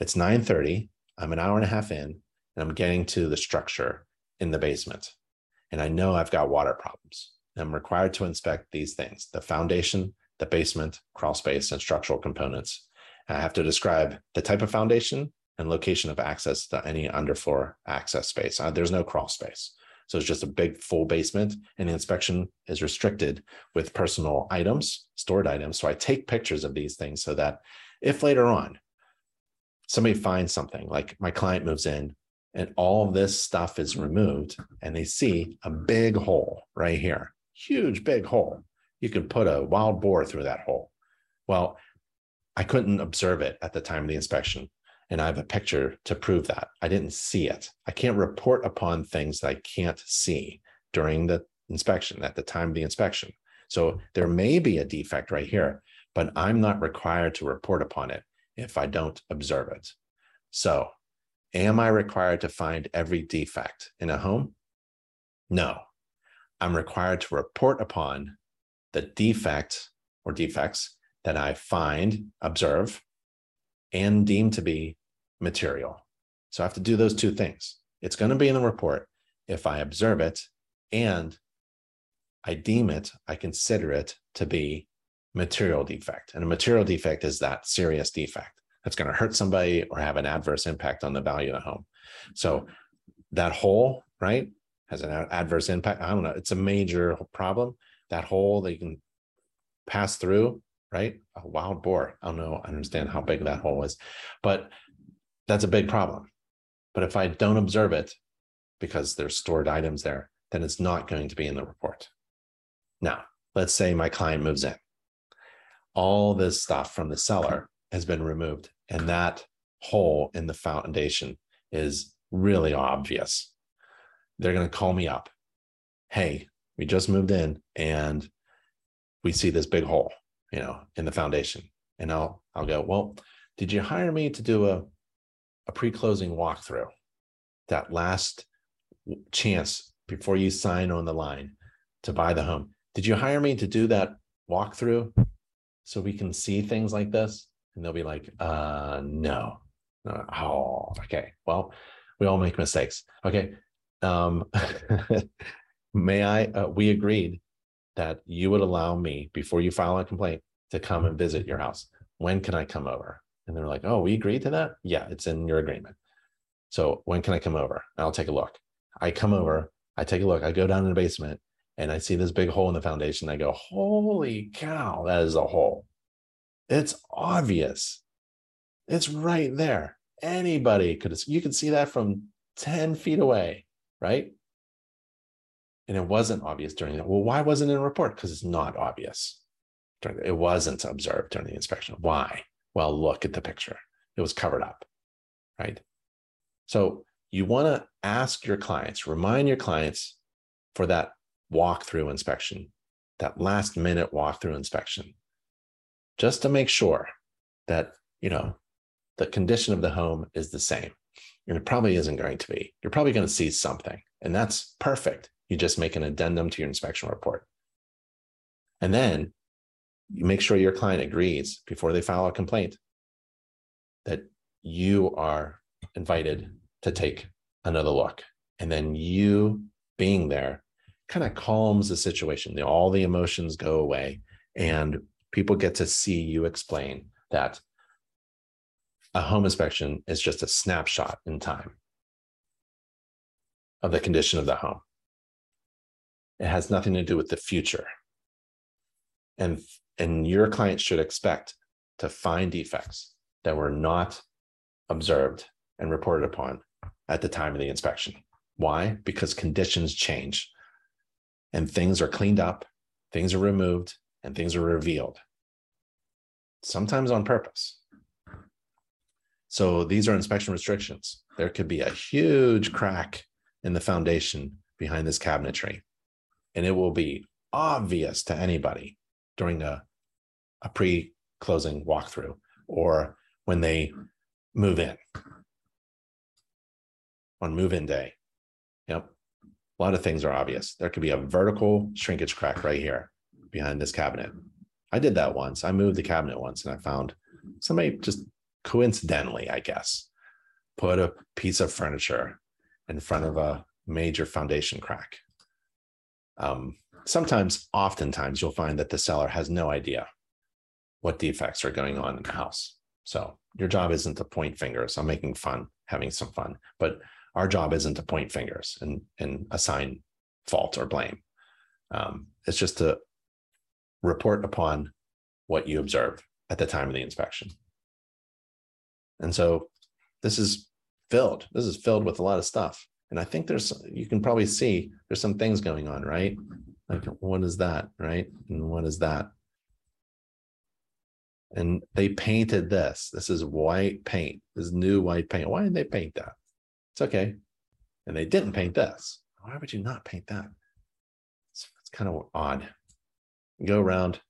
It's 9:30. I'm an hour and a half in, and I'm getting to the structure in the basement. And I know I've got water problems. I'm required to inspect these things: the foundation, the basement, crawl space, and structural components. And I have to describe the type of foundation and location of access to any underfloor access space. Uh, there's no crawl space. So it's just a big full basement, and the inspection is restricted with personal items, stored items. So I take pictures of these things so that if later on somebody finds something, like my client moves in and all this stuff is removed, and they see a big hole right here, huge big hole. You could put a wild boar through that hole. Well, I couldn't observe it at the time of the inspection. And I have a picture to prove that. I didn't see it. I can't report upon things that I can't see during the inspection at the time of the inspection. So there may be a defect right here, but I'm not required to report upon it if I don't observe it. So, am I required to find every defect in a home? No. I'm required to report upon the defect or defects that I find, observe, and deem to be material. So I have to do those two things. It's going to be in the report if I observe it and I deem it, I consider it to be material defect. And a material defect is that serious defect. that's going to hurt somebody or have an adverse impact on the value of the home. So that hole, right, has an adverse impact. I don't know. It's a major problem. That hole that you can pass through, right? A wild boar. I don't know. I understand how big that hole is, but that's a big problem. But if I don't observe it because there's stored items there, then it's not going to be in the report. Now, let's say my client moves in. All this stuff from the seller has been removed, and that hole in the foundation is really obvious. They're going to call me up. Hey, we just moved in and we see this big hole, you know, in the foundation. And I'll I'll go, well, did you hire me to do a, a pre-closing walkthrough? That last chance before you sign on the line to buy the home. Did you hire me to do that walkthrough so we can see things like this? And they'll be like, uh, no. Uh, oh, okay. Well, we all make mistakes. Okay. Um, may I? Uh, we agreed that you would allow me before you file a complaint to come and visit your house. When can I come over? And they're like, oh, we agreed to that? Yeah, it's in your agreement. So when can I come over? I'll take a look. I come over, I take a look, I go down in the basement and I see this big hole in the foundation. I go, holy cow, that is a hole. It's obvious. It's right there. Anybody could, you could see that from 10 feet away, right? And it wasn't obvious during that. Well, why wasn't it in a report? Because it's not obvious. It wasn't observed during the inspection. Why? Well, look at the picture. It was covered up, right? So you want to ask your clients, remind your clients for that walkthrough inspection, that last minute walkthrough inspection, just to make sure that, you know, the condition of the home is the same. And it probably isn't going to be. You're probably going to see something, and that's perfect. You just make an addendum to your inspection report. And then you make sure your client agrees before they file a complaint that you are invited to take another look. And then you being there kind of calms the situation. All the emotions go away, and people get to see you explain that a home inspection is just a snapshot in time of the condition of the home. It has nothing to do with the future. And, and your client should expect to find defects that were not observed and reported upon at the time of the inspection. Why? Because conditions change and things are cleaned up, things are removed, and things are revealed, sometimes on purpose. So these are inspection restrictions. There could be a huge crack in the foundation behind this cabinetry, and it will be obvious to anybody during a, a pre closing walkthrough or when they move in on move in day. Yep. A lot of things are obvious. There could be a vertical shrinkage crack right here behind this cabinet. I did that once. I moved the cabinet once and I found somebody just coincidentally, I guess, put a piece of furniture in front of a major foundation crack. Um, sometimes, oftentimes, you'll find that the seller has no idea what defects are going on in the house. So your job isn't to point fingers. I'm making fun, having some fun, but our job isn't to point fingers and, and assign fault or blame. Um, it's just to report upon what you observe at the time of the inspection. And so this is filled. This is filled with a lot of stuff. And I think there's, you can probably see there's some things going on, right? Like, what is that, right? And what is that? And they painted this. This is white paint, this new white paint. Why didn't they paint that? It's okay. And they didn't paint this. Why would you not paint that? It's, it's kind of odd. You go around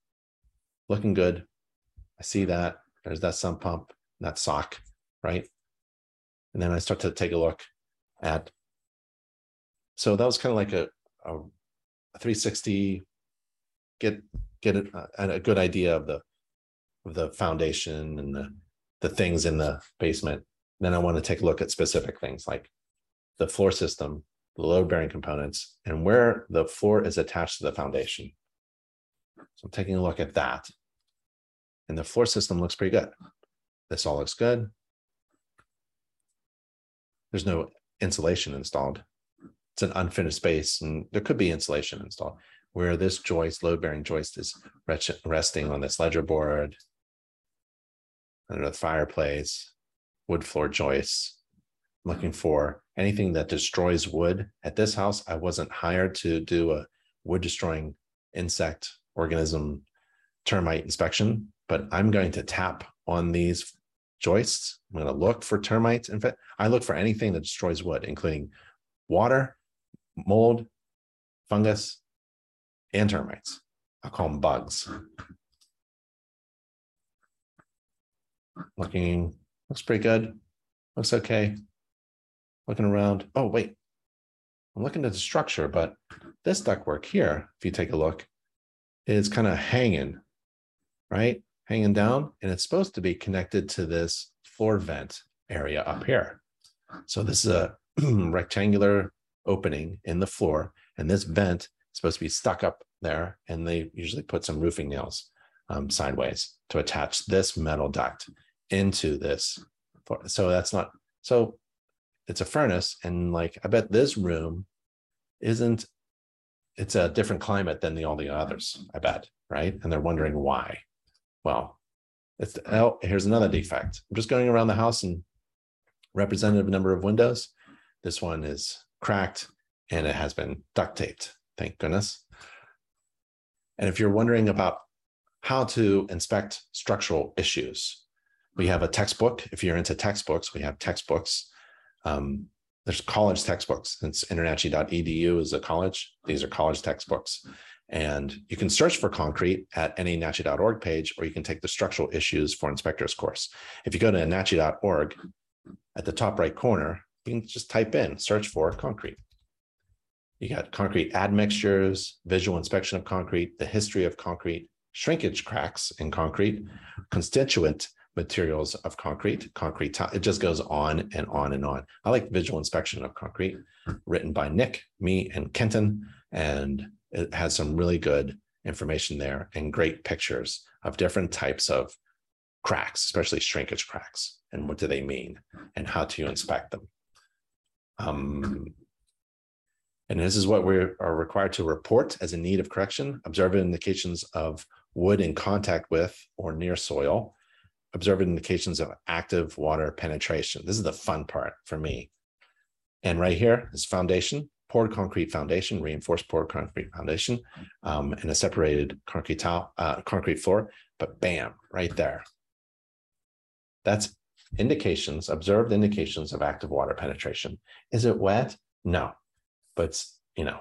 looking good. I see that. There's that sump pump, that sock, right? And then I start to take a look at. So that was kind of like a, a, a 360 get get uh, a, a good idea of the the foundation and the the things in the basement then I want to take a look at specific things like the floor system, the load bearing components, and where the floor is attached to the foundation. So I'm taking a look at that. And the floor system looks pretty good. this all looks good. There's no insulation installed. It's an unfinished space and there could be insulation installed where this joist, load bearing joist is resting on this ledger board, under the fireplace, wood floor joists. I'm looking for anything that destroys wood. At this house, I wasn't hired to do a wood destroying insect organism termite inspection, but I'm going to tap on these joists. I'm going to look for termites. In fact, I look for anything that destroys wood, including water, mold, fungus, and termites. I'll call them bugs. Looking, looks pretty good. Looks okay. Looking around. Oh, wait. I'm looking at the structure, but this ductwork here, if you take a look, is kind of hanging, right? Hanging down, and it's supposed to be connected to this floor vent area up here. So this is a rectangular opening in the floor, and this vent is supposed to be stuck up there, and they usually put some roofing nails um, sideways to attach this metal duct into this. So that's not so. It's a furnace, and like I bet this room isn't. It's a different climate than the all the others. I bet, right? And they're wondering why. Well, it's oh, here's another defect. I'm just going around the house and representative number of windows. This one is cracked and it has been duct taped. Thank goodness. And if you're wondering about how to inspect structural issues, we have a textbook. If you're into textbooks, we have textbooks. Um, there's college textbooks. It's InterNACHI.edu is a college. These are college textbooks. And you can search for concrete at any NACHI.org page, or you can take the structural issues for inspectors course. If you go to NACHI.org, at the top right corner, you can just type in search for concrete. You got concrete admixtures, visual inspection of concrete, the history of concrete, shrinkage cracks in concrete, constituent materials of concrete, concrete, it just goes on and on and on. I like visual inspection of concrete written by Nick, me, and Kenton, and it has some really good information there and great pictures of different types of cracks, especially shrinkage cracks, and what do they mean and how to inspect them. Um, and this is what we are required to report as a need of correction, observe indications of wood in contact with or near soil, observe indications of active water penetration. This is the fun part for me. And right here is foundation, poured concrete foundation, reinforced poured concrete foundation, um, and a separated concrete tile, uh, concrete floor. But bam, right there. That's indications, observed indications of active water penetration. Is it wet? No, but you know,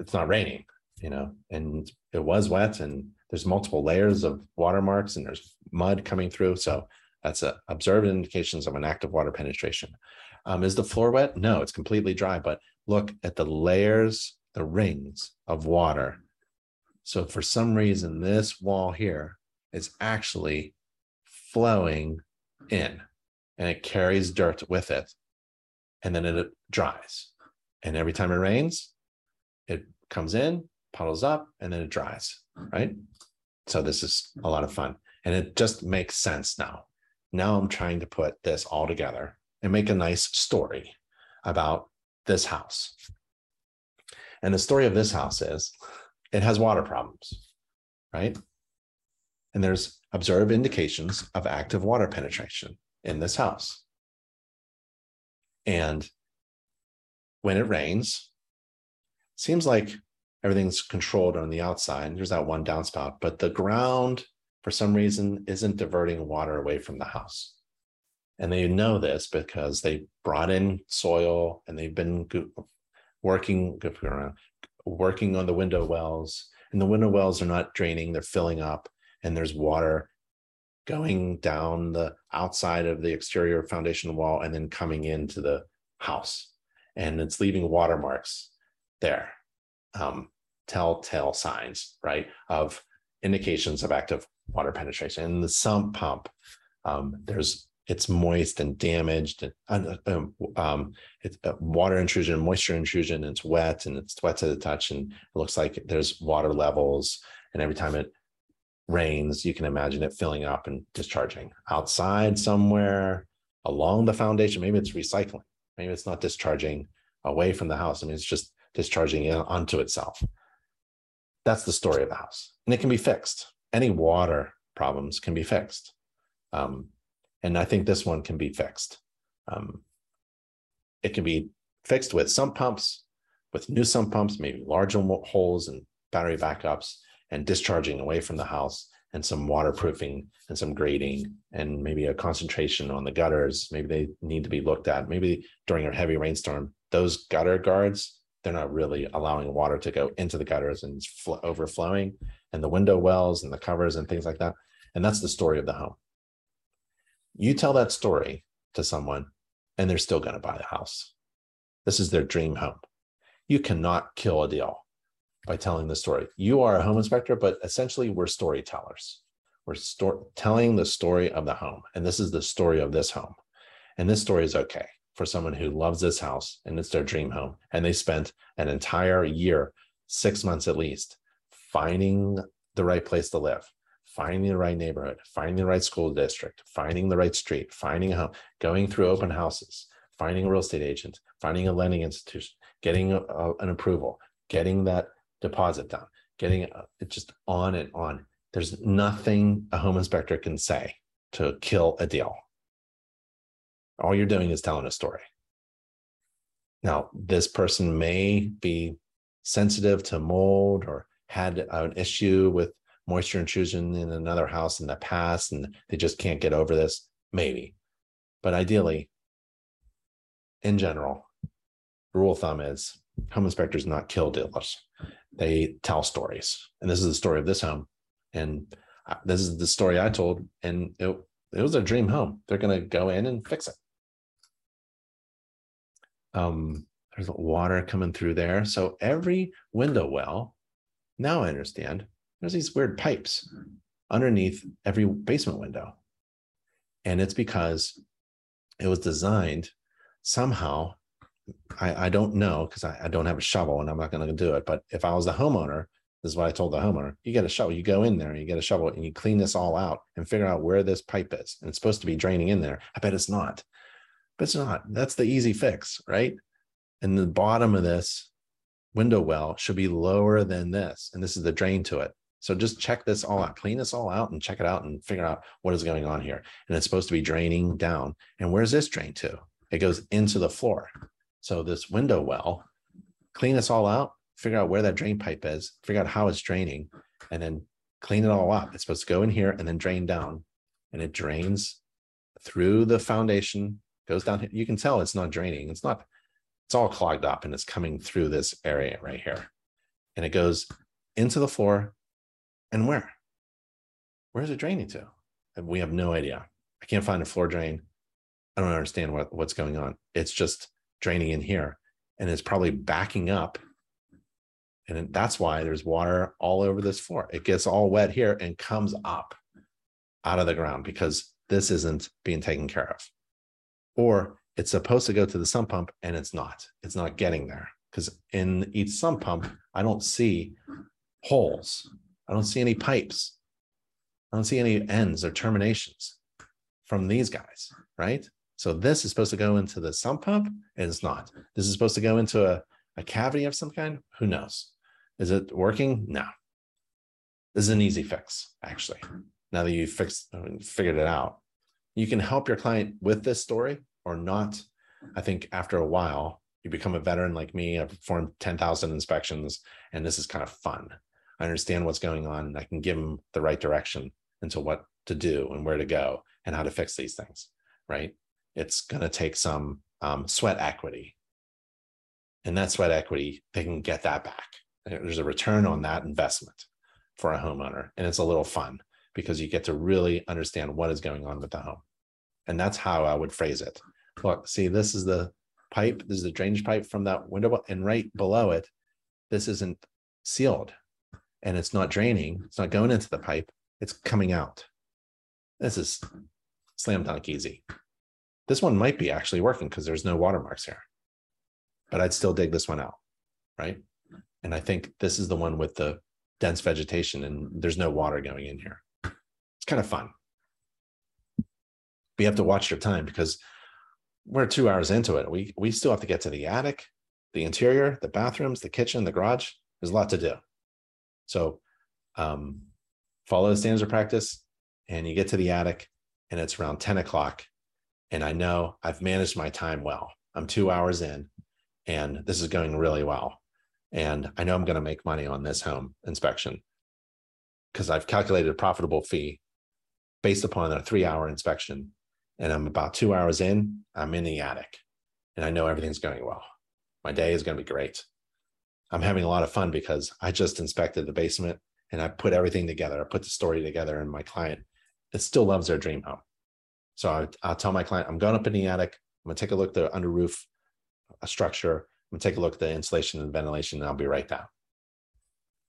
it's not raining, you know, and it was wet and there's multiple layers of watermarks and there's mud coming through. So that's a observed indications of an active water penetration. Um, is the floor wet? No, it's completely dry, but look at the layers, the rings of water. So for some reason, this wall here is actually flowing in and it carries dirt with it and then it dries. And every time it rains, it comes in, puddles up, and then it dries, right? So this is a lot of fun. And it just makes sense now. Now I'm trying to put this all together and make a nice story about this house. And the story of this house is it has water problems, right? And there's observed indications of active water penetration in this house. And when it rains, seems like everything's controlled on the outside. There's that one downspout, but the ground, for some reason, isn't diverting water away from the house. And they know this because they brought in soil and they've been working working on the window wells. And the window wells are not draining; they're filling up, and there's water going down the outside of the exterior foundation wall and then coming into the house. And it's leaving watermarks there. Um, telltale signs, right, of indications of active water penetration. In the sump pump, um, there's it's moist and damaged, and uh, um, um, it's uh, water intrusion, moisture intrusion. It's wet and it's wet to the touch, and it looks like there's water levels. And every time it rains, you can imagine it filling up and discharging outside somewhere along the foundation. Maybe it's recycling. Maybe it's not discharging away from the house. I mean, it's just discharging onto itself. That's the story of the house. And it can be fixed. Any water problems can be fixed. Um, and I think this one can be fixed. Um, it can be fixed with sump pumps, with new sump pumps, maybe larger holes and battery backups, and discharging away from the house, and some waterproofing and some grading, and maybe a concentration on the gutters. Maybe they need to be looked at. Maybe during a heavy rainstorm, those gutter guards, they're not really allowing water to go into the gutters and overflowing, and the window wells and the covers and things like that. And that's the story of the home. You tell that story to someone, and they're still going to buy the house. This is their dream home. You cannot kill a deal by telling the story. You are a home inspector, but essentially we're storytellers. We're sto- telling the story of the home. And this is the story of this home. And this story is okay for someone who loves this house and it's their dream home. And they spent an entire year, six months at least, finding the right place to live, finding the right neighborhood, finding the right school district, finding the right street, finding a home, going through open houses, finding a real estate agent, finding a lending institution, getting a, a, an approval, getting that deposit down, getting uh, it just on and on. There's nothing a home inspector can say to kill a deal. All you're doing is telling a story. Now, this person may be sensitive to mold or had an issue with moisture intrusion in another house in the past and they just can't get over this. Maybe. But ideally, in general, rule of thumb is home inspectors not kill dealers. They tell stories. And this is the story of this home. And this is the story I told. And it, it was a dream home. They're going to go in and fix it. Um, there's water coming through there. So every window well, now I understand, there's these weird pipes underneath every basement window. And it's because it was designed somehow I, I don't know because I, I, don't have a shovel and I'm not going to do it. But if I was the homeowner, this is what I told the homeowner: you get a shovel, you go in there, and you get a shovel, and you clean this all out and figure out where this pipe is. And it's supposed to be draining in there. I bet it's not, but it's not. That's the easy fix, right? And the bottom of this window well should be lower than this, and this is the drain to it. So just check this all out, clean this all out, and check it out, and figure out what is going on here. And it's supposed to be draining down. And where's this drain to? It goes into the floor. So this window well, clean this all out, figure out where that drain pipe is, figure out how it's draining, and then clean it all up. It's supposed to go in here and then drain down. And it drains through the foundation, goes down. Here. You can tell it's not draining. It's not, it's all clogged up and it's coming through this area right here. And it goes into the floor. And where? Where is it draining to? And we have no idea. I can't find a floor drain. I don't understand what, what's going on. It's just draining in here and it's probably backing up and that's why there's water all over this floor it gets all wet here and comes up out of the ground because this isn't being taken care of or it's supposed to go to the sump pump and it's not it's not getting there because in each sump pump i don't see holes i don't see any pipes i don't see any ends or terminations from these guys right so this is supposed to go into the sump pump, and it's not. This is supposed to go into a, a cavity of some kind. Who knows? Is it working? No. This is an easy fix, actually. Now that you've fixed, figured it out, you can help your client with this story or not. I think after a while, you become a veteran like me. I've performed 10,000 inspections, and this is kind of fun. I understand what's going on, and I can give them the right direction into what to do and where to go and how to fix these things, right? it's going to take some um, sweat equity. And that sweat equity, they can get that back. There's a return on that investment for a homeowner. And it's a little fun because you get to really understand what is going on with the home. And that's how I would phrase it. Look, see, this is the pipe, this is the drainage pipe from that window, and right below it, this isn't sealed and it's not draining, it's not going into the pipe, it's coming out. This is slam dunk easy. This one might be actually working because there's no watermarks here, but I'd still dig this one out, right? And I think this is the one with the dense vegetation and there's no water going in here. It's kind of fun. You have to watch your time because we're two hours into it. We we still have to get to the attic, the interior, the bathrooms, the kitchen, the garage. There's a lot to do. So um, follow the standards of practice and you get to the attic and it's around 10 o'clock. And I know I've managed my time well. I'm two hours in and this is going really well. And I know I'm going to make money on this home inspection because I've calculated a profitable fee based upon a three hour inspection. And I'm about two hours in, I'm in the attic and I know everything's going well. My day is going to be great. I'm having a lot of fun because I just inspected the basement and I put everything together. I put the story together, and my client it still loves their dream home. So I, I'll tell my client, I'm going up in the attic. I'm gonna take a look at the under roof a structure. I'm gonna take a look at the insulation and ventilation, and I'll be right down.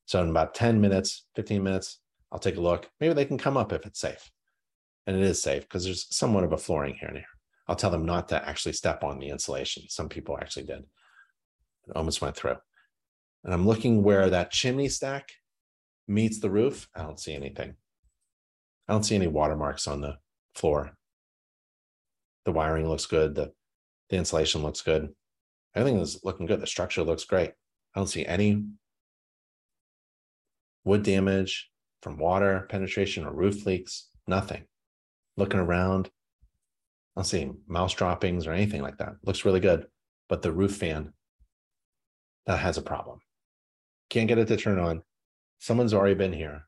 So in about 10 minutes, 15 minutes, I'll take a look. Maybe they can come up if it's safe. And it is safe because there's somewhat of a flooring here and here. I'll tell them not to actually step on the insulation. Some people actually did. It almost went through. And I'm looking where that chimney stack meets the roof. I don't see anything. I don't see any watermarks on the floor. The wiring looks good. The, the insulation looks good. Everything is looking good. The structure looks great. I don't see any wood damage from water penetration or roof leaks. Nothing. Looking around, I don't see mouse droppings or anything like that. Looks really good. But the roof fan, that has a problem. Can't get it to turn on. Someone's already been here.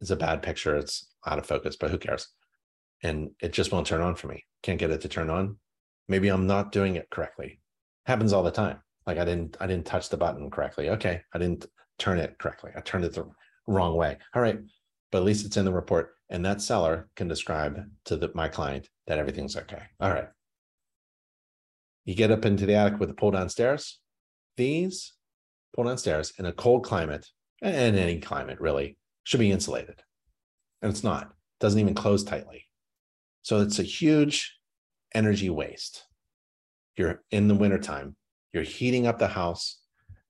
It's a bad picture. It's out of focus, but who cares? And it just won't turn on for me. Can't get it to turn on. Maybe I'm not doing it correctly. Happens all the time. Like I didn't, I didn't touch the button correctly. Okay, I didn't turn it correctly. I turned it the wrong way. All right, but at least it's in the report, and that seller can describe to the, my client that everything's okay. All right. You get up into the attic with a pull down stairs. These pull down stairs in a cold climate, and any climate really, should be insulated. And it's not, it doesn't even close tightly. So it's a huge energy waste. You're in the wintertime, you're heating up the house,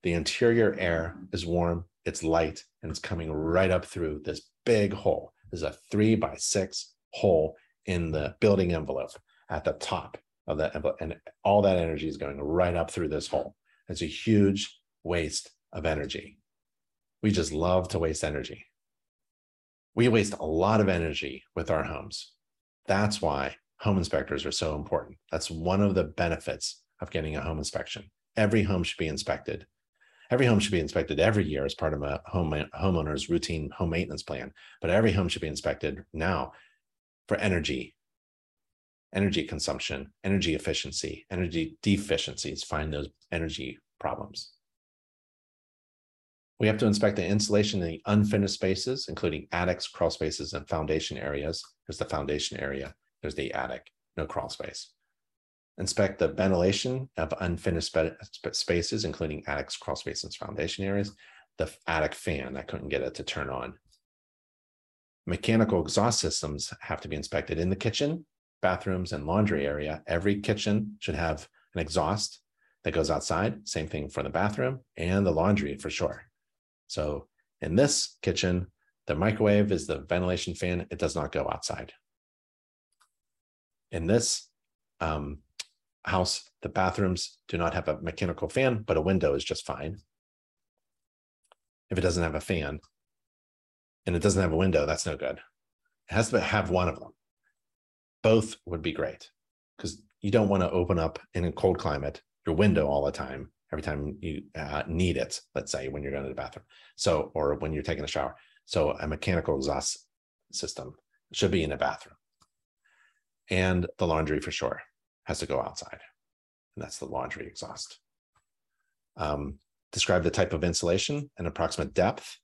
the interior air is warm, it's light, and it's coming right up through this big hole. There's a three by six hole in the building envelope at the top of that envelope, and all that energy is going right up through this hole. It's a huge waste of energy. We just love to waste energy. We waste a lot of energy with our homes. That's why home inspectors are so important. That's one of the benefits of getting a home inspection. Every home should be inspected. Every home should be inspected every year as part of a home homeowner's routine home maintenance plan. But every home should be inspected now for energy, energy consumption, energy efficiency, energy deficiencies. Find those energy problems. We have to inspect the insulation in the unfinished spaces, including attics, crawl spaces, and foundation areas. There's the foundation area, there's the attic, no crawl space. Inspect the ventilation of unfinished spaces, including attics, crawl spaces, foundation areas. The attic fan, I couldn't get it to turn on. Mechanical exhaust systems have to be inspected in the kitchen, bathrooms, and laundry area. Every kitchen should have an exhaust that goes outside. Same thing for the bathroom and the laundry for sure. So in this kitchen, the microwave is the ventilation fan. It does not go outside. In this um, house, the bathrooms do not have a mechanical fan, but a window is just fine. If it doesn't have a fan and it doesn't have a window, that's no good. It has to have one of them. Both would be great because you don't want to open up in a cold climate your window all the time every time you uh, need it, let's say when you're going to the bathroom. So, or when you're taking a shower. So a mechanical exhaust system should be in a bathroom. And the laundry for sure has to go outside. And that's the laundry exhaust. Um, describe the type of insulation and approximate depth.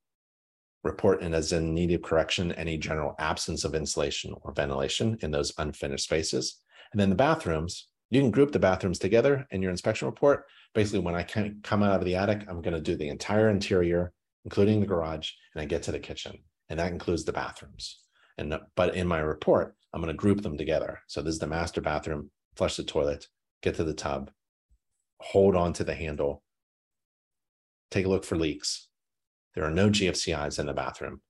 Report in as in need of correction any general absence of insulation or ventilation in those unfinished spaces. And then the bathrooms, you can group the bathrooms together in your inspection report. Basically, when I come out of the attic, I'm going to do the entire interior, including the garage, and I get to the kitchen, and that includes the bathrooms. And but in my report, I'm going to group them together. So this is the master bathroom, flush the toilet, get to the tub, hold on to the handle, take a look for leaks, There are no GFCIs in the bathroom.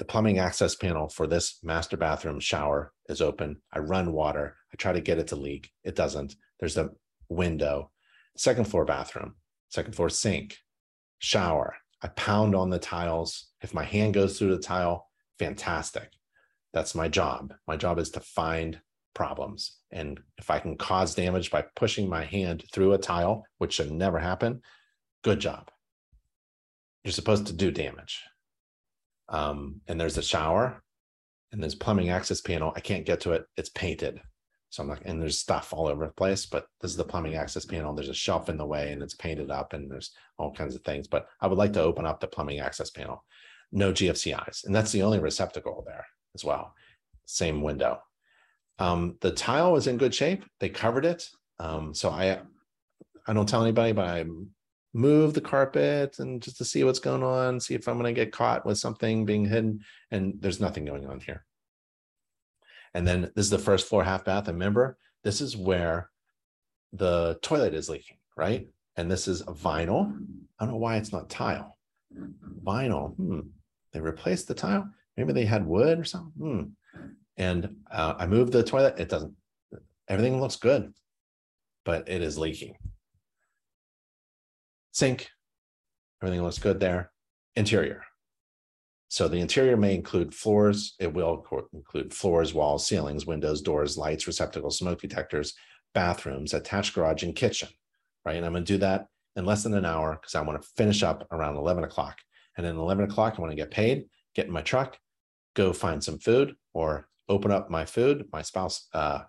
The plumbing access panel for this master bathroom shower is open. I run water. I try to get it to leak. It doesn't. There's a window. Second floor bathroom, second floor sink, shower. I pound on the tiles. If my hand goes through the tile, fantastic. That's my job. My job is to find problems. And if I can cause damage by pushing my hand through a tile, which should never happen, good job. You're supposed to do damage. Um, and there's a shower and there's plumbing access panel. I can't get to it. It's painted. So I'm like, and there's stuff all over the place, but this is the plumbing access panel. There's a shelf in the way and it's painted up and there's all kinds of things. But I would like to open up the plumbing access panel. No GFCIs. And that's the only receptacle there as well. Same window. Um, the tile was in good shape. They covered it. Um, so I I don't tell anybody, but I move the carpet and just to see what's going on, see if I'm going to get caught with something being hidden. And there's nothing going on here. And then this is the first floor half bath. Remember, this is where the toilet is leaking, right? And this is vinyl. I don't know why it's not tile. Vinyl. Hmm. They replaced the tile. Maybe they had wood or something. Hmm. And uh, I moved the toilet. It doesn't. Everything looks good, but it is leaking. Sink. Everything looks good there. Interior. So the interior may include floors. It will include floors, walls, ceilings, windows, doors, lights, receptacles, smoke detectors, bathrooms, attached garage, and kitchen. Right. And I'm going to do that in less than an hour because I want to finish up around 11 o'clock. And then 11 o'clock, I want to get paid, get in my truck, go find some food or open up my food. My spouse uh,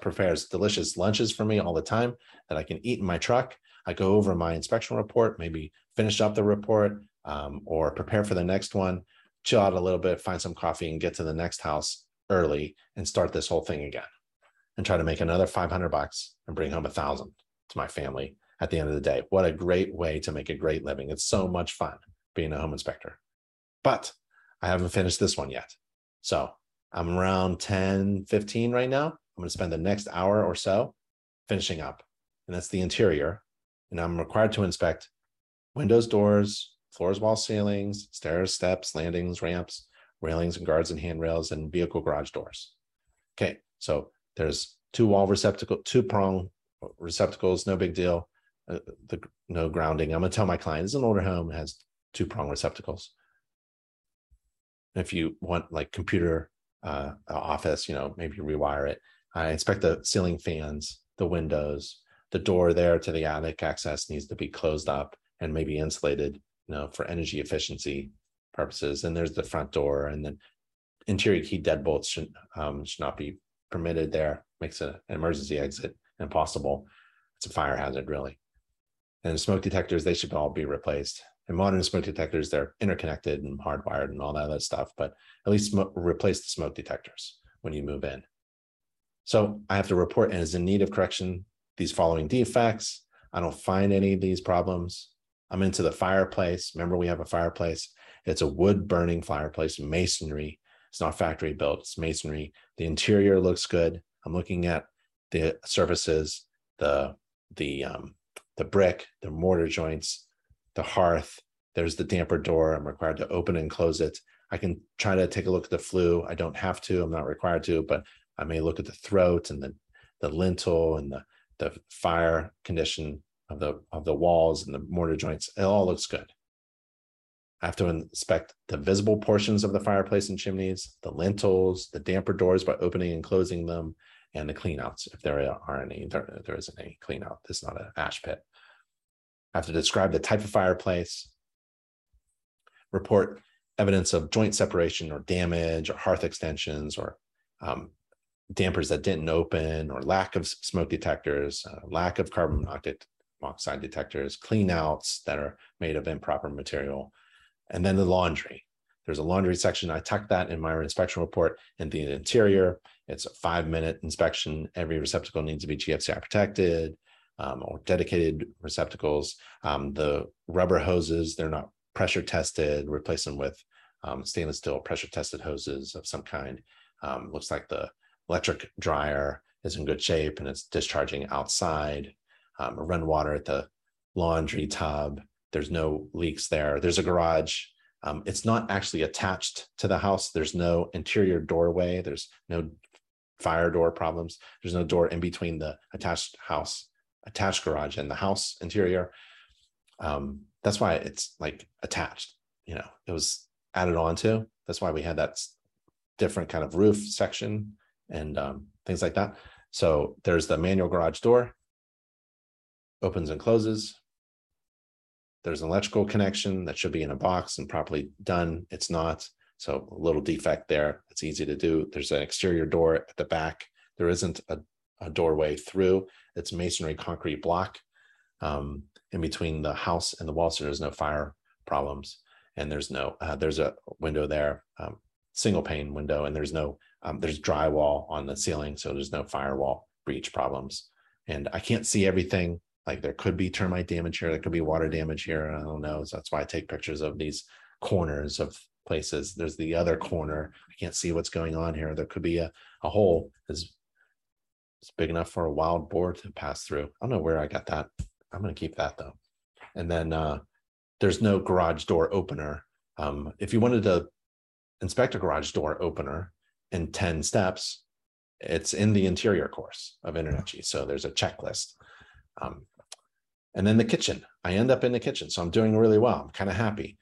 prepares delicious lunches for me all the time that I can eat in my truck. I go over my inspection report, maybe finish up the report, um, or prepare for the next one, chill out a little bit, find some coffee, and get to the next house early and start this whole thing again and try to make another 500 bucks and bring home a thousand to my family at the end of the day. What a great way to make a great living. It's so much fun being a home inspector. But I haven't finished this one yet. So I'm around 10, 15 right now. I'm going to spend the next hour or so finishing up. And that's the interior. And I'm required to inspect windows, doors, floors, walls, ceilings, stairs, steps, landings, ramps, railings and guards and handrails, and vehicle garage doors. Okay, so there's two wall receptacle, two prong receptacles, no big deal. Uh, the no grounding. I'm gonna tell my client it's an older home, has two prong receptacles. If you want like computer uh, office, you know, maybe rewire it. I inspect the ceiling fans, the windows, the door there to the attic access needs to be closed up and maybe insulated you know, for energy efficiency purposes. And there's the front door, and then interior key deadbolts should um, should not be permitted there. Makes an emergency exit impossible. It's a fire hazard, really. And smoke detectors, they should all be replaced. And modern smoke detectors, they're interconnected and hardwired and all that other stuff, but at least replace the smoke detectors when you move in. So I have to report and is in need of correction these following defects. I don't find any of these problems. I'm into the fireplace. Remember, we have a fireplace. It's a wood burning fireplace, masonry. It's not factory built, it's masonry. The interior looks good. I'm looking at the surfaces, the the um, the brick, the mortar joints, the hearth. There's the damper door. I'm required to open and close it. I can try to take a look at the flue. I don't have to. I'm not required to, but I may look at the throat and the the lintel and the the fire condition of the of the walls and the mortar joints. It all looks good. I have to inspect the visible portions of the fireplace and chimneys, the lintels, the damper doors by opening and closing them, and the cleanouts if there are any. There, there isn't any cleanout. Is not an ash pit. Have to describe the type of fireplace, report evidence of joint separation or damage or hearth extensions or um, dampers that didn't open or lack of smoke detectors, uh, lack of carbon monoxide detectors, clean outs that are made of improper material, and then the laundry. There's a laundry section. I tuck that in my inspection report in the interior. It's a five minute inspection. Every receptacle needs to be GFCI protected um, or dedicated receptacles. Um, the rubber hoses, they're not pressure tested, replace them with um, stainless steel pressure tested hoses of some kind. Um, looks like the electric dryer is in good shape and it's discharging outside um, run water at the laundry tub, There's no leaks there. There's a garage. Um, it's not actually attached to the house. There's no interior doorway. There's no fire door problems. There's no door in between the attached house, attached garage and the house interior. Um, that's why it's like attached. You know, it was added on to. That's why we had that different kind of roof section and um, things like that. So there's the manual garage door, opens and closes. There's an electrical connection that should be in a box and properly done. It's not. So a little defect there. It's easy to do. There's an exterior door at the back. There isn't a, a doorway through. It's masonry concrete block um, in between the house and the wall. So there's no fire problems. And there's no, uh, there's a window there, um, single pane window, and there's no, um, there's drywall on the ceiling. So there's no firewall breach problems. And I can't see everything. Like there could be termite damage here. There could be water damage here. I don't know. So that's why I take pictures of these corners of places. There's the other corner. I can't see what's going on here. There could be a, a hole is it's big enough for a wild boar to pass through. I don't know where I got that. I'm going to keep that though. And then uh, there's no garage door opener. Um, if you wanted to inspect a garage door opener in 10 steps, it's in the interior course of InterNACHI. So there's a checklist. Um, and then the kitchen. I end up in the kitchen. So I'm doing really well. I'm kind of happy.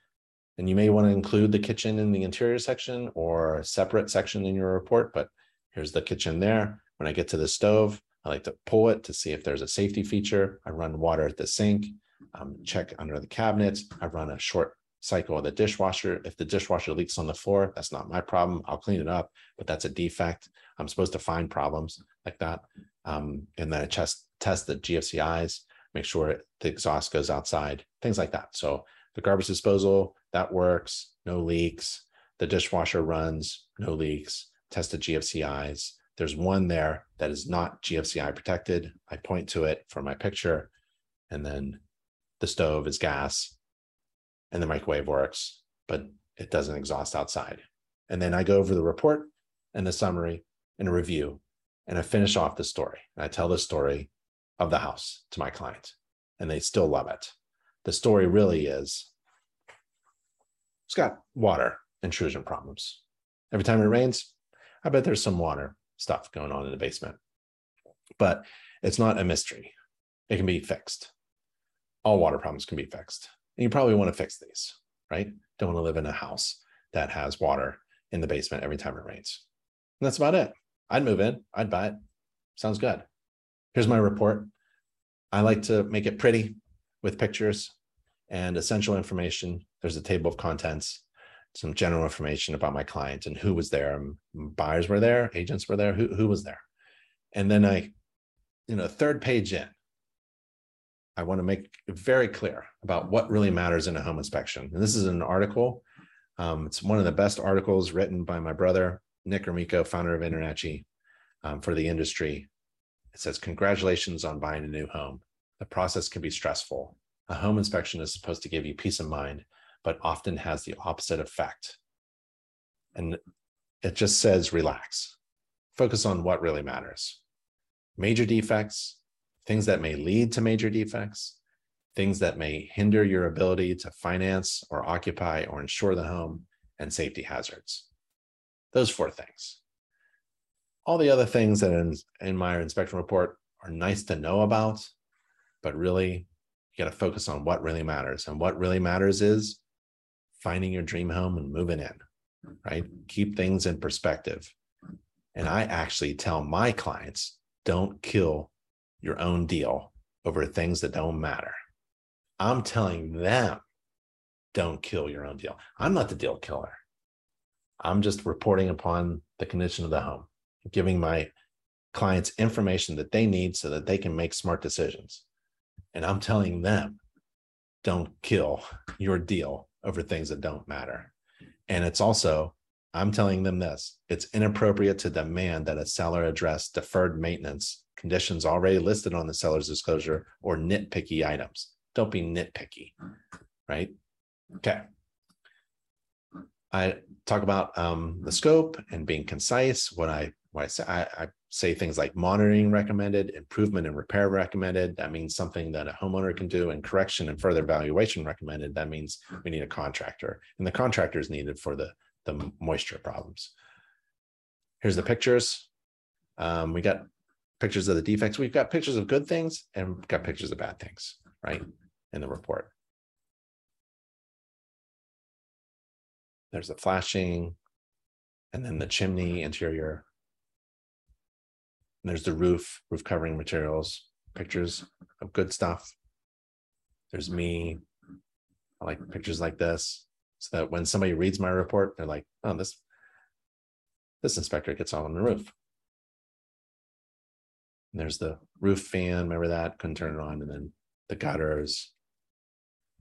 And you may want to include the kitchen in the interior section or a separate section in your report, but here's the kitchen there. When I get to the stove, I like to pull it to see if there's a safety feature. I run water at the sink, um, check under the cabinets. I run a short cycle of the dishwasher. If the dishwasher leaks on the floor, that's not my problem. I'll clean it up, but that's a defect. I'm supposed to find problems like that. Um, and then I test, test the GFCIs, make sure the exhaust goes outside, things like that. So the garbage disposal, that works, no leaks. The dishwasher runs, no leaks, tested GFCIs. There's one there that is not GFCI protected. I point to it for my picture. And then the stove is gas and the microwave works, but it doesn't exhaust outside. And then I go over the report and the summary and a review, and I finish off the story. And I tell the story of the house to my client, and they still love it the story really is it's got water intrusion problems. Every time it rains, I bet there's some water stuff going on in the basement. But it's not a mystery. It can be fixed. All water problems can be fixed. And you probably want to fix these, right? Don't want to live in a house that has water in the basement every time it rains. And that's about it. I'd move in, I'd buy it. Sounds good. Here's my report. I like to make it pretty with pictures and essential information. There's a table of contents, some general information about my client and who was there. Buyers were there, agents were there, who, who was there. And then I, you know, third page in, I want to make very clear about what really matters in a home inspection. And this is an article. Um, it's one of the best articles written by my brother, Nick Gromicko, founder of InterNACHI, um, for the industry. It says, Congratulations on buying a new home. The process can be stressful. A home inspection is supposed to give you peace of mind, but often has the opposite effect. And it just says relax, focus on what really matters. Major defects, things that may lead to major defects, things that may hinder your ability to finance or occupy or insure the home, and safety hazards. Those four things. All the other things that in, in my inspection report are nice to know about, but really you got to focus on what really matters. And what really matters is finding your dream home and moving in, right? Mm-hmm. Keep things in perspective. And I actually tell my clients don't kill your own deal over things that don't matter. I'm telling them don't kill your own deal. I'm not the deal killer. I'm just reporting upon the condition of the home, giving my clients information that they need so that they can make smart decisions. And I'm telling them, don't kill your deal over things that don't matter. And it's also, I'm telling them this it's inappropriate to demand that a seller address deferred maintenance conditions already listed on the seller's disclosure or nitpicky items. Don't be nitpicky, right? Okay. I talk about um, the scope and being concise. What I what I say, I, I say things like monitoring recommended, improvement and repair recommended. That means something that a homeowner can do, and correction and further evaluation recommended. That means we need a contractor, and the contractor is needed for the the moisture problems. Here's the pictures. Um, we got pictures of the defects. We've got pictures of good things and got pictures of bad things, right, in the report. There's the flashing, and then the chimney interior. And there's the roof, roof covering materials, pictures of good stuff. There's me. I like pictures like this so that when somebody reads my report, they're like, oh, this this inspector gets all on the roof. And there's the roof fan. Remember that? Couldn't turn it on. And then the gutters.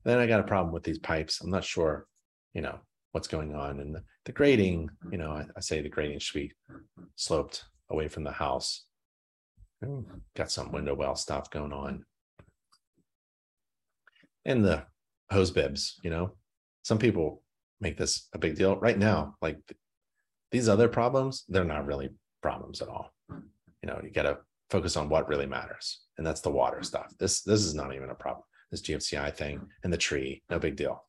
Then I got a problem with these pipes. I'm not sure, you know, what's going on. And the, the grading, you know, I, I, say the grading should be sloped away from the house. Got some window well stuff going on. And the hose bibs, you know, some people make this a big deal right now. Like these other problems, they're not really problems at all. You know, you got to focus on what really matters, and that's the water stuff. This this is not even a problem. This GFCI thing and the tree, no big deal,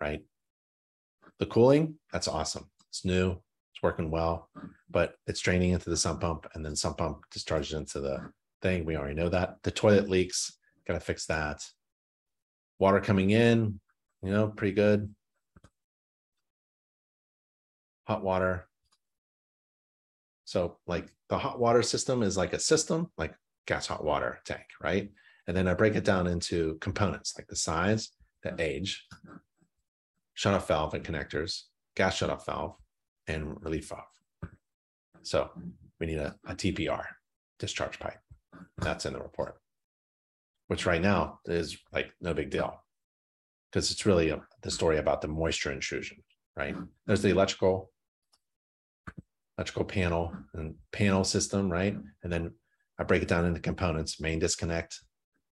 right? The cooling, that's awesome. It's new, working well, but it's draining into the sump pump and then sump pump discharges into the thing. We already know that. The toilet leaks, got to fix that. Water coming in, you know, pretty good. Hot water. So, like the hot water system is like a system, like gas hot water tank, right? And then I break it down into components like the size, the age, shutoff valve and connectors, gas shutoff valve, and relief valve. So we need a, a TPR, discharge pipe. That's in the report, which right now is like no big deal because it's really a, the story about the moisture intrusion, right? There's the electrical electrical panel and panel system, right? And then I break it down into components, main disconnect,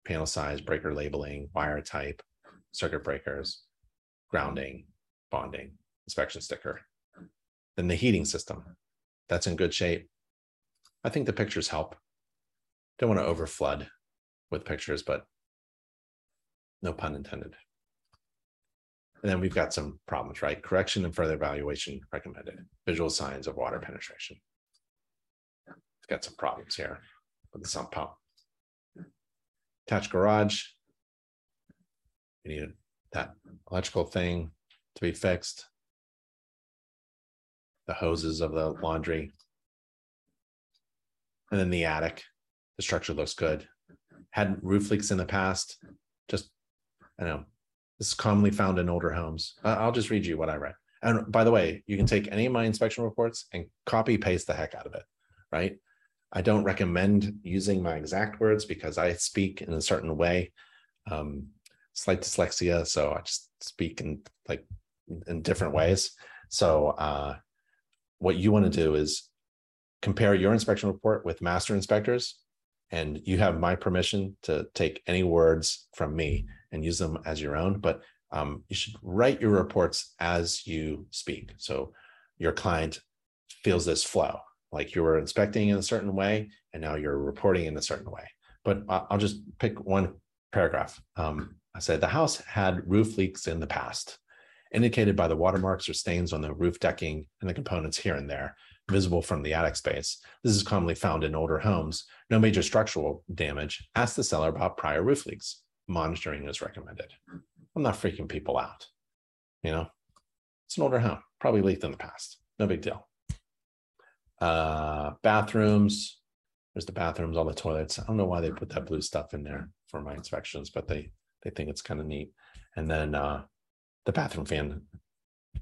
panel size, breaker labeling, wire type, circuit breakers, grounding, bonding, inspection sticker. Then the heating system, that's in good shape. I think the pictures help. Don't want to over flood with pictures, but no pun intended. And then we've got some problems, right? Correction and further evaluation recommended. Visual signs of water penetration. It's got some problems here with the sump pump. Attached garage. We need that electrical thing to be fixed. The hoses of the laundry. And then the attic. The structure looks good. Had roof leaks in the past. Just, I know, this is commonly found in older homes. I'll just read you what I read. And by the way, you can take any of my inspection reports and copy paste the heck out of it, right? I don't recommend using my exact words because I speak in a certain way. Um, slight dyslexia, so I just speak in like in different ways. So uh, what you want to do is compare your inspection report with master inspectors, and you have my permission to take any words from me and use them as your own. But um, you should write your reports as you speak. So your client feels this flow, like you were inspecting in a certain way, and now you're reporting in a certain way. But I'll just pick one paragraph. Um, I said the house had roof leaks in the past, indicated by the watermarks or stains on the roof decking and the components here and there, visible from the attic space. This is commonly found in older homes. No major structural damage. Ask the seller about prior roof leaks monitoring is recommended. I'm not freaking people out. You know, it's an older home, probably leaked in the past. No big deal. Uh, bathrooms. There's the bathrooms, all the toilets. I don't know why they put that blue stuff in there for my inspections, but they they think it's kind of neat. And then uh, the bathroom fan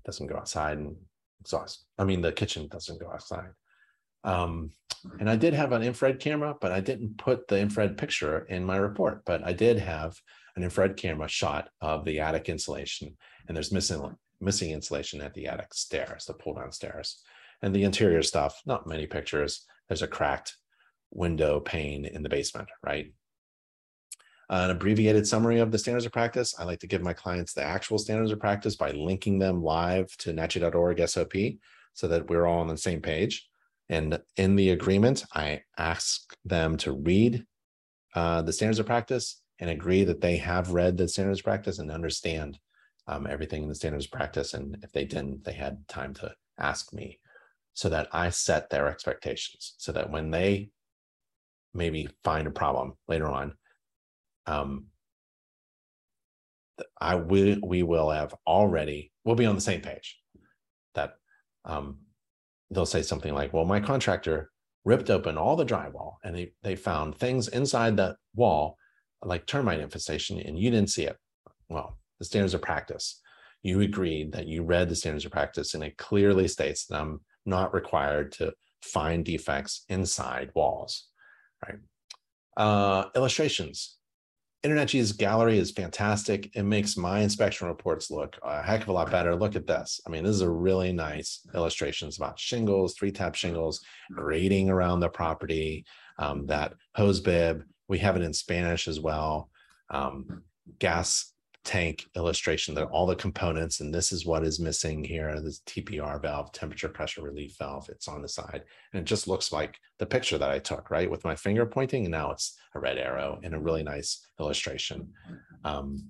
doesn't go outside and exhaust. I mean, the kitchen doesn't go outside. Um, and I did have an infrared camera, but I didn't put the infrared picture in my report. But I did have an infrared camera shot of the attic insulation, and there's missing missing insulation at the attic stairs, the pull down stairs, and the interior stuff. Not many pictures. There's a cracked window pane in the basement, right? An abbreviated summary of the standards of practice. I like to give my clients the actual standards of practice by linking them live to NACHI.org SOP so that we're all on the same page. And in the agreement, I ask them to read uh, the standards of practice and agree that they have read the standards of practice and understand um, everything in the standards of practice. And if they didn't, they had time to ask me so that I set their expectations so that when they maybe find a problem later on, um, I will we will have already we'll be on the same page that um, they'll say something like, well, my contractor ripped open all the drywall and they, they found things inside that wall like termite infestation and you didn't see it. Well, the standards of practice. You agreed that you read the standards of practice and it clearly states that I'm not required to find defects inside walls, right? Uh, illustrations. InterNACHI's gallery is fantastic. It makes my inspection reports look a heck of a lot better. Look at this. I mean, this is a really nice illustrations about shingles, three tab shingles, grading around the property, um, that hose bib. We have it in Spanish as well. Um, gas tank illustration that all the components and this is what is missing here this tpr valve temperature pressure relief valve it's on the side. And it just looks like the picture that i took right with my finger pointing and now it's a red arrow in a really nice illustration. Um,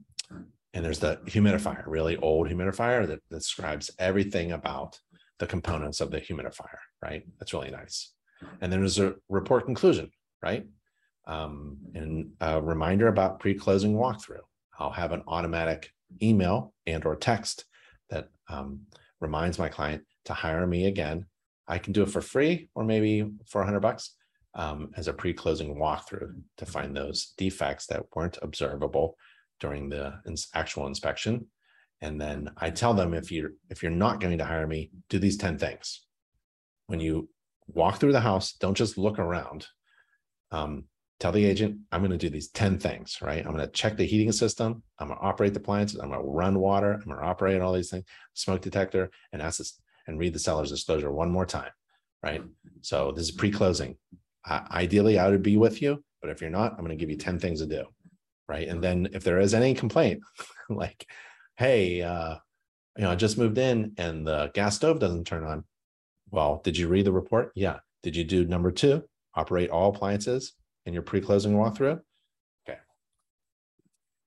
and there's the humidifier really old humidifier that, that describes everything about the components of the humidifier right? That's really nice. And then there's a report conclusion right? Um, and a reminder about pre-closing walkthrough I'll have an automatic email and or text that um, reminds my client to hire me again. I can do it for free or maybe for 100 bucks um, as a pre-closing walkthrough to find those defects that weren't observable during the ins actual inspection. And then I tell them if you're if you're not going to hire me, do these 10 things. When you walk through the house, don't just look around. Um, tell the agent, I'm going to do these 10 things, right? I'm going to check the heating system. I'm going to operate the appliances. I'm going to run water. I'm going to operate all these things, smoke detector, and ask this and read the seller's disclosure one more time, right? So this is pre-closing. Uh, ideally, I would be with you, but if you're not, I'm going to give you 10 things to do, right? And then if there is any complaint, like, hey, uh, you know, I just moved in and the gas stove doesn't turn on. Well, did you read the report? Yeah. Did you do number two? Operate all appliances in your pre-closing walkthrough. Okay.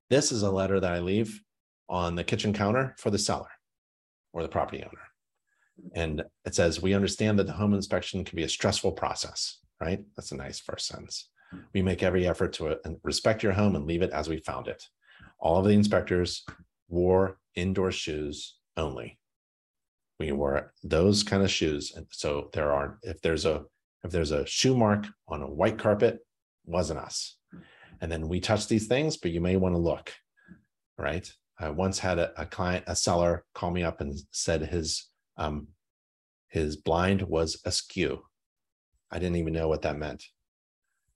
This is a letter that I leave on the kitchen counter for the seller or the property owner. And it says, we understand that the home inspection can be a stressful process, right? That's a nice first sentence. We make every effort to uh, respect your home and leave it as we found it. All of the inspectors wore indoor shoes only. We wore those kind of shoes. And so there are, if there's a, if there's a shoe mark on a white carpet, wasn't us. And then we touch these things, but you may want to look, right? I once had a, a client, a seller, call me up and said his um, his blind was askew. I didn't even know what that meant,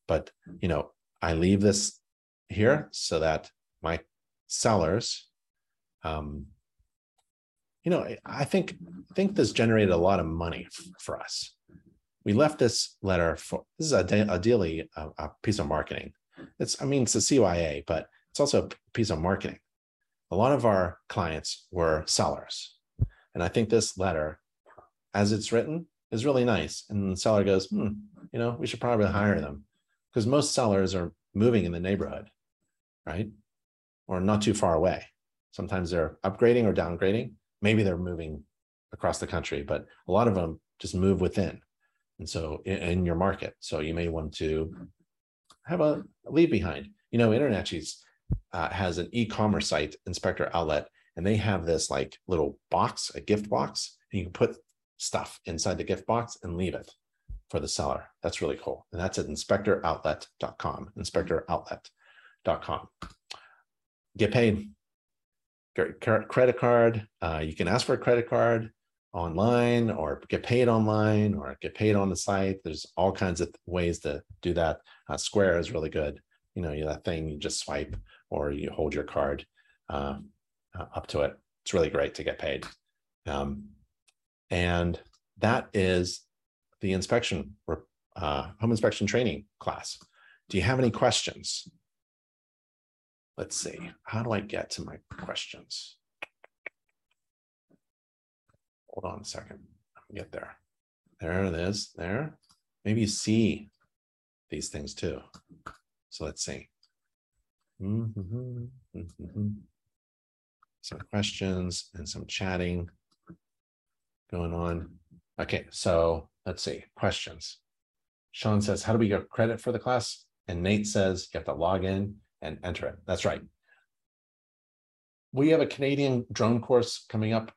but you know, I leave this here so that my sellers, um, you know, I think I think this generated a lot of money for us we left this letter for this is ideally a, a piece of marketing. It's, I mean, it's a CYA, but it's also a piece of marketing. A lot of our clients were sellers. And I think this letter, as it's written, is really nice. And the seller goes, hmm, you know, we should probably hire them because most sellers are moving in the neighborhood, right? Or not too far away. Sometimes they're upgrading or downgrading. Maybe they're moving across the country, but a lot of them just move within and so in, your market. So you may want to have a leave behind. You know, InterNACHI's uh, has an e-commerce site, Inspector Outlet, and they have this like little box, a gift box, and you can put stuff inside the gift box and leave it for the seller. That's really cool. And that's at inspectoroutlet.com, inspectoroutlet.com. Get paid. Credit card. Uh, you can ask for a credit card online or get paid online or get paid on the site. There's all kinds of ways to do that. Uh, Square is really good. You know, that thing you just swipe or you hold your card uh, uh, up to it. It's really great to get paid. Um, and that is the inspection, uh, home inspection training class. Do you have any questions? Let's see, how do I get to my questions? Hold on a second. Get there. There it is. There. Maybe you see these things too. So let's see. Mhm, mhm. Some questions and some chatting going on. Okay, so let's see. Questions. Sean says, How do we get credit for the class? And Nate says, You have to log in and enter it. That's right. We have a Canadian drone course coming up.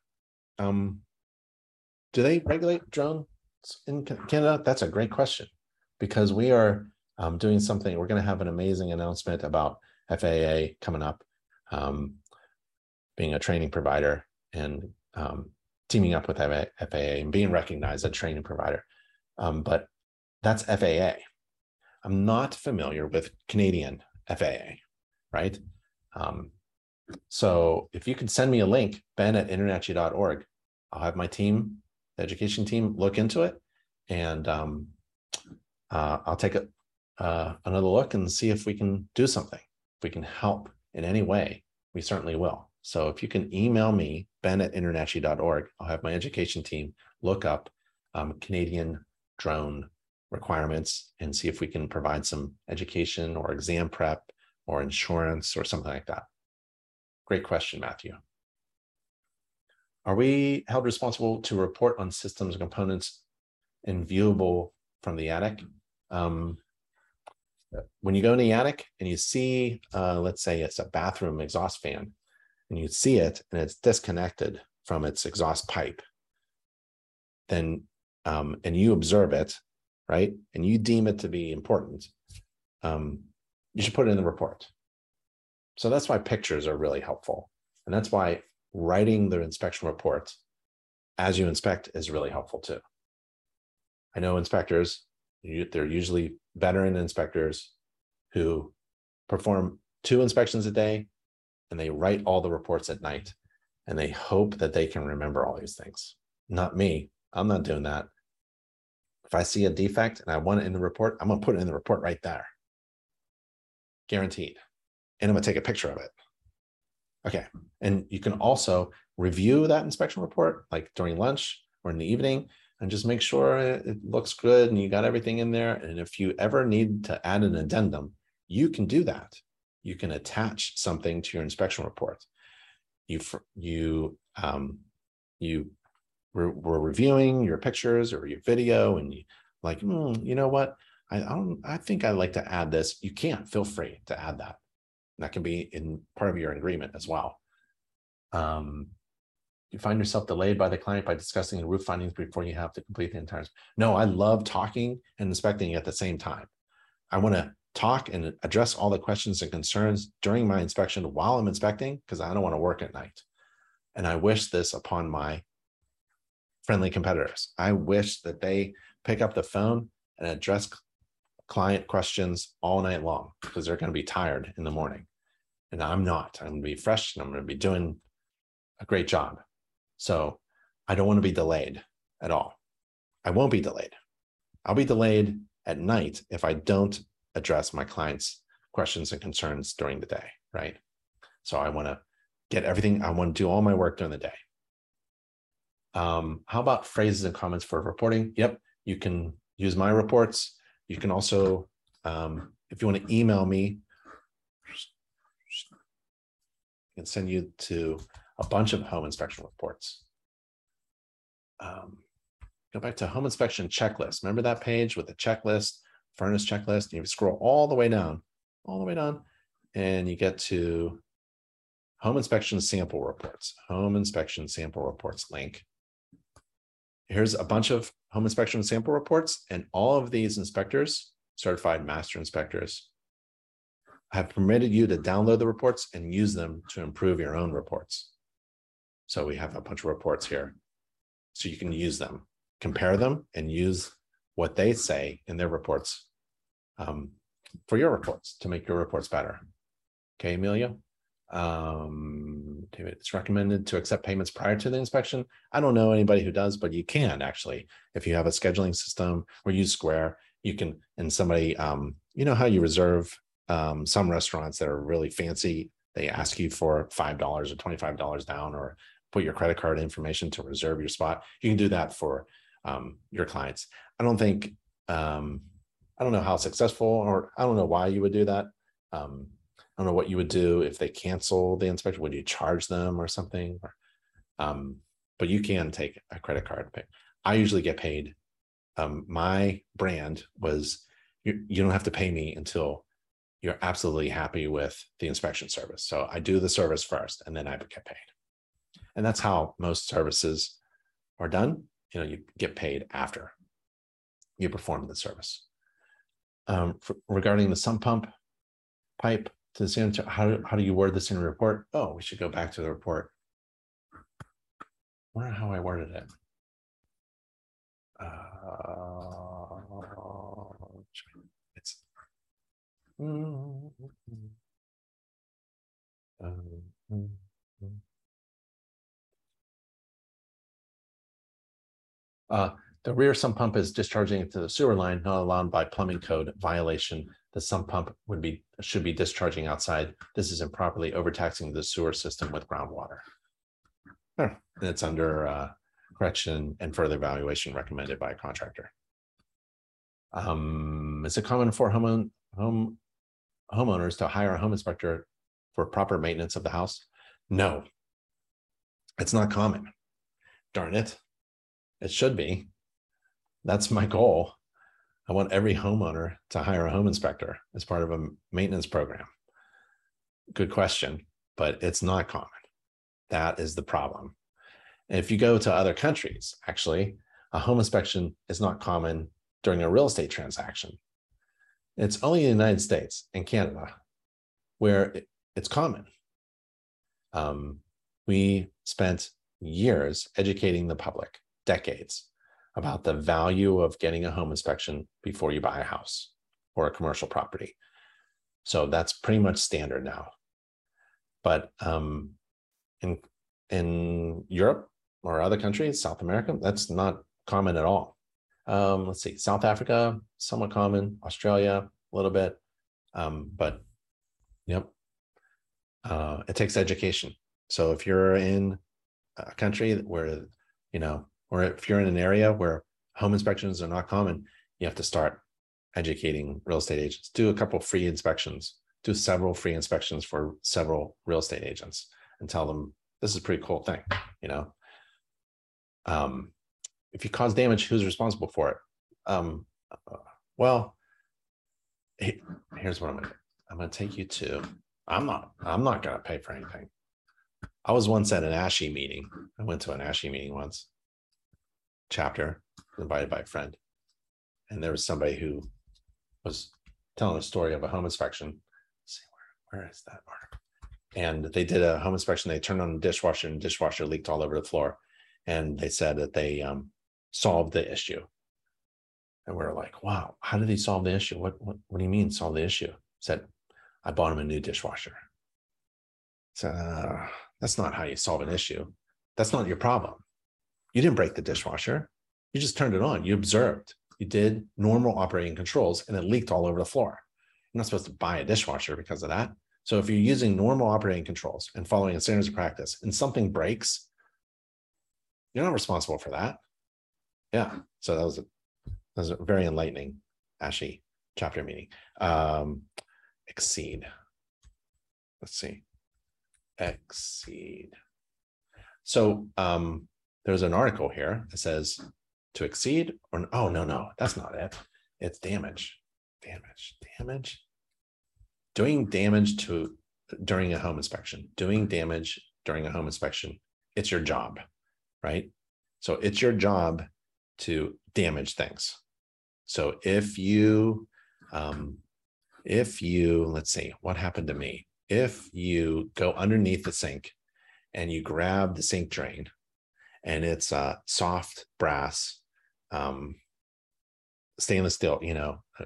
Um, do they regulate drones in Canada? That's a great question because we are um, doing something. We're going to have an amazing announcement about FAA coming up, um, being a training provider and um, teaming up with FAA and being recognized as a training provider. Um, but that's FAA. I'm not familiar with Canadian FAA, right? Um, so if you could send me a link, ben at internachi.org, I'll have my team, education team, look into it. And um, uh, I'll take a, uh, another look and see if we can do something. If we can help in any way, we certainly will. So if you can email me, ben at internachi.org, I'll have my education team look up um, Canadian drone requirements and see if we can provide some education or exam prep or insurance or something like that. Great question, Matthew. Are we held responsible to report on systems and components and viewable from the attic? Um, when you go in the attic and you see, uh, let's say it's a bathroom exhaust fan, and you see it and it's disconnected from its exhaust pipe, then um, and you observe it, right, and you deem it to be important, um, you should put it in the report. So that's why pictures are really helpful, and that's why writing the inspection report as you inspect is really helpful too. I know inspectors they're usually veteran inspectors who perform two inspections a day and they write all the reports at night and they hope that they can remember all these things. Not me. I'm not doing that. If I see a defect and I want it in the report, I'm going to put it in the report right there. Guaranteed. And I'm going to take a picture of it. Okay. And you can also review that inspection report like during lunch or in the evening and just make sure it looks good and you got everything in there. And if you ever need to add an addendum, you can do that. You can attach something to your inspection report. You you um, you were, were reviewing your pictures or your video, and you like, mm, you know what? I, I don't. I think I'd like to add this. You can't. feel free to add that. That can be in part of your agreement as well. Um, you find yourself delayed by the client by discussing the roof findings before you have to complete the entire. No, I love talking and inspecting at the same time. I want to talk and address all the questions and concerns during my inspection while I'm inspecting because I don't want to work at night. And I wish this upon my friendly competitors. I wish that they pick up the phone and address client questions all night long because they're going to be tired in the morning. And I'm not. I'm going to be fresh and I'm going to be doing a great job. So I don't want to be delayed at all. I won't be delayed. I'll be delayed at night if I don't address my clients' questions and concerns during the day, right? So I want to get everything, I want to do all my work during the day. Um, how about phrases and comments for reporting? Yep, you can use my reports. You can also, um, if you want to email me, I can send you to a bunch of home inspection reports. Um, go back to home inspection checklist. Remember that page with the checklist, furnace checklist? You scroll all the way down, all the way down, and you get to home inspection sample reports, home inspection sample reports link. Here's a bunch of home inspection sample reports, and all of these inspectors, certified master inspectors, have permitted you to download the reports and use them to improve your own reports. So we have a bunch of reports here. So you can use them, compare them, and use what they say in their reports um, for your reports to make your reports better. Okay, Amelia? Um, it's recommended to accept payments prior to the inspection. I don't know anybody who does, but you can actually. If you have a scheduling system or use Square, you can, and somebody, um, you know how you reserve um, some restaurants that are really fancy, they ask you for $5 or $25 down or put your credit card information to reserve your spot. You can do that for um, your clients. I don't think um, I don't know how successful or I don't know why you would do that. Um, I don't know what you would do if they cancel the inspection. Would you charge them or something? Or, um, but you can take a credit card. Pay. I usually get paid. Um, my brand was you, you don't have to pay me until you're absolutely happy with the inspection service. So I do the service first and then I get paid. And that's how most services are done. You know, you get paid after you perform the service. Um, for, regarding the sump pump pipe to the sanitary, how, how do you word this in a report? Oh, we should go back to the report. I wonder how I worded it. Uh, it's um, uh, the rear sump pump is discharging into the sewer line, not allowed by plumbing code violation. The sump pump would be should be discharging outside. This is improperly overtaxing the sewer system with groundwater. And it's under uh, correction and further evaluation recommended by a contractor. Um, is it common for home, home homeowners to hire a home inspector for proper maintenance of the house? No, it's not common. Darn it. It should be. That's my goal. I want every homeowner to hire a home inspector as part of a maintenance program. Good question, but it's not common. That is the problem. And if you go to other countries, actually, a home inspection is not common during a real estate transaction. It's only in the United States and Canada where it's common. Um, we spent years educating the public, decades, about the value of getting a home inspection before you buy a house or a commercial property. So that's pretty much standard now. But um, in in Europe or other countries, South America, that's not common at all. Um, let's see, South Africa, somewhat common, Australia, a little bit. Um, but yep, uh, it takes education. So if you're in a country where, you know, or if you're in an area where home inspections are not common, you have to start educating real estate agents. Do a couple free inspections, do several free inspections for several real estate agents and tell them this is a pretty cool thing, you know. Um, if you cause damage, who's responsible for it? Um, uh, well, here's what I'm gonna do. I'm gonna take you to. I'm not. I'm not gonna pay for anything. I was once at an ASHI meeting. I went to an ASHI meeting once. Chapter invited by a friend, and there was somebody who was telling a story of a home inspection. See where where is that? And they did a home inspection. They turned on the dishwasher, and dishwasher leaked all over the floor. And they said that they um, solved the issue. And we are like, wow, how did he solve the issue? What, what, what do you mean solve the issue? Said, I bought him a new dishwasher. Said, uh, that's not how you solve an issue. That's not your problem. You didn't break the dishwasher. You just turned it on. You observed. You did normal operating controls and it leaked all over the floor. You're not supposed to buy a dishwasher because of that. So if you're using normal operating controls and following standards of practice and something breaks, you're not responsible for that yeah. So that was a that was a very enlightening ASHI chapter meeting. Um exceed. Let's see. Exceed. So um there's an article here that says to exceed or oh no no that's not it. It's damage. Damage. Damage. Doing damage to during a home inspection. Doing damage during a home inspection. It's your job right? So it's your job to damage things. So if you, um, if you, let's see, what happened to me? If you go underneath the sink and you grab the sink drain and it's uh, soft brass, um, stainless steel, you know, uh,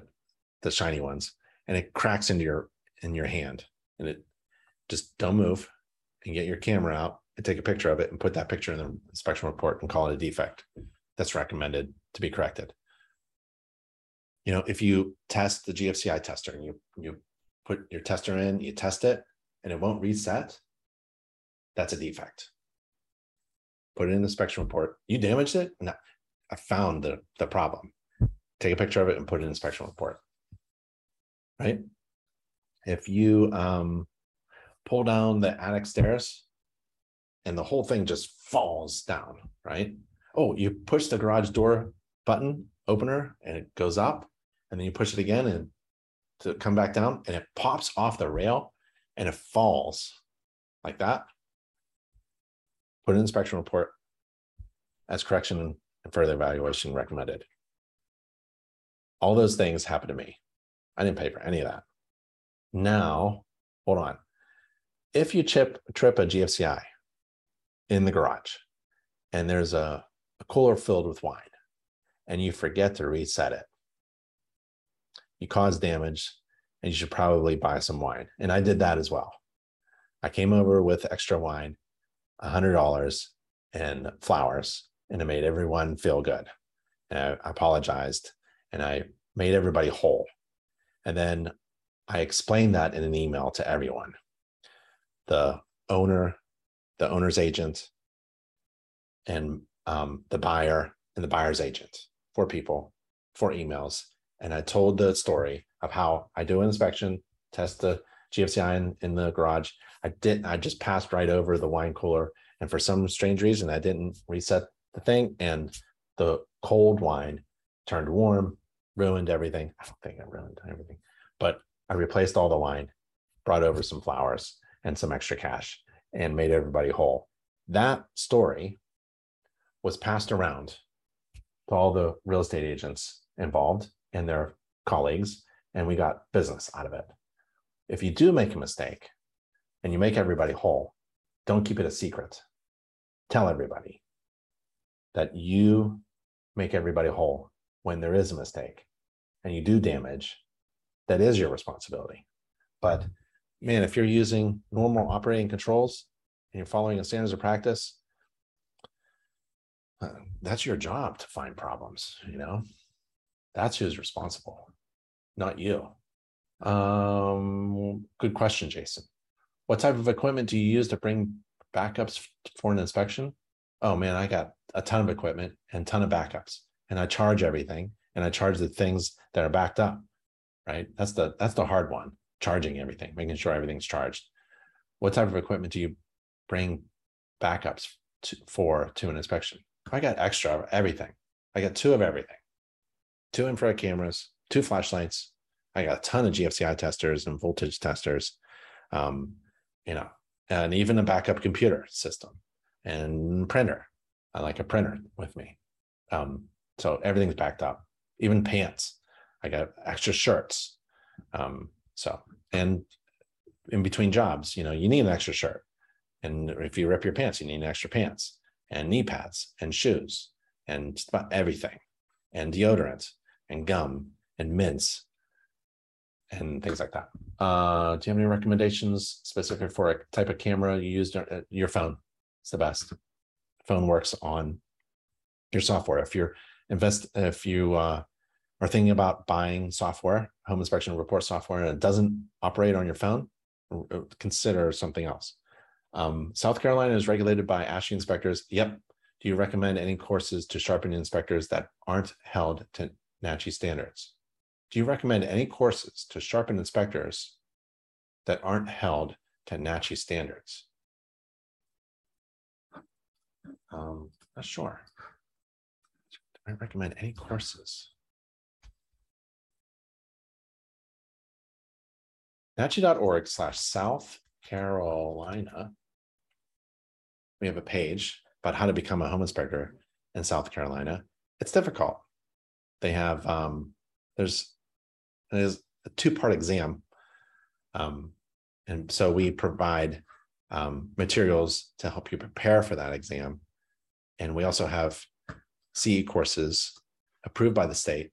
the shiny ones, and it cracks into your in your hand, and it just don't move and get your camera out and take a picture of it and put that picture in the inspection report and call it a defect that's recommended to be corrected. You know, if you test the GFCI tester and you you put your tester in, you test it, and it won't reset, that's a defect. Put it in the inspection report. You damaged it. No, I found the, the problem. Take a picture of it and put it in inspection report. Right? If you um, pull down the attic stairs and the whole thing just falls down, right? Oh, you push the garage door button opener and it goes up, and then you push it again and to come back down and it pops off the rail and it falls like that. Put an inspection report as correction and further evaluation recommended. All those things happened to me. I didn't pay for any of that. Now, hold on. If you chip trip a GFCI in the garage and there's a, a cooler filled with wine and you forget to reset it, you cause damage and you should probably buy some wine. And I did that as well. I came over with extra wine, $100 and flowers, and it made everyone feel good. And I apologized and I made everybody whole. And then I explained that in an email to everyone the owner, the owner's agent, and um, the buyer and the buyer's agent, four people, four emails. And I told the story of how I do an inspection, test the GFCI in, in the garage. I didn't, I just passed right over the wine cooler. And for some strange reason, I didn't reset the thing. And the cold wine turned warm, ruined everything. I don't think I ruined everything, but I replaced all the wine, brought over some flowers and some extra cash, and made everybody whole. That story was passed around to all the real estate agents involved and their colleagues, and we got business out of it. If you do make a mistake and you make everybody whole, don't keep it a secret. Tell everybody that you make everybody whole when there is a mistake and you do damage that is your responsibility. But man, if you're using normal operating controls and you're following the standards of practice, that's your job to find problems, you know? That's who's responsible, not you. Um, good question, Jason. What type of equipment do you use to bring backups for an inspection? Oh man, I got a ton of equipment and ton of backups, and I charge everything, and I charge the things that are backed up right? That's the that's the hard one. Charging everything, making sure everything's charged. What type of equipment do you bring backups to, for to an inspection? I got extra of everything. I got two of everything. Two infrared cameras, two flashlights. I got a ton of GFCI testers and voltage testers. Um, you know, and even a backup computer system and printer. I like a printer with me. Um, so everything's backed up, even pants. I got extra shirts. Um, so, and in between jobs, you know, you need an extra shirt. And if you rip your pants, you need an extra pants and knee pads and shoes and everything and deodorant and gum and mints and things like that. Uh, do you have any recommendations specific for a type of camera you use? Uh, your phone It's the best. Phone works on your software. If you're invest, if you uh, are thinking about buying software, home inspection report software, and it doesn't operate on your phone, uh, consider something else. Um, South Carolina is regulated by ASHI inspectors. Yep. Do you recommend any courses to sharpen inspectors that aren't held to NACHI standards? Do you recommend any courses to sharpen inspectors that aren't held to NACHI standards? Um, not sure. Do I recommend any courses? NACHI.org slash South Carolina. We have a page about how to become a home inspector in South Carolina. It's difficult. They have um, there's there's a two part exam, um, and so we provide um, materials to help you prepare for that exam, and we also have CE courses approved by the state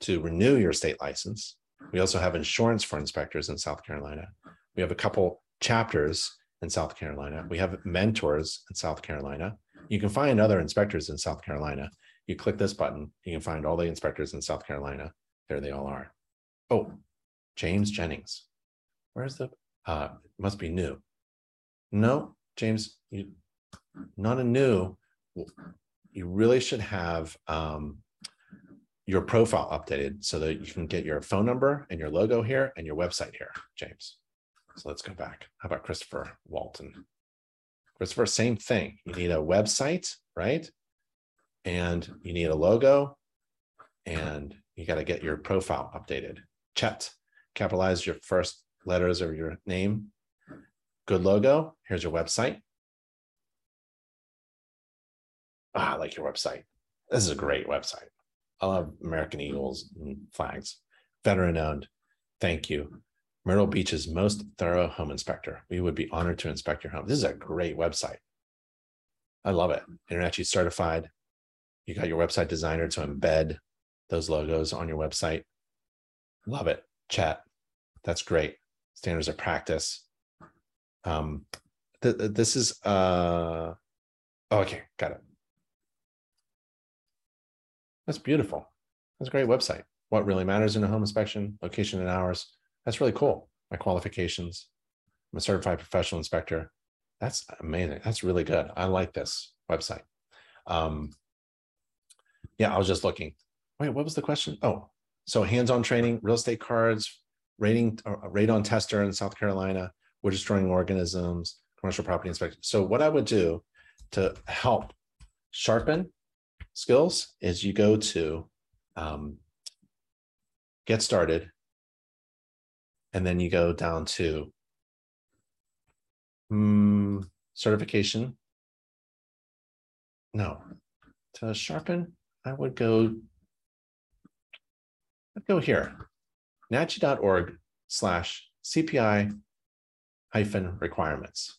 to renew your state license we also have insurance for inspectors in South Carolina. We have a couple chapters in South Carolina. We have mentors in South Carolina. You can find other inspectors in South Carolina. You click this button, you can find all the inspectors in South Carolina. There they all are. Oh, James Jennings. Where's the, uh, must be new. No, James, you, not a new. you really should have um, your profile updated so that you can get your phone number and your logo here and your website here, James. So let's go back. How about Christopher Walton? Christopher, same thing. You need a website, right? And you need a logo and you got to get your profile updated. Chet, capitalize your first letters of your name. Good logo. Here's your website. Ah, I like your website. This is a great website. I love American Eagles and flags. Veteran owned. Thank you. Myrtle Beach's most thorough home inspector. We would be honored to inspect your home. This is a great website. I love it. InterNACHI certified. You got your website designer to embed those logos on your website. Love it. Chat. That's great. Standards of practice. Um, th- th- this is uh, oh, okay, got it. That's beautiful. That's a great website. What really matters in a home inspection, location and hours. That's really cool. My qualifications. I'm a certified professional inspector. That's amazing. That's really good. I like this website. Um, yeah, I was just looking. Wait, what was the question? Oh, so hands-on training, real estate cards, rating, uh, radon tester in South Carolina, wood destroying organisms, commercial property inspection. So what I would do to help sharpen skills is you go to um, get started and then you go down to um, certification. No, to sharpen, I would go, I'd go here, nachi.org slash CPI hyphen requirements.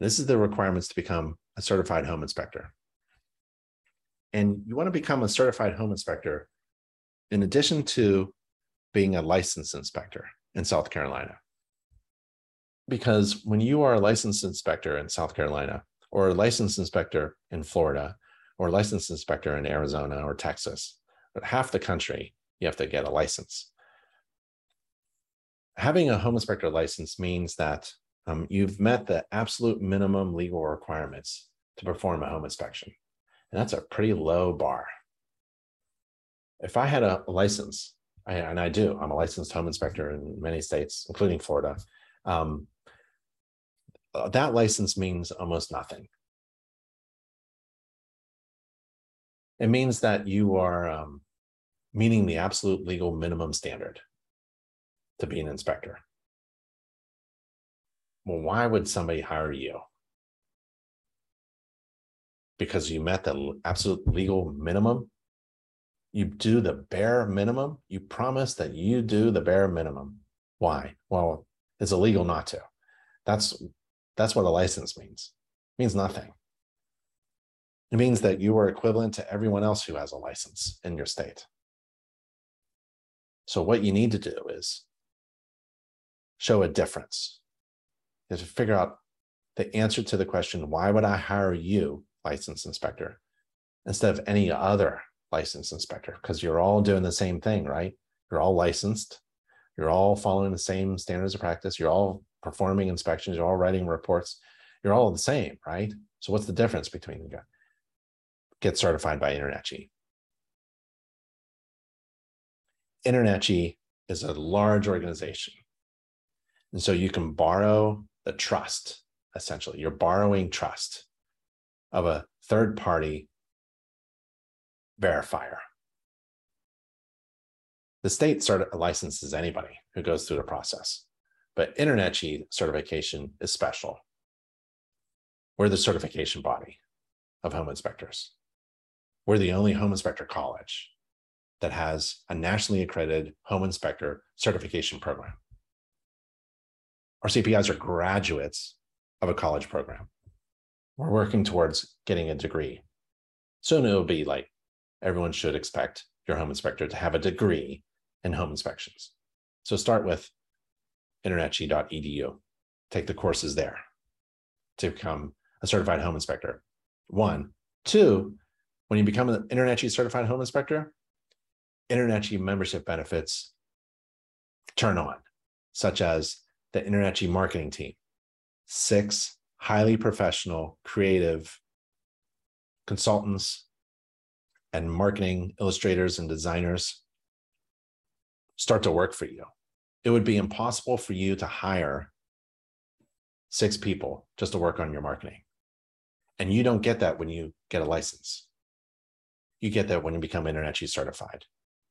This is the requirements to become a certified home inspector. And you want to become a certified home inspector in addition to being a licensed inspector in South Carolina. Because when you are a licensed inspector in South Carolina, or a licensed inspector in Florida, or a licensed inspector in Arizona or Texas, but half the country, you have to get a license. Having a home inspector license means that um, you've met the absolute minimum legal requirements to perform a home inspection. And that's a pretty low bar. If I had a license, and I do, I'm a licensed home inspector in many states, including Florida. Um, uh, that license means almost nothing. It means that you are um, meeting the absolute legal minimum standard to be an inspector. Well, why would somebody hire you? because you met the absolute legal minimum. You do the bare minimum. You promise that you do the bare minimum. Why? Well, it's illegal not to. That's that's what a license means. It means nothing. It means that you are equivalent to everyone else who has a license in your state. So what you need to do is show a difference. Is to figure out the answer to the question, why would I hire you licensed inspector instead of any other licensed inspector because you're all doing the same thing, right? You're all licensed. You're all following the same standards of practice. You're all performing inspections. You're all writing reports. You're all the same, right? So what's the difference between the you? Get certified by InterNACHI. InterNACHI is a large organization. And so you can borrow the trust, essentially. You're borrowing trust of a third party verifier. The state cert- uh, licenses anybody who goes through the process, but InterNACHI certification is special. We're the certification body of home inspectors. We're the only home inspector college that has a nationally accredited home inspector certification program. Our CPIs are graduates of a college program we're working towards getting a degree. Soon it'll be like everyone should expect your home inspector to have a degree in home inspections. So start with internachi.edu. Take the courses there to become a certified home inspector. One. Two, when you become an InterNACHI certified home inspector, InterNACHI membership benefits turn on, such as the InterNACHI marketing team, six highly professional, creative consultants and marketing illustrators and designers start to work for you. It would be impossible for you to hire six people just to work on your marketing. And you don't get that when you get a license. You get that when you become InterNACHI certified.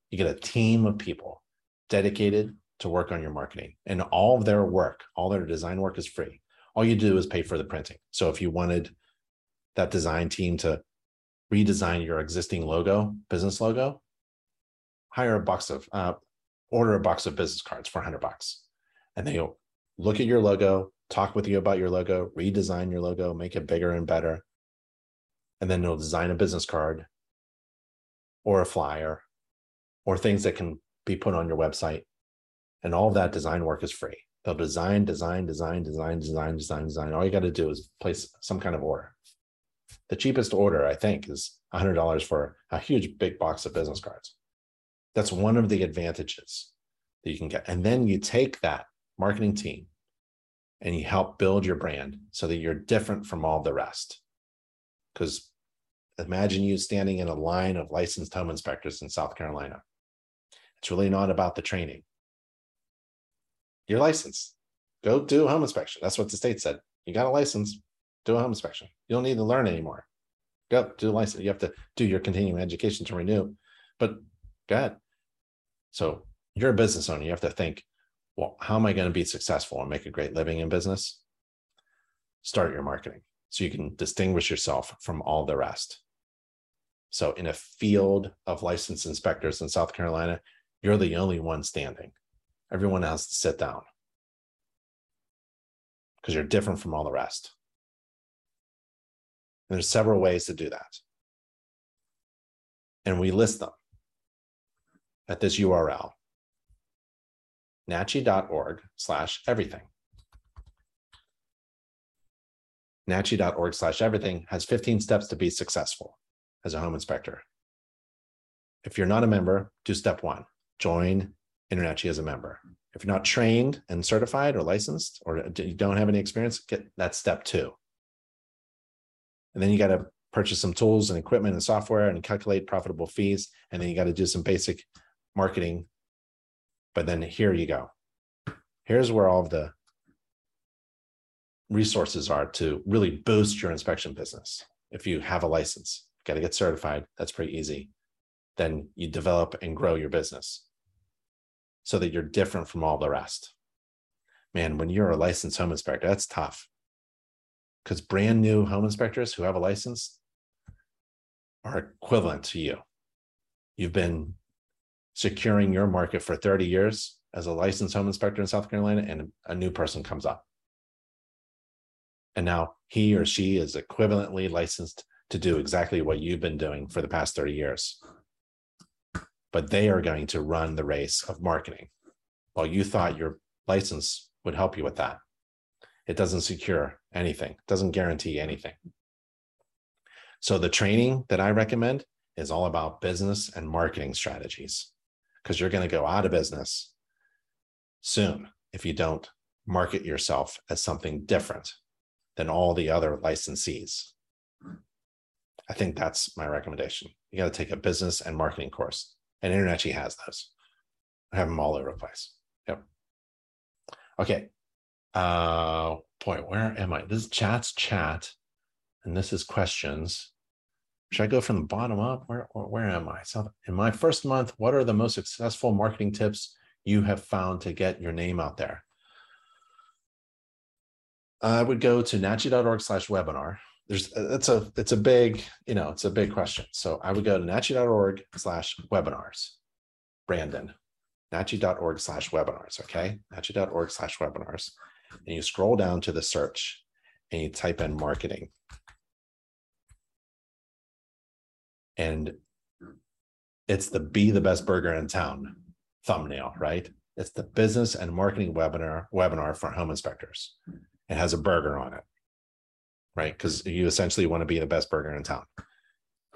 You get a team of people dedicated to work on your marketing, and all of their work, all their design work is free. All you do is pay for the printing. So if you wanted that design team to redesign your existing logo, business logo, hire a box of, uh, order a box of business cards for 100 bucks. And they'll look at your logo, talk with you about your logo, redesign your logo, make it bigger and better. And then they'll design a business card or a flyer or things that can be put on your website. And all that design work is free. They'll design, design, design, design, design, design, design. All you got to do is place some kind of order. The cheapest order, I think, is $100 for a huge big box of business cards. That's one of the advantages that you can get. And then you take that marketing team and you help build your brand so that you're different from all the rest. Because imagine you standing in a line of licensed home inspectors in South Carolina. It's really not about the training. You're licensed. Go do a home inspection. That's what the state said. You got a license, do a home inspection. You don't need to learn anymore. Go do a license. You have to do your continuing education to renew. But go ahead. So you're a business owner. You have to think, well, how am I going to be successful and make a great living in business? Start your marketing so you can distinguish yourself from all the rest. So, in a field of licensed inspectors in South Carolina, you're the only one standing. Everyone has to sit down because you're different from all the rest. And there's several ways to do that. And we list them at this URL, nachi.org slash everything. nachi.org slash everything has 15 steps to be successful as a home inspector. If you're not a member, do step one, join InterNACHI as a member. If you're not trained and certified or licensed, or you don't have any experience, get that step two. And then you got to purchase some tools and equipment and software and calculate profitable fees. And then you got to do some basic marketing. But then here you go. Here's where all of the resources are to really boost your inspection business. If you have a license, got to get certified. That's pretty easy. Then you develop and grow your business so that you're different from all the rest. Man, when you're a licensed home inspector, that's tough. Because brand new home inspectors who have a license are equivalent to you. You've been securing your market for 30 years as a licensed home inspector in South Carolina, and a new person comes up. And now he or she is equivalently licensed to do exactly what you've been doing for the past 30 years. But they are going to run the race of marketing. Well, you thought your license would help you with that. It doesn't secure anything, doesn't guarantee anything. So the training that I recommend is all about business and marketing strategies because you're going to go out of business soon if you don't market yourself as something different than all the other licensees. I think that's my recommendation. You got to take a business and marketing course, and InterNACHI has those. I have them all over the place. Yep. Okay. Uh, boy, where am I? This is chat's chat, and this is questions. Should I go from the bottom up? Where where am I? So in my first month, what are the most successful marketing tips you have found to get your name out there? I would go to nachi.org slash webinar. there's it's a it's a big you know it's a big question so i would go to nachi.org slash webinars. brandon nachi.org slash webinars. okay nachi.org slash webinars and you scroll down to the search and you type in marketing and it's the be the best burger in town thumbnail right it's the business and marketing webinar webinar for home inspectors it has a burger on it right? Because you essentially want to be the best burger in town.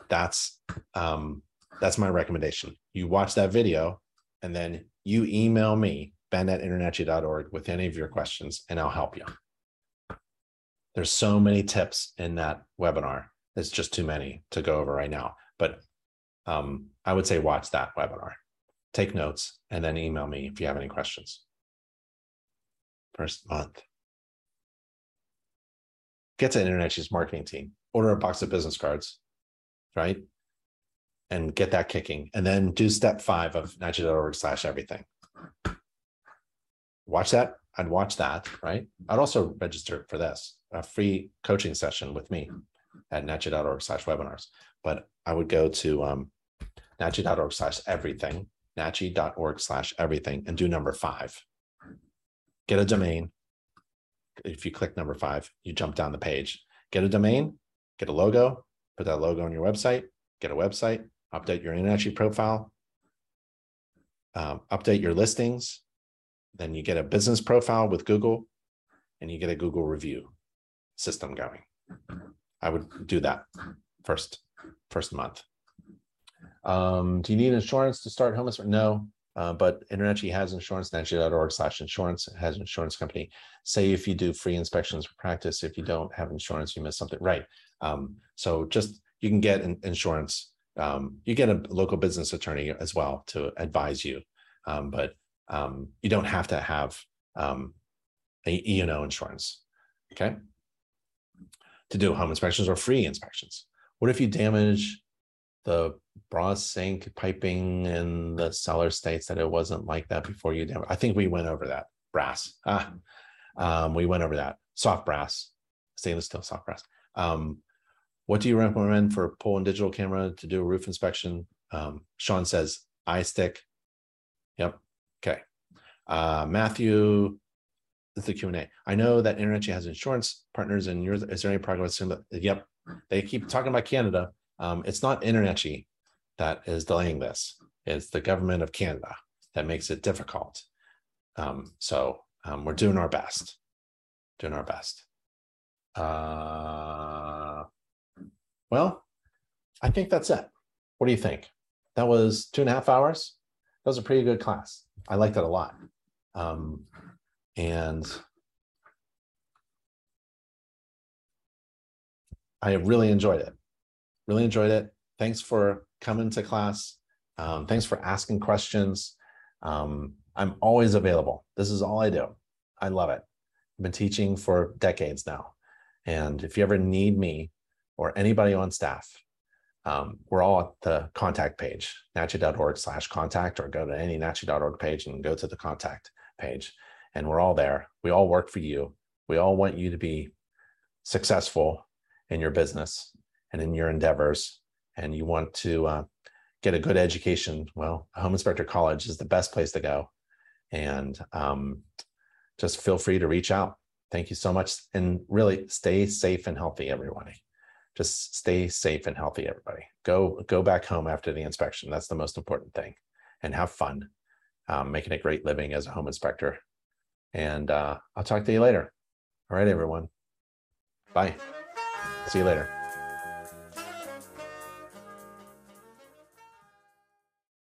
That's um, that's my recommendation. You watch that video and then you email me, ben at with any of your questions, and I'll help you. There's so many tips in that webinar It's just too many to go over right now. But um, I would say watch that webinar, take notes, and then email me if you have any questions. First month. Get to InterNACHI's marketing team, order a box of business cards, right? And get that kicking. And then do step five of NACHI.org slash everything. Watch that. I'd watch that, right? I'd also register for this, a free coaching session with me at nachi.org slash webinars. But I would go to um, nachi.org slash everything, nachi.org slash everything, and do number five. Get a domain. If you click number five, you jump down the page. Get a domain, get a logo, put that logo on your website, get a website, update your InterNACHI profile, um, update your listings. Then you get a business profile with Google and you get a Google review system going. I would do that first first month. Um, do you need insurance to start home? No, uh, but InterNACHI has insurance, nachi.org slash insurance has an insurance company. Say if you do free inspections for practice, if you don't have insurance, you miss something, right? Um, so just, you can get in, insurance. Um, you get a local business attorney as well to advise you, um, but um, you don't have to have um, a E&O insurance, okay? to do home inspections or free inspections. What if you damage the brass sink piping and the seller states that it wasn't like that before you damage? I think we went over that brass. Ah, um, we went over that soft brass, stainless steel soft brass. Um, what do you recommend for a pull and digital camera to do a roof inspection? Um, Sean says iStick. Okay. Uh, Matthew the Q&A. I know that InterNACHI has insurance partners and yours, is there any progress? Yep. They keep talking about Canada. Um, it's not InterNACHI that is delaying this. It's the government of Canada that makes it difficult. Um, so um, we're doing our best, doing our best. Uh, well, I think that's it. What do you think? That was two and a half hours. That was a pretty good class. I like that a lot. Um, and I really enjoyed it. Really enjoyed it. Thanks for coming to class. Um, thanks for asking questions. Um, I'm always available. This is all I do. I love it. I've been teaching for decades now. And if you ever need me or anybody on staff, um, we're all at the contact page, nachi.org slash contact, or go to any nachi.org page and go to the contact page and we're all there. We all work for you. We all want you to be successful in your business and in your endeavors. And you want to uh, get a good education. Well, Home Inspector College is the best place to go. And um, just feel free to reach out. Thank you so much. And really stay safe and healthy, everybody. Just stay safe and healthy, everybody. Go go back home after the inspection. That's the most important thing. And have fun um, making a great living as a home inspector and uh, I'll talk to you later. All right, everyone. Bye. See you later.